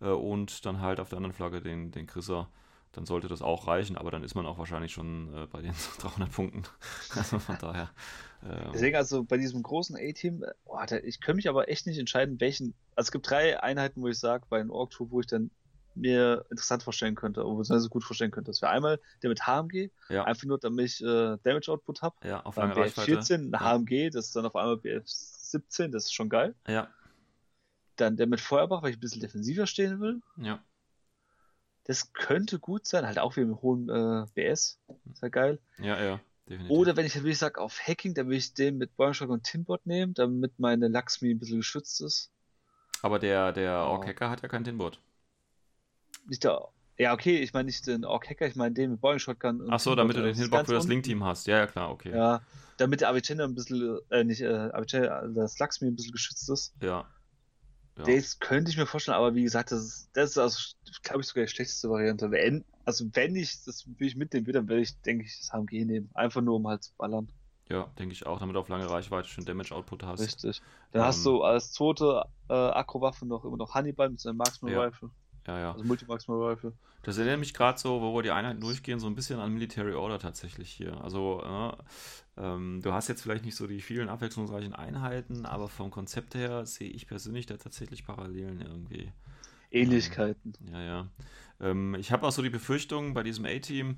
Speaker 2: äh, und dann halt auf der anderen Flagge den, den Chrisser. Dann sollte das auch reichen, aber dann ist man auch wahrscheinlich schon äh, bei den (laughs) 300 Punkten. (laughs) Also von daher. ähm,
Speaker 3: Deswegen also bei diesem großen A-Team, äh, da- ich kann mich aber echt nicht entscheiden, welchen. Also es gibt drei Einheiten, wo ich sage, bei einem Org wo ich dann mir interessant vorstellen könnte, oder beziehungsweise gut vorstellen könnte. Das wäre einmal der mit HMG,
Speaker 2: ja,
Speaker 3: einfach nur damit ich äh, Damage Output habe.
Speaker 2: ja, auf Reichweite.
Speaker 3: BF14 ein
Speaker 2: Ja.
Speaker 3: HMG, das ist dann auf einmal BF17, das ist schon geil.
Speaker 2: Ja,
Speaker 3: Dann der mit Feuerbach, weil ich ein bisschen defensiver stehen will.
Speaker 2: ja,
Speaker 3: Das könnte gut sein, halt auch wieder mit hohem äh, BS. Ist ja geil.
Speaker 2: ja, ja, definitiv.
Speaker 3: Oder wenn ich dann wirklich sage, auf Hacking, dann will ich den mit Bäumstock und Tinbot nehmen, damit meine Laxmi ein bisschen geschützt ist.
Speaker 2: aber der, der
Speaker 3: Oh.
Speaker 2: Orc-Hacker hat ja kein Tinbot.
Speaker 3: Nicht der. Ja, okay, ich meine nicht den Orc Hacker, ich meine den mit Boeing Shotgun. und
Speaker 2: Ach so, damit du den
Speaker 3: ganz
Speaker 2: für das
Speaker 3: unten.
Speaker 2: Link-Team hast. Ja, ja, klar, okay.
Speaker 3: Ja, damit der Avicenna ein bisschen, äh, nicht, äh, Avicenna, das Laxmi ein bisschen geschützt ist.
Speaker 2: Ja. ja.
Speaker 3: Das könnte ich mir vorstellen, aber wie gesagt, das ist, das ist also, glaube ich, sogar die schlechteste Variante. Wenn, also wenn ich das will ich mitnehmen will, dann werde ich, denke ich, das HMG nehmen. Einfach nur, um halt zu ballern.
Speaker 2: Ja, denke ich auch, damit du auf lange Reichweite schon Damage-Output hast.
Speaker 3: Richtig. Dann
Speaker 2: Ähm,
Speaker 3: hast du als zweite äh, Akrowaffe noch immer noch Hannibal mit seinem Marksman
Speaker 2: Ja. Ja, ja.
Speaker 3: Also Multi-Marksman Rifle.
Speaker 2: Das erinnert mich gerade so, wo wir die Einheiten durchgehen, so ein bisschen an Military Order tatsächlich hier. Also, äh, ähm, du hast jetzt vielleicht nicht so die vielen abwechslungsreichen Einheiten, aber vom Konzept her sehe ich persönlich da tatsächlich Parallelen irgendwie.
Speaker 3: Ähnlichkeiten.
Speaker 2: Ja, ja. Ähm, ich habe auch so die Befürchtung bei diesem A-Team,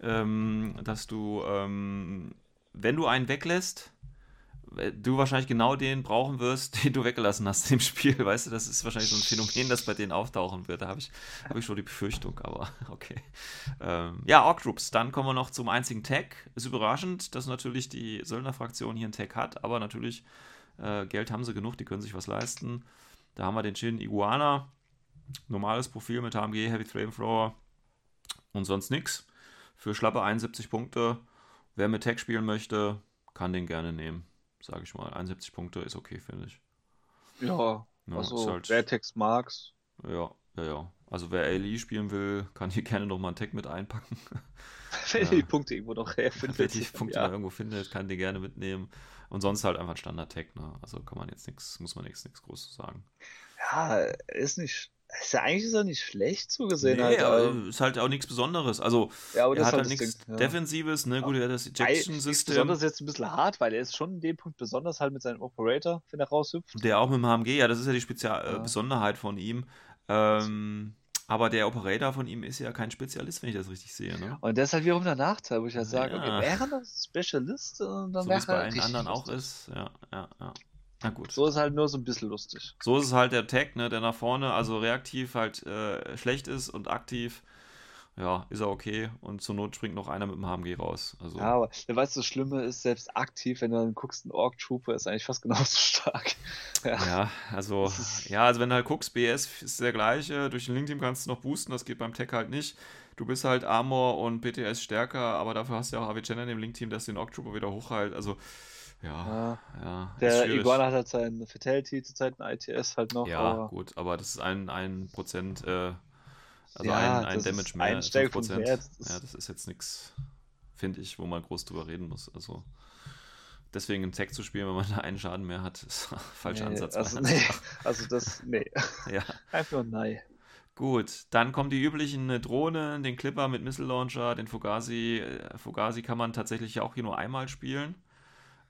Speaker 2: ähm, dass du, ähm, wenn du einen weglässt, du wahrscheinlich genau den brauchen wirst, (laughs) den du weggelassen hast im Spiel. Weißt du, das ist wahrscheinlich so ein Phänomen, das bei denen auftauchen wird. Da habe ich, hab ich schon die Befürchtung, aber (laughs) okay. Ähm, ja, Orc Groups. Dann kommen wir noch zum einzigen Tag. Ist überraschend, dass natürlich die Söldnerfraktion hier einen Tag hat, aber natürlich äh, Geld haben sie genug, die können sich was leisten. Da haben wir den Shin Iguana. Normales Profil mit HMG, Heavy Flamethrower und sonst nichts. Für schlappe 71 Punkte. Wer mit Tag spielen möchte, kann den gerne nehmen. Sage ich mal. 71 Punkte ist okay, finde ich.
Speaker 3: Ja,
Speaker 2: Ja,
Speaker 3: also
Speaker 2: halt-
Speaker 3: Vertex Marks.
Speaker 2: Ja, ja, ja. Also wer Ali spielen will, kann hier (laughs) gerne nochmal einen Tag mit einpacken. (laughs)
Speaker 3: Wenn
Speaker 2: Ja.
Speaker 3: die Punkte irgendwo noch herfindet. (laughs)
Speaker 2: die Punkte
Speaker 3: ja.
Speaker 2: irgendwo findet, kann die gerne mitnehmen. Und sonst halt einfach ein Standard-Tag, ne? Also kann man jetzt nichts, muss man nichts nichts Großes sagen.
Speaker 3: ja, ist nicht. Ist ja eigentlich ist er nicht schlecht so gesehen.
Speaker 2: nee,
Speaker 3: halt,
Speaker 2: aber
Speaker 3: aber,
Speaker 2: ist halt auch nichts Besonderes. Also
Speaker 3: ja, aber
Speaker 2: er
Speaker 3: das
Speaker 2: hat
Speaker 3: ist
Speaker 2: halt
Speaker 3: halt
Speaker 2: nichts
Speaker 3: Ding. Ja.
Speaker 2: Defensives, ne? Gut, er hat das Ejection-System.
Speaker 3: Besonders jetzt ein bisschen hart, weil er ist schon in dem Punkt besonders halt mit seinem Operator, wenn er raushüpft.
Speaker 2: Der auch mit dem HMG, ja, das ist ja die Spezial äh,
Speaker 3: Ja.
Speaker 2: Besonderheit von ihm. Ähm, aber der Operator von ihm ist ja kein Spezialist, wenn ich das richtig sehe, ne?
Speaker 3: Und das ist halt wiederum der Nachteil, wo ich halt sage,
Speaker 2: Ja.
Speaker 3: okay, wäre das Spezialist, äh, dann
Speaker 2: So wie
Speaker 3: wäre
Speaker 2: es bei
Speaker 3: er
Speaker 2: allen anderen auch ist. Ja, ja, ja. Na gut.
Speaker 3: So ist halt nur so ein bisschen lustig.
Speaker 2: So ist es halt der Tag, ne, der nach vorne, also reaktiv halt äh, schlecht ist und aktiv, ja, ist er okay. Und zur Not springt noch einer mit dem HMG raus. Also,
Speaker 3: Ja, aber der weißt du, das Schlimme ist, selbst aktiv, wenn du dann guckst, ein Orc Trooper ist eigentlich fast (laughs) genauso stark. (laughs) Ja.
Speaker 2: ja, also, ja, also wenn du halt guckst, BS ist der gleiche, durch den Link-Team kannst du noch boosten, das geht beim Tag halt nicht. Du bist halt Armor und BTS stärker, aber dafür hast du ja auch Avicenna in dem Link-Team, das den Orc Trooper wieder hochheilt. Also, ja,
Speaker 3: Ja.
Speaker 2: ja,
Speaker 3: Der. Iguana hat halt sein Fatality, zurzeit ein ITS halt noch.
Speaker 2: Ja,
Speaker 3: aber
Speaker 2: gut, aber das ist ein, ein Prozent, äh, also
Speaker 3: Ja,
Speaker 2: ein, ein
Speaker 3: das
Speaker 2: Damage
Speaker 3: ist
Speaker 2: mehr,
Speaker 3: ein Stärke von
Speaker 2: 5%.
Speaker 3: Wert, das-
Speaker 2: Ja, das ist jetzt nichts, finde ich, wo man groß drüber reden muss. Also, deswegen im Tech zu spielen, wenn man da einen Schaden mehr hat, (laughs) ist falscher
Speaker 3: Nee,
Speaker 2: Ansatz.
Speaker 3: Also, nee, also das, nee. (laughs)
Speaker 2: Ja.
Speaker 3: Einfach nein.
Speaker 2: Gut, dann kommen die üblichen äh, Drohnen, den Clipper mit Missile Launcher, den Fugazi. Äh, Fugazi kann man tatsächlich auch hier nur einmal spielen.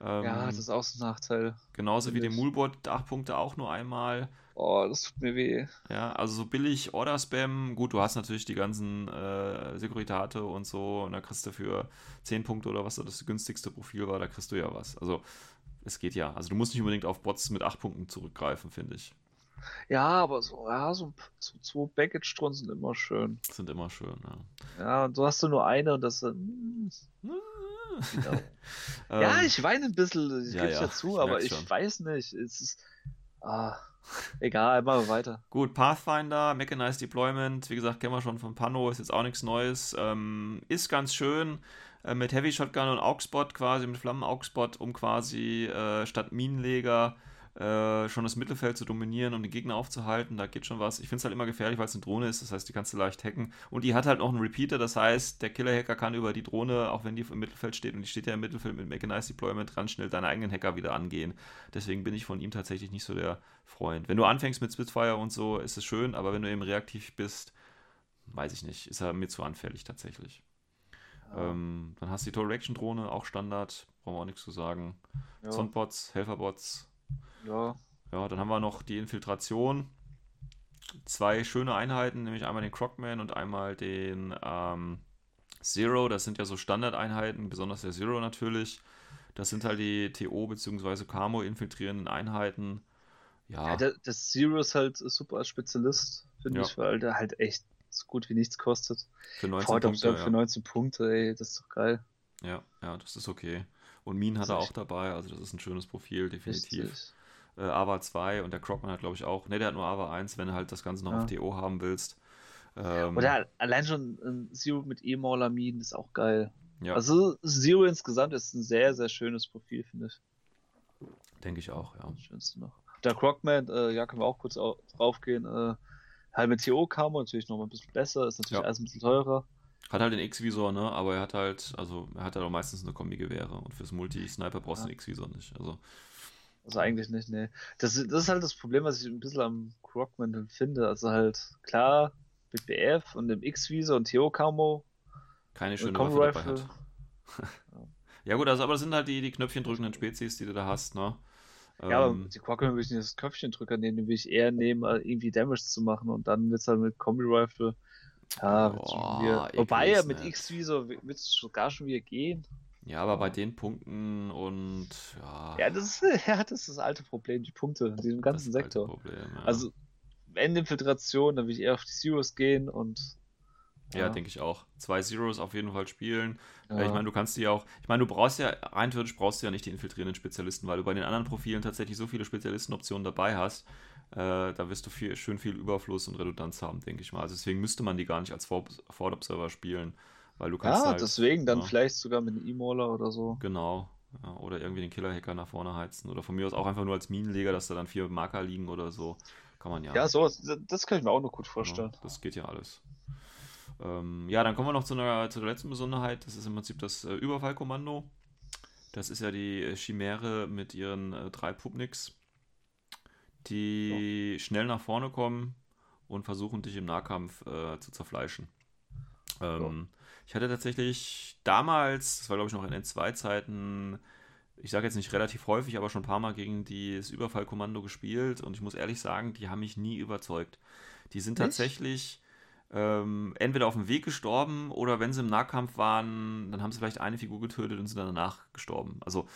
Speaker 2: Ähm,
Speaker 3: Ja, das ist auch so ein Nachteil.
Speaker 2: genauso wie den
Speaker 3: natürlich.
Speaker 2: Moolbot, 8 Punkte auch nur einmal.
Speaker 3: Oh, das tut mir weh.
Speaker 2: Ja, also so billig Order-Spam. Gut, du hast natürlich die ganzen äh, Securitate und so. Und da kriegst du für 10 Punkte oder was da das günstigste Profil war, da kriegst du ja was. Also es geht ja. Also du musst nicht unbedingt auf Bots mit 8 Punkten zurückgreifen, finde ich.
Speaker 3: Ja, aber so, ja, so, so zwei Baggage-Drohnen sind immer schön.
Speaker 2: Sind immer schön, ja.
Speaker 3: Ja, und du hast nur eine und das hm, genau. (laughs) Ja,
Speaker 2: Ähm,
Speaker 3: ich weine ein bisschen, ich
Speaker 2: ja,
Speaker 3: gebe
Speaker 2: ja,
Speaker 3: dazu,
Speaker 2: ich
Speaker 3: aber ich
Speaker 2: schon.
Speaker 3: weiß nicht. Es ist. Ah, egal, machen wir weiter.
Speaker 2: Gut, Pathfinder, Mechanized Deployment, wie gesagt, kennen wir schon von Pano, ist jetzt auch nichts Neues. Ähm, ist ganz schön äh, mit Heavy Shotgun und Augspot quasi, mit Flammen-Augspot, um quasi äh, statt Minenleger äh, schon das Mittelfeld zu dominieren, um die Gegner aufzuhalten. Da geht schon was. Ich finde es halt immer gefährlich, weil es eine Drohne ist, das heißt, die kannst du leicht hacken. Und die hat halt noch einen Repeater, das heißt, der Killer-Hacker kann über die Drohne, auch wenn die im Mittelfeld steht, und die steht ja im Mittelfeld mit Mechanized Deployment, ganz schnell deine eigenen Hacker wieder angehen. Deswegen bin ich von ihm tatsächlich nicht so der Freund. Wenn du anfängst mit Spitfire und so, ist es schön, aber wenn du eben reaktiv bist, weiß ich nicht, ist er mir zu anfällig tatsächlich. Ähm, dann hast du die Total Reaction Drohne, auch Standard, brauchen wir auch nichts zu sagen.
Speaker 3: Ja,
Speaker 2: Zondbots, Helferbots.
Speaker 3: Ja.
Speaker 2: Ja, dann haben wir noch die Infiltration. Zwei schöne Einheiten, nämlich einmal den Crocman und einmal den ähm, Zero. Das sind ja so Standardeinheiten, besonders der Zero natürlich. Das sind halt die TO bzw. Camo infiltrierenden Einheiten. Ja,
Speaker 3: Ja, der, das Zero ist halt super als Spezialist, finde
Speaker 2: Ja.
Speaker 3: ich, weil der halt echt so gut wie nichts kostet.
Speaker 2: für 19
Speaker 3: Ford
Speaker 2: Punkte. Ja.
Speaker 3: für 19 Punkte, ey, das ist doch geil.
Speaker 2: Ja, ja, das ist okay. Und Minen hat er auch dabei, also das ist ein schönes Profil, definitiv. Äh, Ava 2 und der Crocman hat, glaube ich, auch. Ne, der hat nur Ava 1, wenn du halt das Ganze noch
Speaker 3: Ja.
Speaker 2: auf TO haben willst. Ähm,
Speaker 3: Oder allein schon ein Zero mit E-Mauler-Minen ist auch geil.
Speaker 2: ja,
Speaker 3: Also Zero insgesamt ist ein sehr, sehr schönes Profil, finde ich.
Speaker 2: denke ich auch, ja.
Speaker 3: Das Schönste noch. Der Crocman, äh, ja, können wir auch kurz au draufgehen. Äh, halt mit TO kam natürlich noch mal ein bisschen besser, ist natürlich
Speaker 2: Ja.
Speaker 3: alles ein bisschen teurer.
Speaker 2: Hat halt den X-Visor, ne? Aber er hat halt, also er hat halt auch meistens eine Kombi-Gewehre und fürs Multi-Sniper brauchst du
Speaker 3: Ja.
Speaker 2: den X-Visor nicht. Also,
Speaker 3: Also eigentlich nicht, nee. Das, ist- das ist halt das Problem, was ich ein bisschen am Crocman dann finde. Also halt, klar, mit BF und dem X-Visor und TO-Camo
Speaker 2: keine
Speaker 3: und
Speaker 2: schöne Waffe dabei hat. (laughs) Ja gut, also aber das sind halt die, die Knöpfchen drückenden Spezies, die du da hast, ne?
Speaker 3: Ja, aber
Speaker 2: Ähm,
Speaker 3: die Crocman will ich nicht das Köpfchendrücker nehmen, den will ich eher nehmen, äh, irgendwie Damage zu machen und dann wird's halt mit Combi Ja, schon
Speaker 2: Boah,
Speaker 3: wieder. Wobei ja mit. X-Visor wi- wird's sogar schon wieder gehen.
Speaker 2: ja, aber bei den Punkten und ja,
Speaker 3: Ja, das ist, (laughs) ja, das ist das alte Problem, die Punkte in diesem ganzen Sektor.
Speaker 2: Problem, ja.
Speaker 3: Also, Endinfiltration, dann will ich eher auf die Zeros gehen und.
Speaker 2: Ja, denke ich auch. Zwei Zeros auf jeden Fall spielen.
Speaker 3: ja.
Speaker 2: Ja. Ich meine, du kannst die auch. Ich meine, du brauchst ja, rein theoretisch brauchst du ja nicht die infiltrierenden Spezialisten, weil du bei den anderen Profilen tatsächlich so viele Spezialistenoptionen dabei hast. Äh, da wirst du viel, schön viel Überfluss und Redundanz haben, denke ich mal. Also deswegen müsste man die gar nicht als For- Forward Observer spielen, weil du kannst
Speaker 3: ja,
Speaker 2: halt.
Speaker 3: deswegen dann
Speaker 2: ja.
Speaker 3: vielleicht sogar mit einem E-Mauler oder so.
Speaker 2: Genau. Ja, oder irgendwie den Killer-Hacker nach vorne heizen. Oder von mir aus auch einfach nur als Minenleger, dass da dann vier Marker liegen oder so. Kann man ja.
Speaker 3: Ja, sowas, das kann ich mir auch noch gut
Speaker 2: Ja,
Speaker 3: vorstellen.
Speaker 2: das geht ja alles. Ähm, ja, dann kommen wir noch zu, einer, zu der letzten Besonderheit. Das ist im Prinzip das äh, Überfallkommando. Das ist ja die äh, Chimäre mit ihren äh, drei Pubniks, die schnell nach vorne kommen und versuchen, dich im Nahkampf äh, zu zerfleischen. Ähm, Ich hatte tatsächlich damals, das war glaube ich noch in N2-Zeiten, ich sage jetzt nicht relativ häufig, aber schon ein paar Mal gegen das Überfallkommando gespielt und ich muss ehrlich sagen, die haben mich nie überzeugt. Die sind
Speaker 3: Nicht?
Speaker 2: tatsächlich ähm, entweder auf dem Weg gestorben oder wenn sie im Nahkampf waren, dann haben sie vielleicht eine Figur getötet und sind dann danach gestorben. Also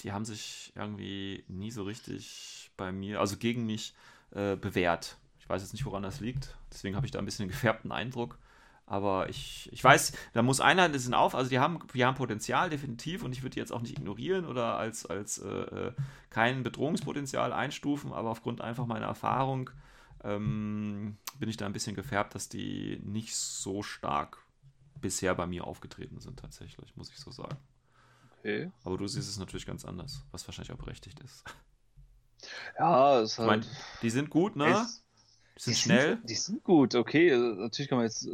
Speaker 2: die haben sich irgendwie nie so richtig bei mir, also gegen mich äh, bewährt. Ich weiß jetzt nicht, woran das liegt. Deswegen habe ich da ein bisschen einen gefärbten Eindruck. Aber ich, ich weiß, da muss einer, die sind auf, also die haben, die haben Potenzial, definitiv, und ich würde die jetzt auch nicht ignorieren oder als, als äh, äh, kein Bedrohungspotenzial einstufen, aber aufgrund einfach meiner Erfahrung ähm, bin ich da ein bisschen gefärbt, dass die nicht so stark bisher bei mir aufgetreten sind, tatsächlich, muss ich so sagen.
Speaker 3: Okay.
Speaker 2: Aber du siehst es natürlich ganz anders, was wahrscheinlich auch berechtigt ist.
Speaker 3: Ja, ist
Speaker 2: Ich meine,
Speaker 3: halt.
Speaker 2: die sind gut, ne?
Speaker 3: es-
Speaker 2: Die sind
Speaker 3: die
Speaker 2: schnell.
Speaker 3: Sind, die sind gut, okay. äh, Natürlich kann man jetzt. Äh,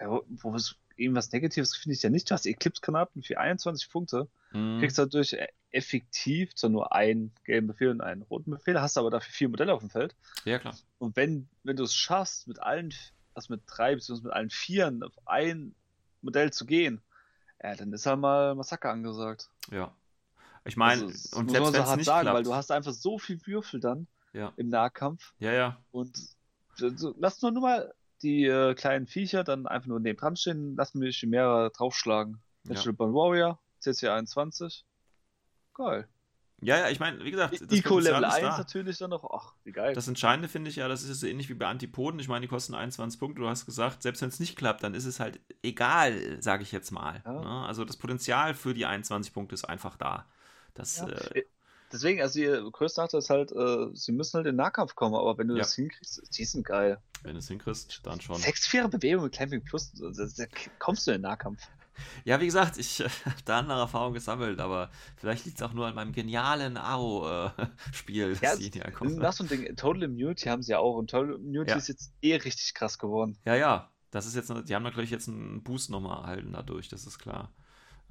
Speaker 3: ja, wo, es irgendwas Negatives finde ich ja nicht. Du hast Eclipse-Granaten für 21 Punkte.
Speaker 2: Mhm.
Speaker 3: Kriegst dadurch e- effektiv zwar nur einen gelben Befehl und einen roten Befehl, hast aber dafür vier Modelle auf dem Feld.
Speaker 2: Ja, klar.
Speaker 3: Und wenn, wenn du es schaffst, mit allen, also mit drei beziehungsweise mit allen Vieren auf ein Modell zu gehen, ja, dann ist halt mal Massaker angesagt.
Speaker 2: Ja. Ich meine,
Speaker 3: Also, das
Speaker 2: und
Speaker 3: muss
Speaker 2: selbst
Speaker 3: man
Speaker 2: wenn
Speaker 3: so
Speaker 2: es
Speaker 3: hart
Speaker 2: nicht
Speaker 3: sagen,
Speaker 2: klappt.
Speaker 3: weil du hast einfach so viel Würfel dann
Speaker 2: ja.
Speaker 3: im Nahkampf
Speaker 2: ja, ja.
Speaker 3: und so, lass nur, nur mal die äh, kleinen Viecher dann einfach nur neben dran stehen, lassen wir Chimära draufschlagen.
Speaker 2: Ja.
Speaker 3: Natural Born Warrior, CC 21. Geil.
Speaker 2: Ja, ja, ich meine, wie gesagt, das Potenzial
Speaker 3: Level
Speaker 2: ist
Speaker 3: 1
Speaker 2: da.
Speaker 3: natürlich dann noch. Ach, wie geil.
Speaker 2: Das Entscheidende finde ich ja, das ist so ähnlich wie bei Antipoden. Ich meine, die kosten 21 Punkte. Du hast gesagt, selbst wenn es nicht klappt, dann ist es halt egal, sage ich jetzt mal.
Speaker 3: Ja.
Speaker 2: Ne? Also das Potenzial für die 21 Punkte ist einfach da. Das,
Speaker 3: Ja.
Speaker 2: äh,
Speaker 3: Deswegen, also ihr größter Nachteil ist halt, äh, sie müssen halt in den Nahkampf kommen, aber wenn du
Speaker 2: Ja.
Speaker 3: das hinkriegst, die sind geil.
Speaker 2: wenn du es hinkriegst, dann schon.
Speaker 3: 6-4 Bewegung mit Clamping Plus, da, da kommst du in den Nahkampf.
Speaker 2: Ja, wie gesagt, ich (laughs) äh, habe da andere Erfahrungen gesammelt, aber vielleicht liegt es auch nur an meinem genialen AO-Spiel, (laughs)
Speaker 3: Ja,
Speaker 2: dass die nicht ankommen.
Speaker 3: Das so ein Ding, Total Immunity haben sie ja auch und Total Immunity
Speaker 2: Ja.
Speaker 3: ist jetzt eh richtig krass geworden.
Speaker 2: Ja, ja, das ist jetzt, die haben natürlich jetzt einen Boost nochmal erhalten dadurch, das ist klar.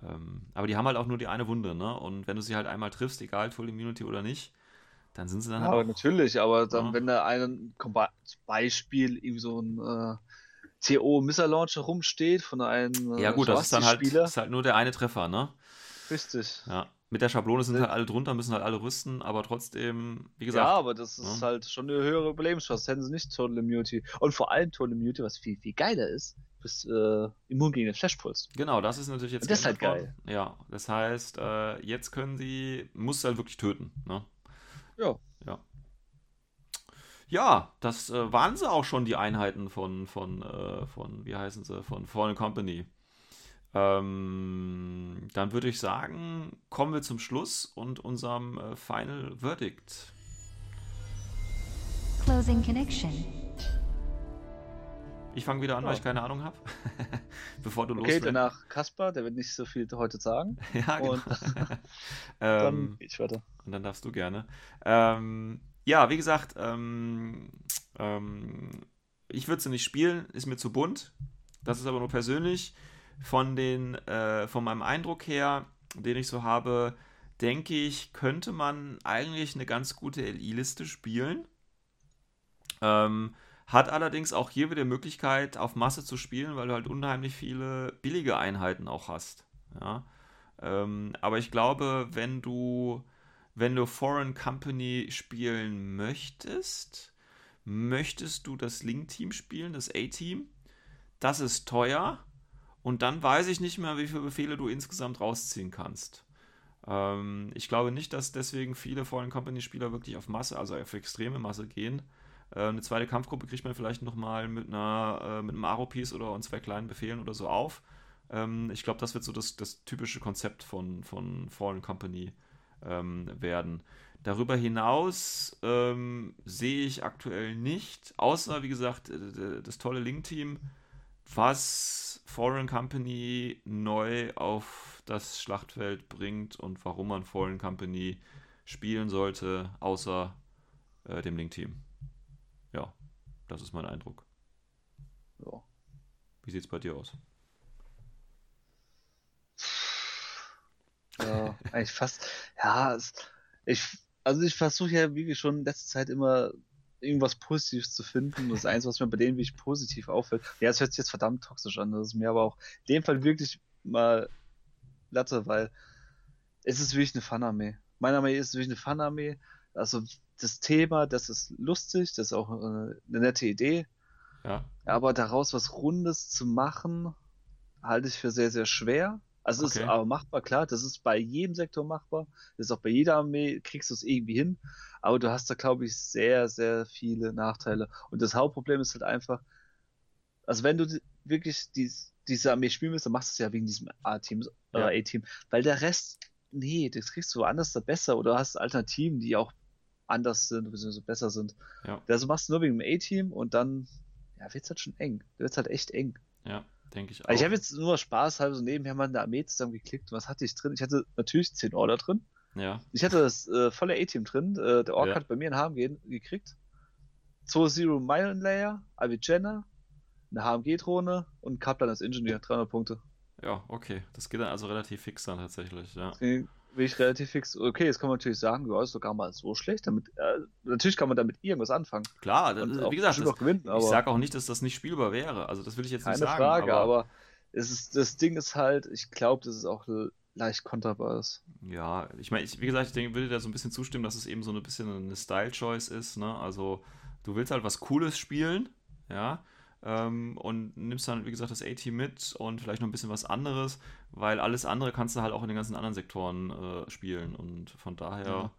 Speaker 2: Ähm, aber die haben halt auch nur die eine Wunde, ne? Und wenn du sie halt einmal triffst, egal Full Immunity oder nicht, dann sind sie dann
Speaker 3: aber
Speaker 2: halt auch,
Speaker 3: natürlich, aber dann,
Speaker 2: Ja.
Speaker 3: wenn da ein zum Be- zum Beispiel irgendwie so ein äh, TO Missile Launcher rumsteht von einem äh,
Speaker 2: Ja gut, das ist dann halt, ist halt nur der eine Treffer, ne?
Speaker 3: richtig.
Speaker 2: Ja. Mit der Schablone sind
Speaker 3: Ja.
Speaker 2: halt alle drunter, müssen halt alle rüsten, aber trotzdem, wie
Speaker 3: Ja,
Speaker 2: gesagt,
Speaker 3: aber das ist
Speaker 2: Ja.
Speaker 3: halt schon eine höhere Überlebenschance. Das hätten sie nicht Total Immunity. Und vor allem Total Immunity, was viel, viel geiler ist, du bist äh, immun gegen den Flashpuls.
Speaker 2: genau, das ist natürlich jetzt
Speaker 3: Und das ist halt
Speaker 2: worden. Ja, das heißt, äh, jetzt können sie, muss halt wirklich töten, ne?
Speaker 3: Ja.
Speaker 2: Ja. Ja, das äh, waren sie auch schon, die Einheiten von, von, äh, von wie heißen sie, von Fallen Company. Ähm, dann würde ich sagen, kommen wir zum Schluss und unserem äh, Final Verdict.
Speaker 1: Closing connection.
Speaker 2: Ich fange wieder an, weil
Speaker 3: Ja.
Speaker 2: ich keine Ahnung habe. (laughs) Bevor du
Speaker 3: Okay,
Speaker 2: loslegst.
Speaker 3: danach Kaspar, der wird nicht so viel heute sagen. (laughs)
Speaker 2: Ja, genau.
Speaker 3: Und (laughs)
Speaker 2: ähm,
Speaker 3: dann geh ich weiter.
Speaker 2: Und dann darfst du gerne. Ähm, ja, wie gesagt, ähm, ähm, ich würde sie nicht spielen, ist mir zu bunt. Das ist aber nur persönlich. Von, den, äh, von meinem Eindruck her, den ich so habe, denke ich, könnte man eigentlich eine ganz gute LI-Liste spielen. Ähm, hat allerdings auch hier wieder die Möglichkeit, auf Masse zu spielen, weil du halt unheimlich viele billige Einheiten auch hast. Ja. Ähm, aber ich glaube, wenn du, wenn du Foreign Company spielen möchtest, möchtest du das Link-Team spielen, das A-Team. Das ist teuer. Und dann weiß ich nicht mehr, wie viele Befehle du insgesamt rausziehen kannst. Ähm, ich glaube nicht, dass deswegen viele Foreign Company-Spieler wirklich auf Masse, also auf extreme Masse gehen. Äh, eine zweite Kampfgruppe kriegt man vielleicht nochmal mit, äh, mit einem Aro-Piece oder und zwei kleinen Befehlen oder so auf. Ähm, ich glaube, das wird so das, das typische Konzept von, von Fallen Company ähm, werden. Darüber hinaus ähm, sehe ich aktuell nicht, außer wie gesagt, äh, das tolle Link-Team, was Foreign Company neu auf das Schlachtfeld bringt und warum man Foreign Company spielen sollte, außer äh, dem Link-Team. Ja, das ist mein Eindruck.
Speaker 3: Ja.
Speaker 2: Wie sieht es bei dir aus?
Speaker 3: Ja, eigentlich fast. Ja, es, ich, also ich versuche ja wirklich schon in letzter Zeit immer irgendwas Positives zu finden. Das Einzige, was mir bei denen wirklich positiv auffällt. Ja, es hört sich jetzt verdammt toxisch an. Das ist mir aber auch in dem Fall wirklich mal Latte, weil es ist wirklich eine Fun-Armee. Meine Armee ist wirklich eine Fun-Armee. Also das Thema, das ist lustig, das ist auch äh, eine nette Idee.
Speaker 2: Ja,
Speaker 3: Aber daraus was Rundes zu machen, halte ich für sehr, sehr schwer. Also es
Speaker 2: Okay.
Speaker 3: ist aber machbar, klar, das ist bei jedem Sektor machbar. Das ist auch bei jeder Armee, kriegst du es irgendwie hin. Aber du hast da, glaube ich, sehr, sehr viele Nachteile. Und das Hauptproblem ist halt einfach, also wenn du wirklich dies, diese Armee spielen willst, dann machst du es ja wegen diesem A-Team, äh,
Speaker 2: Ja.
Speaker 3: A-Team. Weil der Rest, nee, das kriegst du woanders da besser oder hast Alternativen, die auch anders sind, beziehungsweise besser sind.
Speaker 2: Ja.
Speaker 3: Also machst du nur wegen dem A-Team und dann, ja, wird's halt schon eng. Wird's halt echt eng.
Speaker 2: ja, denke ich auch.
Speaker 3: Also ich habe jetzt nur Spaß halber so nebenher mal in der Armee zusammengeklickt. Was hatte ich drin? Ich hatte natürlich 10 Order drin.
Speaker 2: ja,
Speaker 3: Ich hatte das äh, volle A-Team drin. Äh, der Ork
Speaker 2: Ja.
Speaker 3: hat bei mir einen Harm ge gekriegt. 2-0 Meilen Layer, Avicenna, eine HMG-Drohne und Kaplan als Ingenieur, 300 Punkte.
Speaker 2: Ja, okay. Das geht dann also relativ fix dann tatsächlich, ja.
Speaker 3: Deswegen bin ich relativ fix. Okay, jetzt kann man natürlich sagen, ja, ist sogar mal so schlecht. Damit, äh, natürlich kann man damit irgendwas anfangen.
Speaker 2: Klar, das, wie gesagt, das,
Speaker 3: gewinnen,
Speaker 2: ich
Speaker 3: aber
Speaker 2: sage auch nicht, dass das nicht spielbar wäre. Also das will ich jetzt
Speaker 3: keine
Speaker 2: nicht sagen.
Speaker 3: Frage, aber, es ist, das Ding ist halt, ich glaube, dass es auch leicht konterbar ist.
Speaker 2: Ja, ich meine, ich, wie gesagt, ich denke, würde da so ein bisschen zustimmen, dass es eben so ein bisschen eine Style-Choice ist. Ne? Also, du willst halt was Cooles spielen, ja, ähm, und nimmst dann, wie gesagt, das A-Team mit und vielleicht noch ein bisschen was anderes, weil alles andere kannst du halt auch in den ganzen anderen Sektoren äh, spielen. Und von daher,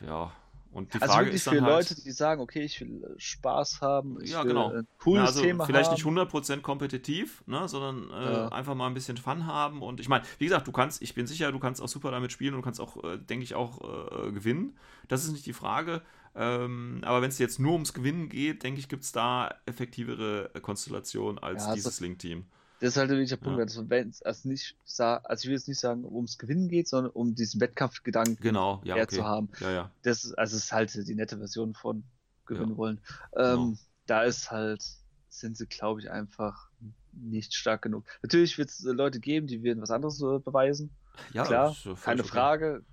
Speaker 2: ja. Und die
Speaker 3: also
Speaker 2: Frage ist dann
Speaker 3: für
Speaker 2: halt,
Speaker 3: Leute, die sagen, okay, ich will äh, Spaß haben, ich
Speaker 2: Ja,
Speaker 3: will
Speaker 2: genau.
Speaker 3: ein cooles
Speaker 2: Ja, also
Speaker 3: Thema
Speaker 2: vielleicht
Speaker 3: haben.
Speaker 2: nicht 100% kompetitiv, ne, sondern äh,
Speaker 3: Ja.
Speaker 2: einfach mal ein bisschen Fun haben. Und ich meine, wie gesagt, du kannst, ich bin sicher, du kannst auch super damit spielen und du kannst auch, äh, denke ich, auch äh, gewinnen. Das ist nicht die Frage. Ähm, aber wenn es jetzt nur ums Gewinnen geht, denke ich, gibt es da effektivere Konstellationen als
Speaker 3: Ja,
Speaker 2: dieses Link-Team.
Speaker 3: Das ist halt wirklich der Punkt,
Speaker 2: Ja.
Speaker 3: also wenn es also nicht also ich will jetzt nicht sagen, ums Gewinnen geht, sondern um diesen Wettkampfgedanken
Speaker 2: Genau, ja, okay.
Speaker 3: zu haben.
Speaker 2: Ja, ja.
Speaker 3: Das ist, also es ist halt die nette Version von gewinnen
Speaker 2: Ja.
Speaker 3: wollen.
Speaker 2: Genau.
Speaker 3: Ähm, Da ist halt, sind sie, glaube ich, einfach nicht stark genug. Natürlich wird es Leute geben, die werden was anderes äh, beweisen.
Speaker 2: ja
Speaker 3: Klar,
Speaker 2: äh,
Speaker 3: keine
Speaker 2: okay.
Speaker 3: Frage.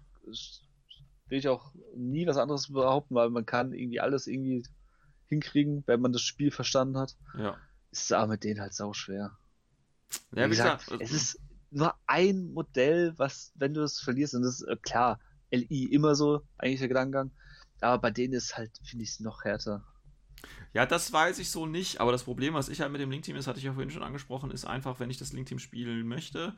Speaker 3: Will ich auch nie was anderes behaupten, weil man kann irgendwie alles irgendwie hinkriegen, wenn man das Spiel verstanden hat.
Speaker 2: Ja.
Speaker 3: Ist aber mit denen halt sau schwer.
Speaker 2: Ja, wie gesagt,
Speaker 3: es
Speaker 2: äh,
Speaker 3: ist nur ein Modell, was, wenn du es verlierst, und das ist äh, klar, LI immer so, eigentlich der Gedankengang, aber bei denen ist halt, finde ich es noch härter.
Speaker 2: Ja, das weiß ich so nicht, aber das Problem, was ich halt mit dem Link-Team ist, hatte ich ja vorhin schon angesprochen, ist einfach, wenn ich das Link-Team spielen möchte,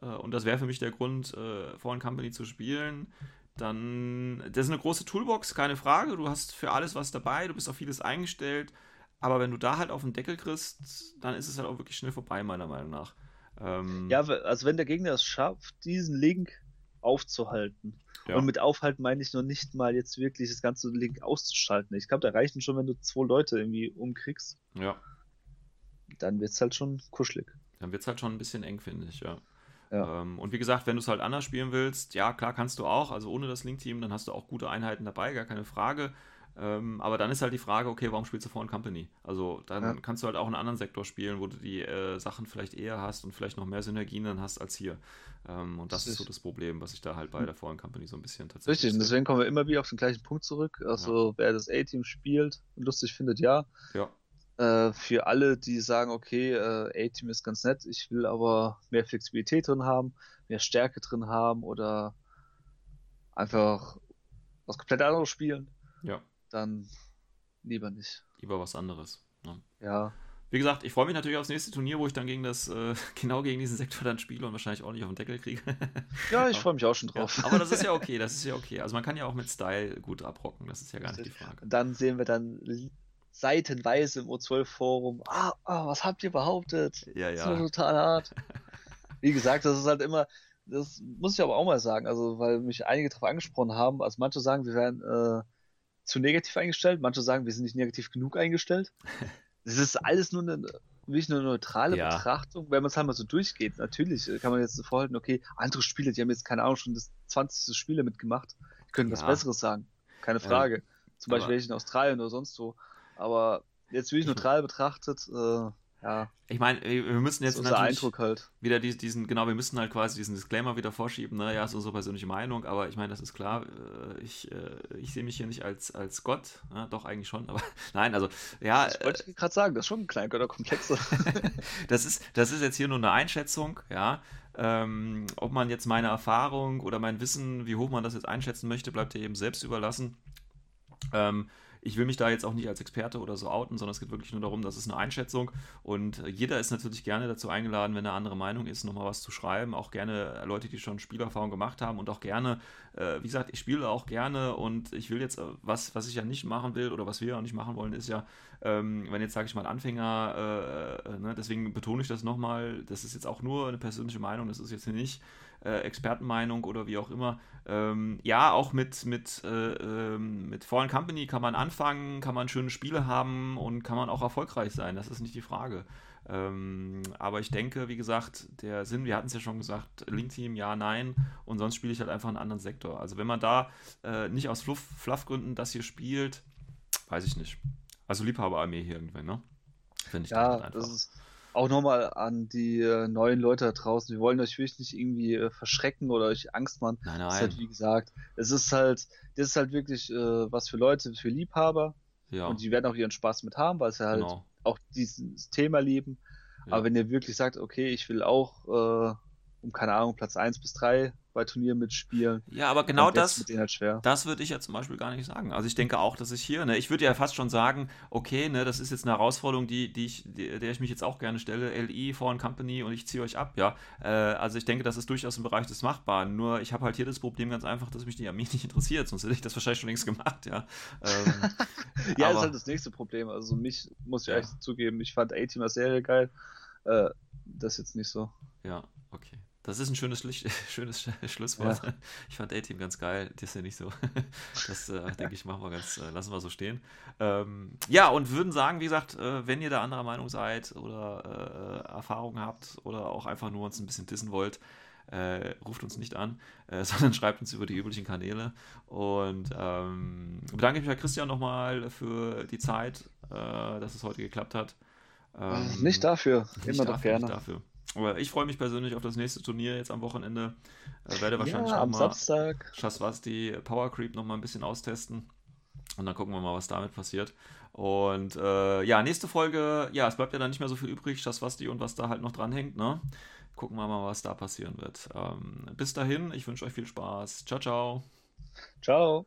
Speaker 2: äh, und das wäre für mich der Grund, äh, Foreign Company zu spielen, dann, das ist eine große Toolbox, keine Frage, du hast für alles was dabei, du bist auf vieles eingestellt, aber wenn du da halt auf den Deckel kriegst, dann ist es halt auch wirklich schnell vorbei, meiner Meinung nach. Ähm,
Speaker 3: Ja, also wenn der Gegner es schafft, diesen Link aufzuhalten.
Speaker 2: Ja.
Speaker 3: Und mit aufhalten meine ich noch nicht mal jetzt wirklich das ganze Link auszuschalten. Ich glaube, da reichen schon, wenn du zwei Leute irgendwie umkriegst.
Speaker 2: ja.
Speaker 3: Dann wird es halt schon kuschelig.
Speaker 2: Dann wird es halt schon ein bisschen eng, finde ich, ja.
Speaker 3: Ja.
Speaker 2: Ähm, und wie gesagt, wenn du es halt anders spielen willst, ja, klar kannst du auch, also ohne das Link-Team, dann hast du auch gute Einheiten dabei, gar keine Frage. Ähm, aber dann ist halt die Frage, okay, warum spielst du Foreign Company? Also dann
Speaker 3: Ja.
Speaker 2: kannst du halt auch einen anderen Sektor spielen, wo du die äh, Sachen vielleicht eher hast und vielleicht noch mehr Synergien dann hast als hier. Ähm, und das ist so das Problem, was ich da halt bei der Foreign Company so ein bisschen tatsächlich
Speaker 3: Richtig, und deswegen kommen wir immer wieder auf den gleichen Punkt zurück. Also, wer das A-Team spielt und lustig findet, ja.
Speaker 2: Ja,
Speaker 3: Äh, für alle, die sagen, okay, äh, A-Team ist ganz nett, ich will aber mehr Flexibilität drin haben, mehr Stärke drin haben oder einfach was komplett anderes spielen,
Speaker 2: ja,
Speaker 3: dann lieber nicht.
Speaker 2: lieber was anderes. Ne?
Speaker 3: Ja,
Speaker 2: Wie gesagt, ich freue mich natürlich aufs nächste Turnier, wo ich dann gegen das, äh, (laughs) genau gegen diesen Sektor dann spiele und wahrscheinlich auch nicht auf den Deckel kriege. (laughs)
Speaker 3: ja, ich
Speaker 2: Ja.
Speaker 3: freue mich auch schon
Speaker 2: Ja,
Speaker 3: drauf.
Speaker 2: aber das ist ja (laughs) okay, das ist ja okay. Also man kann ja auch mit Style gut abrocken, das ist ja gar nicht die. Frage.
Speaker 3: Dann sehen wir dann seitenweise im O12-Forum, ah, ah, was habt ihr behauptet?
Speaker 2: Ja,
Speaker 3: Das ist ja
Speaker 2: ja.
Speaker 3: total hart. (laughs) Wie gesagt, das ist halt immer, das muss ich aber auch mal sagen, also weil mich einige darauf angesprochen haben, also manche sagen, wir werden äh, zu negativ eingestellt, manche sagen, wir sind nicht negativ genug eingestellt. (laughs) Das ist alles nur eine, wirklich eine neutrale
Speaker 2: Ja.
Speaker 3: Betrachtung, wenn man es halt mal so durchgeht. Natürlich äh, kann man jetzt vorhalten, okay, andere Spieler, die haben jetzt, keine Ahnung, schon das 20. Spiele mitgemacht, die können was
Speaker 2: Ja.
Speaker 3: Besseres sagen. Keine Frage. Zum
Speaker 2: aber-
Speaker 3: Beispiel welche in Australien oder sonst wo. Aber jetzt wirklich
Speaker 2: Ich-
Speaker 3: neutral betrachtet, äh, ja,
Speaker 2: Ich meine, wir müssen jetzt natürlich
Speaker 3: Eindruck halt.
Speaker 2: wieder dies- diesen, genau, wir müssen halt quasi diesen Disclaimer wieder vorschieben, ne, ja, ist unsere persönliche Meinung, aber ich meine, das ist klar, äh, ich, äh, ich sehe mich hier nicht als, als Gott, ja, doch eigentlich schon, aber (laughs) nein, also, ja,
Speaker 3: Ich wollte gerade sagen, das ist schon ein komplexer. (laughs)
Speaker 2: das ist, das ist jetzt hier nur eine Einschätzung, ja. Ähm, ob man jetzt meine Erfahrung oder mein Wissen, wie hoch man das jetzt einschätzen möchte, bleibt dir eben selbst überlassen. Ähm, ich will mich da jetzt auch nicht als Experte oder so outen, sondern es geht wirklich nur darum, das ist eine Einschätzung und jeder ist natürlich gerne dazu eingeladen, wenn er andere Meinung ist, nochmal was zu schreiben. Auch gerne Leute, die schon Spielerfahrung gemacht haben und auch gerne, äh, wie gesagt, ich spiele auch gerne und ich will jetzt, äh, was, was ich ja nicht machen will oder was wir auch nicht machen wollen, ist ja, ähm, wenn jetzt, sage ich mal, Anfänger, äh, äh, ne, deswegen betone ich das nochmal, das ist jetzt auch nur eine persönliche Meinung, das ist jetzt hier nicht äh, Expertenmeinung oder wie auch immer. Ähm, ja, auch mit, mit, äh, ähm, mit Fallen Company kann man anfangen, kann man schöne Spiele haben und kann man auch erfolgreich sein, das ist nicht die Frage. Ähm, aber ich denke, wie gesagt, der Sinn, wir hatten es ja schon gesagt, Link-Team, ja, nein, und sonst spiele ich halt einfach einen anderen Sektor. Also wenn man da äh, nicht aus Fluff, Fluffgründen das hier spielt, weiß ich nicht. Also Liebhaberarmee hier irgendwann, ne? Finde ich
Speaker 3: Ja,
Speaker 2: dann halt
Speaker 3: das
Speaker 2: einfach.
Speaker 3: ist auch nochmal an die äh, neuen Leute da draußen. Wir wollen euch wirklich nicht irgendwie äh, verschrecken oder euch Angst machen.
Speaker 2: Nein,
Speaker 3: Das ist halt,
Speaker 2: nein.
Speaker 3: wie gesagt, es ist halt, das ist halt wirklich äh, was für Leute, für Liebhaber.
Speaker 2: Ja,
Speaker 3: Und die werden auch ihren Spaß mit haben, weil sie halt
Speaker 2: genau.
Speaker 3: auch dieses Thema lieben.
Speaker 2: Ja.
Speaker 3: Aber wenn ihr wirklich sagt, okay, ich will auch äh, um, keine Ahnung, Platz 1 bis 3 bei Turnieren mitspielen,
Speaker 2: Ja, aber genau das,
Speaker 3: halt.
Speaker 2: Das würde ich ja zum Beispiel gar nicht sagen. Also ich denke auch, dass ich hier, ne, ich würde ja fast schon sagen, okay, ne, das ist jetzt eine Herausforderung, die, die ich, die, der ich mich jetzt auch gerne stelle, LI, Foreign Company und ich ziehe euch ab, ja. Äh, also ich denke, das ist durchaus im Bereich des Machbaren. Nur ich habe halt hier das Problem ganz einfach, dass mich die Armee (laughs) nicht interessiert, sonst hätte ich das wahrscheinlich schon längst gemacht, ja. Ähm, (laughs)
Speaker 3: Ja,
Speaker 2: aber-
Speaker 3: ist halt das nächste Problem. Also mich, muss ich
Speaker 2: Ja.
Speaker 3: echt zugeben, ich fand A-Team als Serie geil. Äh, das jetzt nicht so.
Speaker 2: Ja, okay. Das ist ein schönes, Schlicht, (laughs) schönes Sch- Schlusswort. Ich fand A-Team ganz geil, das ist ja nicht so. (laughs) Das äh, denke ich, machen wir ganz, äh, lassen wir so stehen. Ähm, ja, und würden sagen, wie gesagt, äh, wenn ihr da anderer Meinung seid oder äh, Erfahrungen habt oder auch einfach nur uns ein bisschen dissen wollt, äh, ruft uns nicht an, äh, (laughs) sondern schreibt uns über die üblichen Kanäle. Und ähm, bedanke mich bei Christian nochmal für die Zeit, äh, dass es heute geklappt hat. Ähm,
Speaker 3: nicht dafür,
Speaker 2: nicht
Speaker 3: immer doch
Speaker 2: dafür,
Speaker 3: gerne.
Speaker 2: Aber ich freue mich persönlich auf das nächste Turnier jetzt am Wochenende. Äh, werde wahrscheinlich
Speaker 3: ja,
Speaker 2: auch
Speaker 3: am
Speaker 2: mal
Speaker 3: Samstag.
Speaker 2: Shaswasti Power Creep noch mal ein bisschen austesten. Und dann gucken wir mal, was damit passiert. Und äh, ja, nächste Folge, ja, es bleibt ja dann nicht mehr so viel übrig, Shaswasti und was da halt noch dranhängt, ne? Gucken wir mal, was da passieren wird. Ähm, bis dahin, ich wünsche euch viel Spaß. Ciao, ciao.
Speaker 3: Ciao.